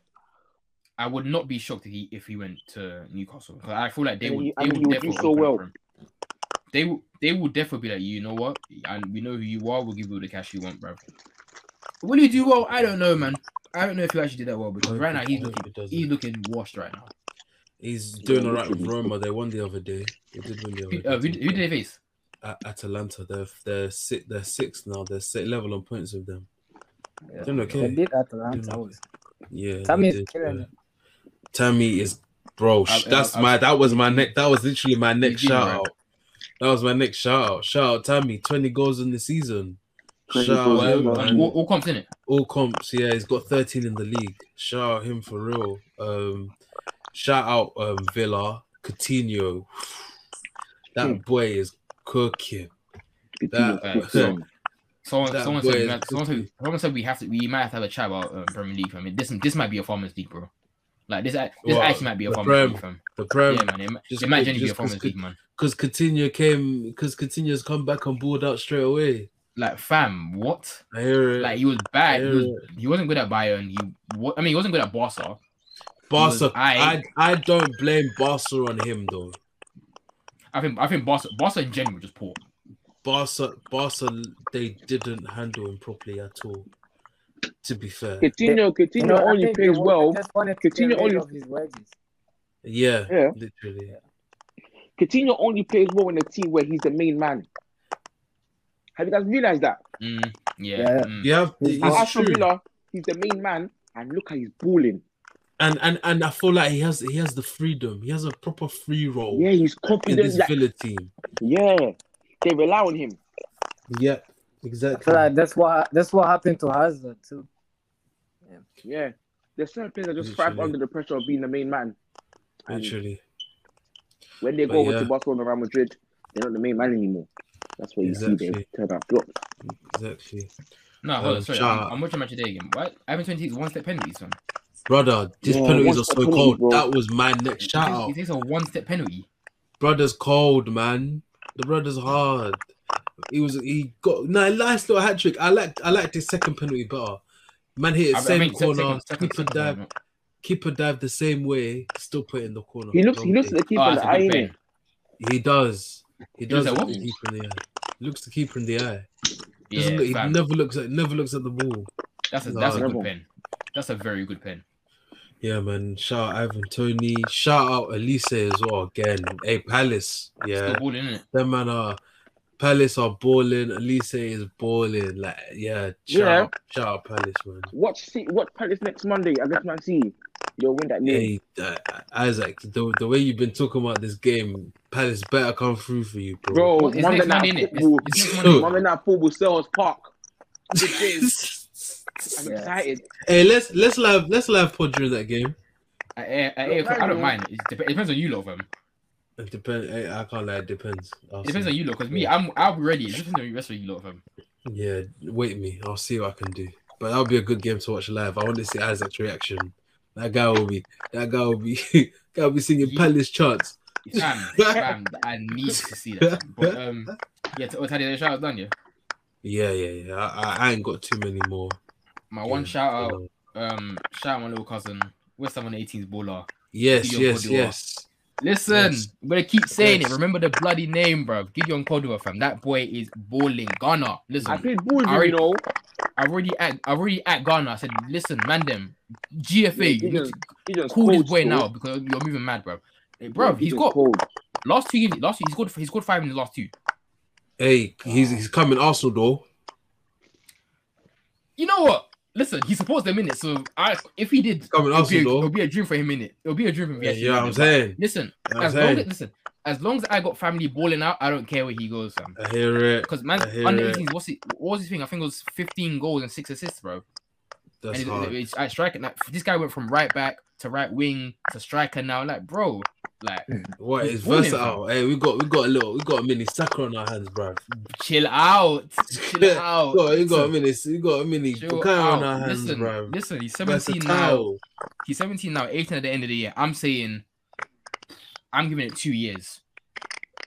I would not be shocked if he if he went to Newcastle. 'Cause I feel like they would. he- they would he definitely so well. They will. They will definitely be like, you know what, and we know who you are. We'll give you all the cash you want, bro. Will he do well? I don't know, man. I don't know if he actually did that well because right now he's looking. he. He's looking washed right now. He's doing all right with. Roma. They won the other day. They did win the other Who, day. uh, who, who did they face? At Atalanta, they're they're six. They're sixth now. They're set level on points with them. Yeah. Doing They okay. beat Atalanta. Doing. Yeah, Tammy is did, killing yeah. Tammy is bro. sh- I- that's I- my. That was my next. That was literally my next doing shout out. That was my next shout out. Shout out Tammy. Twenty goals in the season. 20 Shout out goals, Well, him, yeah, man. all, all comps in it. All comps. Yeah, he's got thirteen in the league. Shout out him for real. Um, shout out um Villa Coutinho. That Hmm. boy is cooking. Good That- team, good uh, team. Someone, That someone said, we is have- someone said, cooking. someone said we have to, we might have to have a chat about um, Premier League. I mean, this, this might be a farmers league, bro. Like this, act- this What, actually might be a the farmers league, fam. The Prem. Yeah, man, it, might- just it might cause- genuinely be a just farmers cause- league, man. because Coutinho came because Coutinho's come back on board out straight away. Like, fam, what? I hear it. Like he was bad. He, was, he wasn't good at Bayern. He, wa- I mean, he wasn't good at Barca. Barca, was- I- I I don't blame Barca on him though. I think, I think Barca, Barca in general just poor. Barca, Barca, they didn't handle him properly at all. To be fair, Coutinho, Coutinho You only plays well. just wanted to Coutinho only- of his wages. yeah, Yeah. literally. Coutinho only plays well in a team where he's the main man. Have you guys realized that? Mm, yeah. Yeah. mm. Yeah, At it's At Aston true. Villa, he's the main man, and look how he's balling. And and and I feel like he has he has the freedom. He has a proper free role Yeah, he's confident. in this Like, Villa team. yeah, they rely on him. Yeah, I exactly. feel like that's what that's what happened to Hazard too. Yeah, there's certain players that just thrive under the pressure of being the main man. And Literally, when they But go over yeah. to Barcelona, Real Madrid, they're not the main man anymore. That's what you see. Exactly. They turn out flop. exactly. No, hold on, Um, sorry. I'm, out. I'm watching match today again. What? I haven't 20 one step penalties, man. Brother, these Yeah, penalties one are so penalty, cold. bro. That was my next He shout out. he takes a one step penalty. Brother's cold, man. The brother's hard. He was he got no nice little hat trick. I liked I liked his second penalty better. Man hit it I- I same mean, corner, second- second- keeper second dive, keeper dive the same way, still put it in the corner. He looks. He looks at the keeper Oh, in that's the eye. good innit? pen. He does. He does does that look what? the keeper in the eye. Looks the keeper in the eye. Yeah, look, he fam. never looks at never looks at the ball. That's a No, that's a good pen. That's a very good pen. Yeah, man. Shout out Ivan Toney. Shout out Olise as well. Again, hey Palace. Yeah, Still balling, innit? them man are Palace are balling. Olise is balling. Like, yeah, shout Yeah. out, shout out Palace, man. Watch. See. Watch Palace next Monday against Man City. They'll win that game. Hey, uh, Isaac, the, the way you've been talking about this game, Palace better come through for you, bro. Bro, What, it's Monday next night Monday, innit? football. It's, it's next So- Monday. Monday night football, Selhurst Park. [LAUGHS] Good game. I'm Yeah. excited. hey, let's let's live let's live pod during that game. I, I, I, Look, I don't man, mind. It, dep- it depends on you, lot, fam. It depends. I can't lie. It depends. I'll It depends see. on you, lot. Because me, I'm I'll be ready. It depends on the rest of you, lot, fam. Yeah, wait me. I'll see what I can do. But that'll be a good game to watch live. I want to see Isaac's reaction. That guy will be. That guy will be. [LAUGHS] guy will be singing. Palace charts. Fam, fam, I need to see that. But um, yeah, t- oh, Taddy, the shout out done, yeah. Yeah, yeah, yeah. I, I- ain't got too many more. My one Yeah, shout out, um, shout out my little cousin, West Ham 18's baller. Yes, yes, yes. Listen, Yes. I'm gonna keep saying Yes. it. Remember the bloody name, bro. Gideon Kodua, fam. That boy is balling. Ghana. Listen, I played ball with him, Alright. you know. I've already at I've already at Ghana. I said, listen, man, them GFA, Yeah, you Gideon- need to Gideon's call this cold boy still. now because you're moving mad, bro. Hey, bro, Yeah, he's Gideon's got cold. last two games. Last two, he's got he's got five in the last two. Hey, he's he's coming Arsenal though. You know what? Listen, he supports them in it. So I, if he did, Coming it'll be, a, it'll be a dream for him in it. It'll be a dream for he Yeah, actually you know what wins I'm saying. Listen, what as I'm long saying. as listen, as long as I got family balling out, I don't care where he goes, fam. I hear it. Because man, under it. 18s, what's it? What was his thing? I think it was 15 goals and six assists, bro. That's and it- hard. it's at striker. Like, this guy went from right back to right wing to striker now. Like, bro, like, what is he's is versatile? Hey, we got we got a little we got a mini Saka on our hands, bro. chill out, chill [LAUGHS] out. We got, got a mini we got a mini chill Bukayo on our hands, Listen, bro. listen. He's 17 now. He's 17 now. 18 at the end of the year. I'm saying, I'm giving it two years.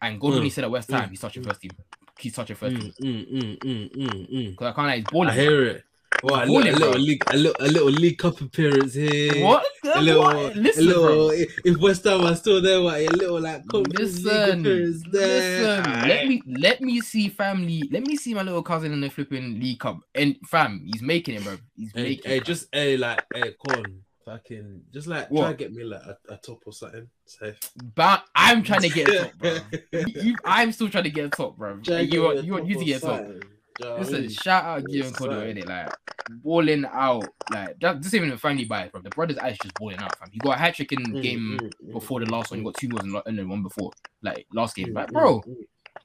And Godwin Mm, said at West Ham, mm, he's touching first team. He's touching first team. Mm, mm, mm, mm, mm, mm. Because I can't like he's balling. I hear it. What a little, a little league, a little, a little league cup appearance here. What? A little, What? Listen, a little. bro. If West Ham are still there, what a little like conference league Listen, there. listen. Let me let me see family. Let me see my little cousin in the flipping league cup. And fam, he's making it, bro. He's Hey, making hey, it. just hey, like, hey, Con, fucking, just like try to get me like a, a top or something. Safe. But I'm trying to get a top, bro. [LAUGHS] You- you- I'm still trying to get a top, bro. You you you to get a top. something. Do you know what I Listen, shout out Gideon Kodo, sir. innit? Like balling out, like that. This even a family bias, bro. The brothers actually just balling out, fam. He got a hat trick in Mm, game mm, mm, before the last one. He got two goals in, lo- in the one before, like last game. mm, Like, mm, bro, mm.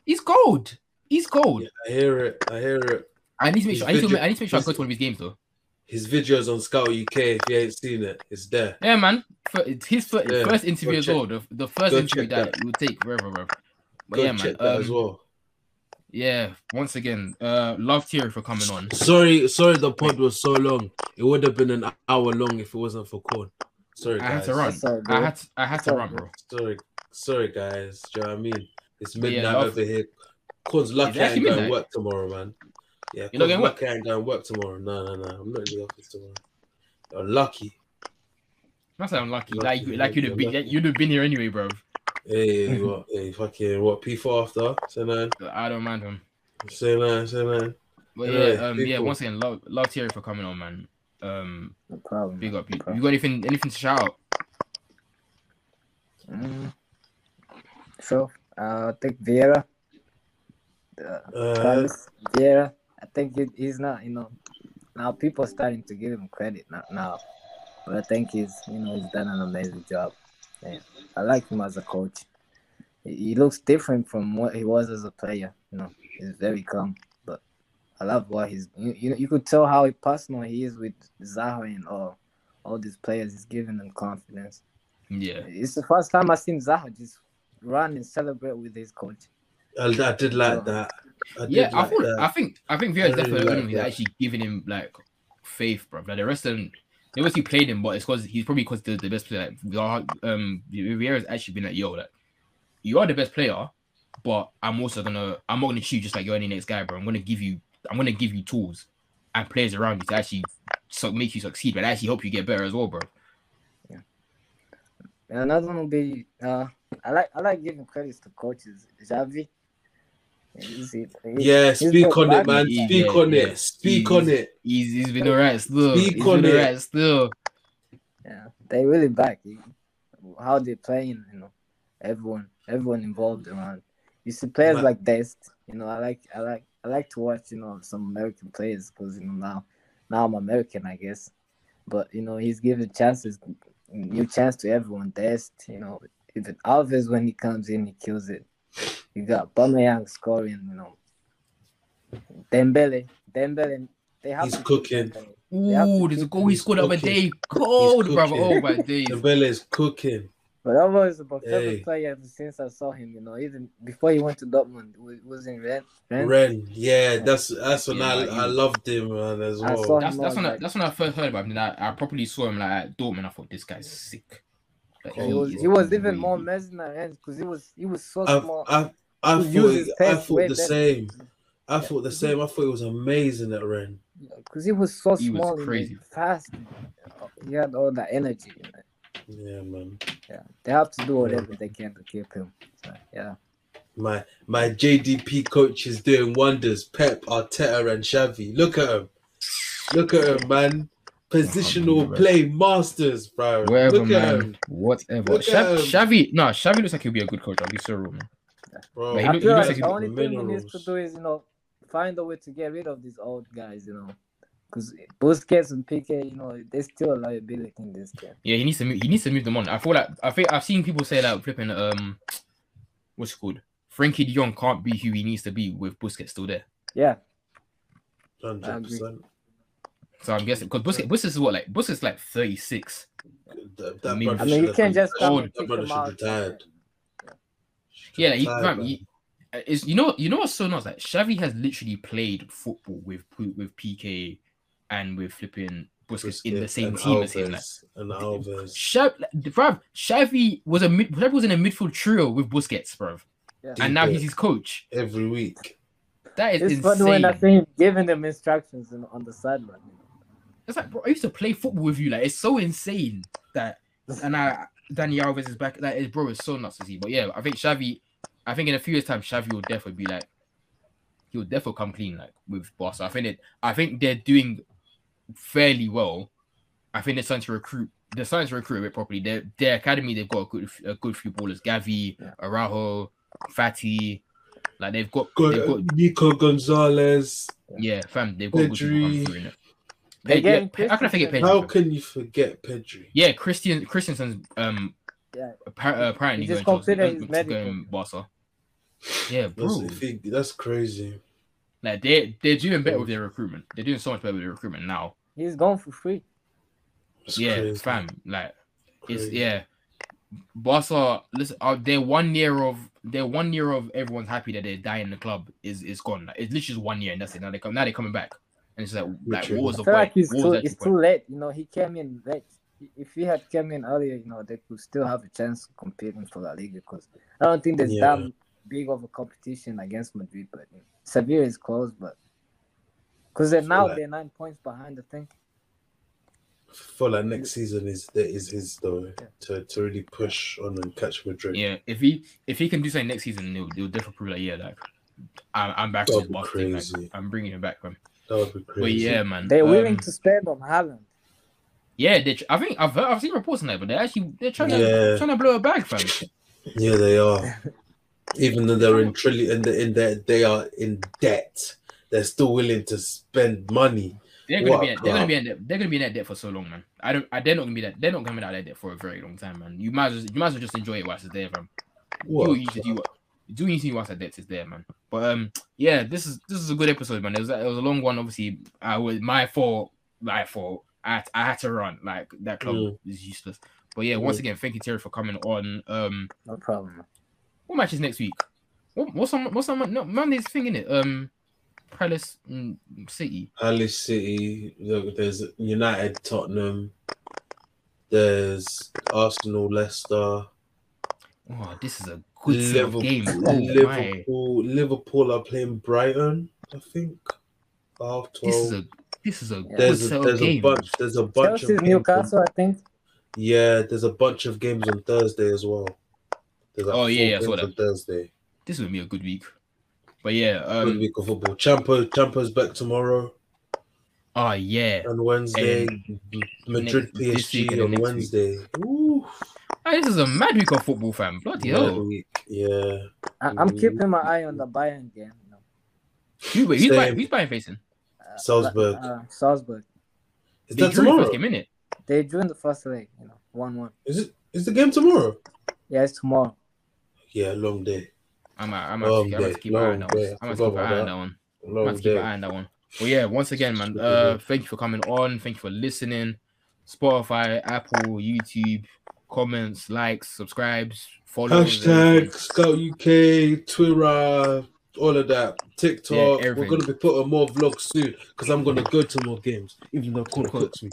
he's gold. He's gold. Yeah, I hear it. I hear it. I need to make His sure. I need to, I need to make sure I his- go to one of his games though. His videos on Scout UK. If you ain't seen it, it's there. Yeah, man. It's his fir- Yeah, first interview as well. The, the first interview that that. it would take forever, bro. But Go yeah, man. that as Um, well. Yeah. Once again, uh, love Thierry for coming on. Sorry, sorry, the pod was so long. It would have been an hour long if it wasn't for Corn. Sorry, I had to run. That's all I had to, I had to Sorry, run, bro. Sorry, sorry, guys. Do you know what I mean? It's But yeah, midnight over here. Corn's lucky I actually ain't going to work tomorrow, man. Yeah, You're not Corn's going work? I ain't going to work tomorrow. No, no, no. I'm not in the office tomorrow. You're lucky. Not saying I'm lucky. Lucky, Like, you- like you'd have been, lucky. you'd have been here anyway, bro. Hey, [LAUGHS] what? Hey, fucking what? P4 after? Say nine. I don't mind him. Say nine. Say nine. But Yeah, yeah, um, yeah. Once again, love, love Thierry for coming on, man. Um, No problem. big up. You, you got anything, anything to shout out? Mm. Sure. Uh, I think Vieira. Uh, Uh, Vieira. I think he, he's not. You know, now people are starting to give him credit now. now. But I think he's, you know, he's done an amazing job. And I like him as a coach. He, he looks different from what he was as a player. You know, he's very calm. But I love what he's. You, you know, you could tell how personal he is with Zaha and all, all these players. He's giving them confidence. Yeah. It's the first time I've seen Zaha just run and celebrate with his coach. I, I did like that. I did Yeah, I like thought. that. I think. I think Vieira's I really definitely the like that. actually giving him like faith, bro. Like the rest of them, they obviously played him, but it's because he's probably because the, the best player. Like, um, Vieira's actually been like, yo, like you are the best player, but I'm also gonna. I'm not gonna choose just like you're any next guy, bro. I'm gonna give you. I'm gonna give you tools and players around you to actually so make you succeed, but actually help you get better as well, bro. And another one will be uh, I like I like giving credits to coaches. Xavi. He's- he- he- Yeah, speak got on it, man. Yeah, Speak yeah, on yeah. it. Speak on it. He's he's been alright still. Speak He's on been it. alright still. Yeah, they really back. How they playing, you know, everyone everyone involved around. You see players Man. like Dest. You know, I like I like I like to watch you know some American players because you know now now I'm American, I guess. But you know he's giving chances, new chance to everyone. Dest, you know, even Alves when he comes in, he kills it. You got Aubameyang scoring, you know. Dembele, Dembele, they have He's cooking. Dembele. They have to Ooh, there's a goal he he's scored the other cooking. day. Cold, brother. cooking. Oh my days. Dembele is cooking. But that was my favorite Hey. player ever since I saw him. You know, even before he went to Dortmund, it was, was in Rennes. Rennes. Rennes, yeah, that's that's when Yeah, I like I he- loved him man as well. That's that's when was I, like- that's when I first heard about him. I, I properly saw him like at Dortmund. I thought this guy's sick. Like, He was he was even really more good. mesmerized because he was he was so I small. I I He thought uses I thought the better. same. I thought the same. I thought it was amazing at Rennes. because he was so He was small, and crazy. fast. He had all that energy. you know. Yeah, man. Yeah, they have to do whatever they can to keep him. So, yeah, My my JDP coach is doing wonders. Pep, Arteta, and Xavi. Look at him. Look at him, man. Positional Unbelievable. play masters, bro. Wherever, Look at man. him, Whatever. Look Shav- Xavi, no, Xavi looks like he'll be a good coach. I'll be so real, man. bro. But he look- feel looks like like the only thing he needs to do is you know find a way to get rid of these old guys. You know, because Busquets and Piqué, you know, they're still a liability in this game. Yeah, he needs to move. He needs to move them on. I feel like I think I've seen people say like flipping um, what's it called? Frenkie De Jong can't be who he needs to be with Busquets still there. Yeah, Hundred percent. So I'm guessing because Busquets, Busquets is what like Busquets is like 36. That, that I mean- brother I mean, you can't just come and that pick brother should have retired. Yeah, like, he, Retired, fam, man. he, uh, you know you know what's so nuts like Xavi has literally played football with with Piqué and with flipping Busquets in the same and team as him. Like, Alves, and Alves. Xav, bruv, Xavi was a mid, Xavi was in a midfield trio with Busquets, bruv, Yeah. and now he's his coach. every week. That is It's funny when insane. I see him giving them instructions in, on the sideline. It's like, bro, I used to play football with you. Like, it's so insane that, and I, Dani Alves is back. That is, bro, it's so nuts to see. But yeah, I think Xavi, I think in a few years' time, Xavi will definitely be like, he'll definitely come clean like with Barca. I think it, I think they're doing fairly well. I think they're starting to recruit. They're starting to recruit a bit properly. Their their academy, they've got a good a good few ballers. Gavi, Yeah. Araujo, Fati. Like they've got, they've Got got Nico Gonzalez. yeah, fam. They've got good people Pedri. coming through in it. They're yeah, how can I forget Pedri? How can you forget Pedri? Yeah, Christian Christensen's um Yeah. appar- uh, apparently He just going to completed his to medical. going Barca. [SIGHS] Yeah, That's, bro. if he- that's crazy. Like they they're doing better with their recruitment. They're doing so much better with their recruitment now. He's gone for free. That's yeah, crazy. fam. Like it's yeah. Barca, listen, uh, they're one year of they're one year of everyone's happy that they're dying. The club is is gone. Like, it's literally just one year, and that's it. Now they come now they're coming back, and it's like like Literally. what was I the feel like he's too, the it's actual too late. You know, he came in late. If he had come in earlier, you know, they could still have a chance of competing for La Liga because I don't think there's Yeah. that big of a competition against Madrid. But you know, Sevilla is close, but because they're now like- they're nine points behind, I think. feel like next season is that is his though to, to really push on and catch Madrid. Yeah, if he if he can do something next season, they'll, they'll definitely prove like yeah, like I'm, I'm back That'd with be Barca. Like. I'm bringing him back, man. That would be crazy. But yeah, man. They're willing um, to spend on Haaland. Yeah, they. I think I've heard, I've seen reports on that, but they're actually they're trying to Yeah. trying to blow a bag, fam. [LAUGHS] Yeah, they are. [LAUGHS] Even though they're in trillion, in the in their, they are in debt. They're still willing to spend money. They're gonna What be a in, they're gonna be in that they're gonna be in that debt for so long, man. I don't. I, they're not gonna be that. They're not gonna be out of that debt for a very long time, man. You might as well, you might as well just enjoy it whilst it's there, fam. What? what you should do. Do what you see whilst that debt is there, man. But um, yeah, this is this is a good episode, man. It was it was a long one. Obviously, I was my fault. My fault. I had, I had to run. Like that club Mm. is useless. But yeah, once again, thank you Terry for coming on. Um, No problem. what match is next week? What, what's on what's on no, Monday's thing in it? Um, Palace mm, City. Palace City. Look, there's United, Tottenham. There's Arsenal, Leicester, Oh, this is a good set of Liverpool. games. Oh, my. Liverpool. Liverpool are playing Brighton. I think. Half This is a this is a good There's a, set of there's a bunch. There's a bunch Chelsea's of games on- Newcastle, I think. Yeah, there's a bunch of games on Thursday as well. There's like Oh, yeah, yeah, I saw that. on Thursday. This will be a good week. But yeah, Good um, week of football. Champo, Champo's back tomorrow oh yeah, on Wednesday. Madrid next- PSG on then next Wednesday. Ooh, Ah, this is a mad week of football, fam. Bloody mad hell. week. Yeah, I, I'm Mhm. keeping my eye on the Bayern game. You know. Who, wait, who's Same. Bayern, who's Bayern facing? Uh, Salzburg. Uh, Salzburg. is They that drew the tomorrow? first game, innit? They drew in the first leg. You know, one-one. Is it? Is the game tomorrow? Yeah, it's tomorrow. Yeah, long day. I'm a, I'm a, Long I'm a day, keep an eye on that one. I'm I a keep an eye on that one. I'm Long gonna keep an eye on that one. Well, yeah, once again, man, uh, thank you for coming on. Thank you for listening. Spotify, Apple, YouTube, comments, likes, subscribes, follows. Hashtag. Scout UK, Twitter, all of that. TikTok. We're gonna be putting more vlogs soon because I'm gonna go to more games, even though Cool. cooks me.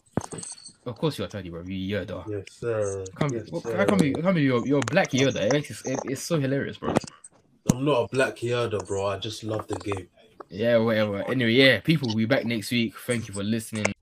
Of course, you're Teddy, bro. You Yoda. Yes, sir. Can't Yes, what- sir. how come you, how come you're, you're black Yoda? It makes it, it- it's so hilarious, bro. I'm not a black Yoda, bro. I just love the game. Yeah, whatever. Anyway, yeah, people, we'll be back next week. Thank you for listening.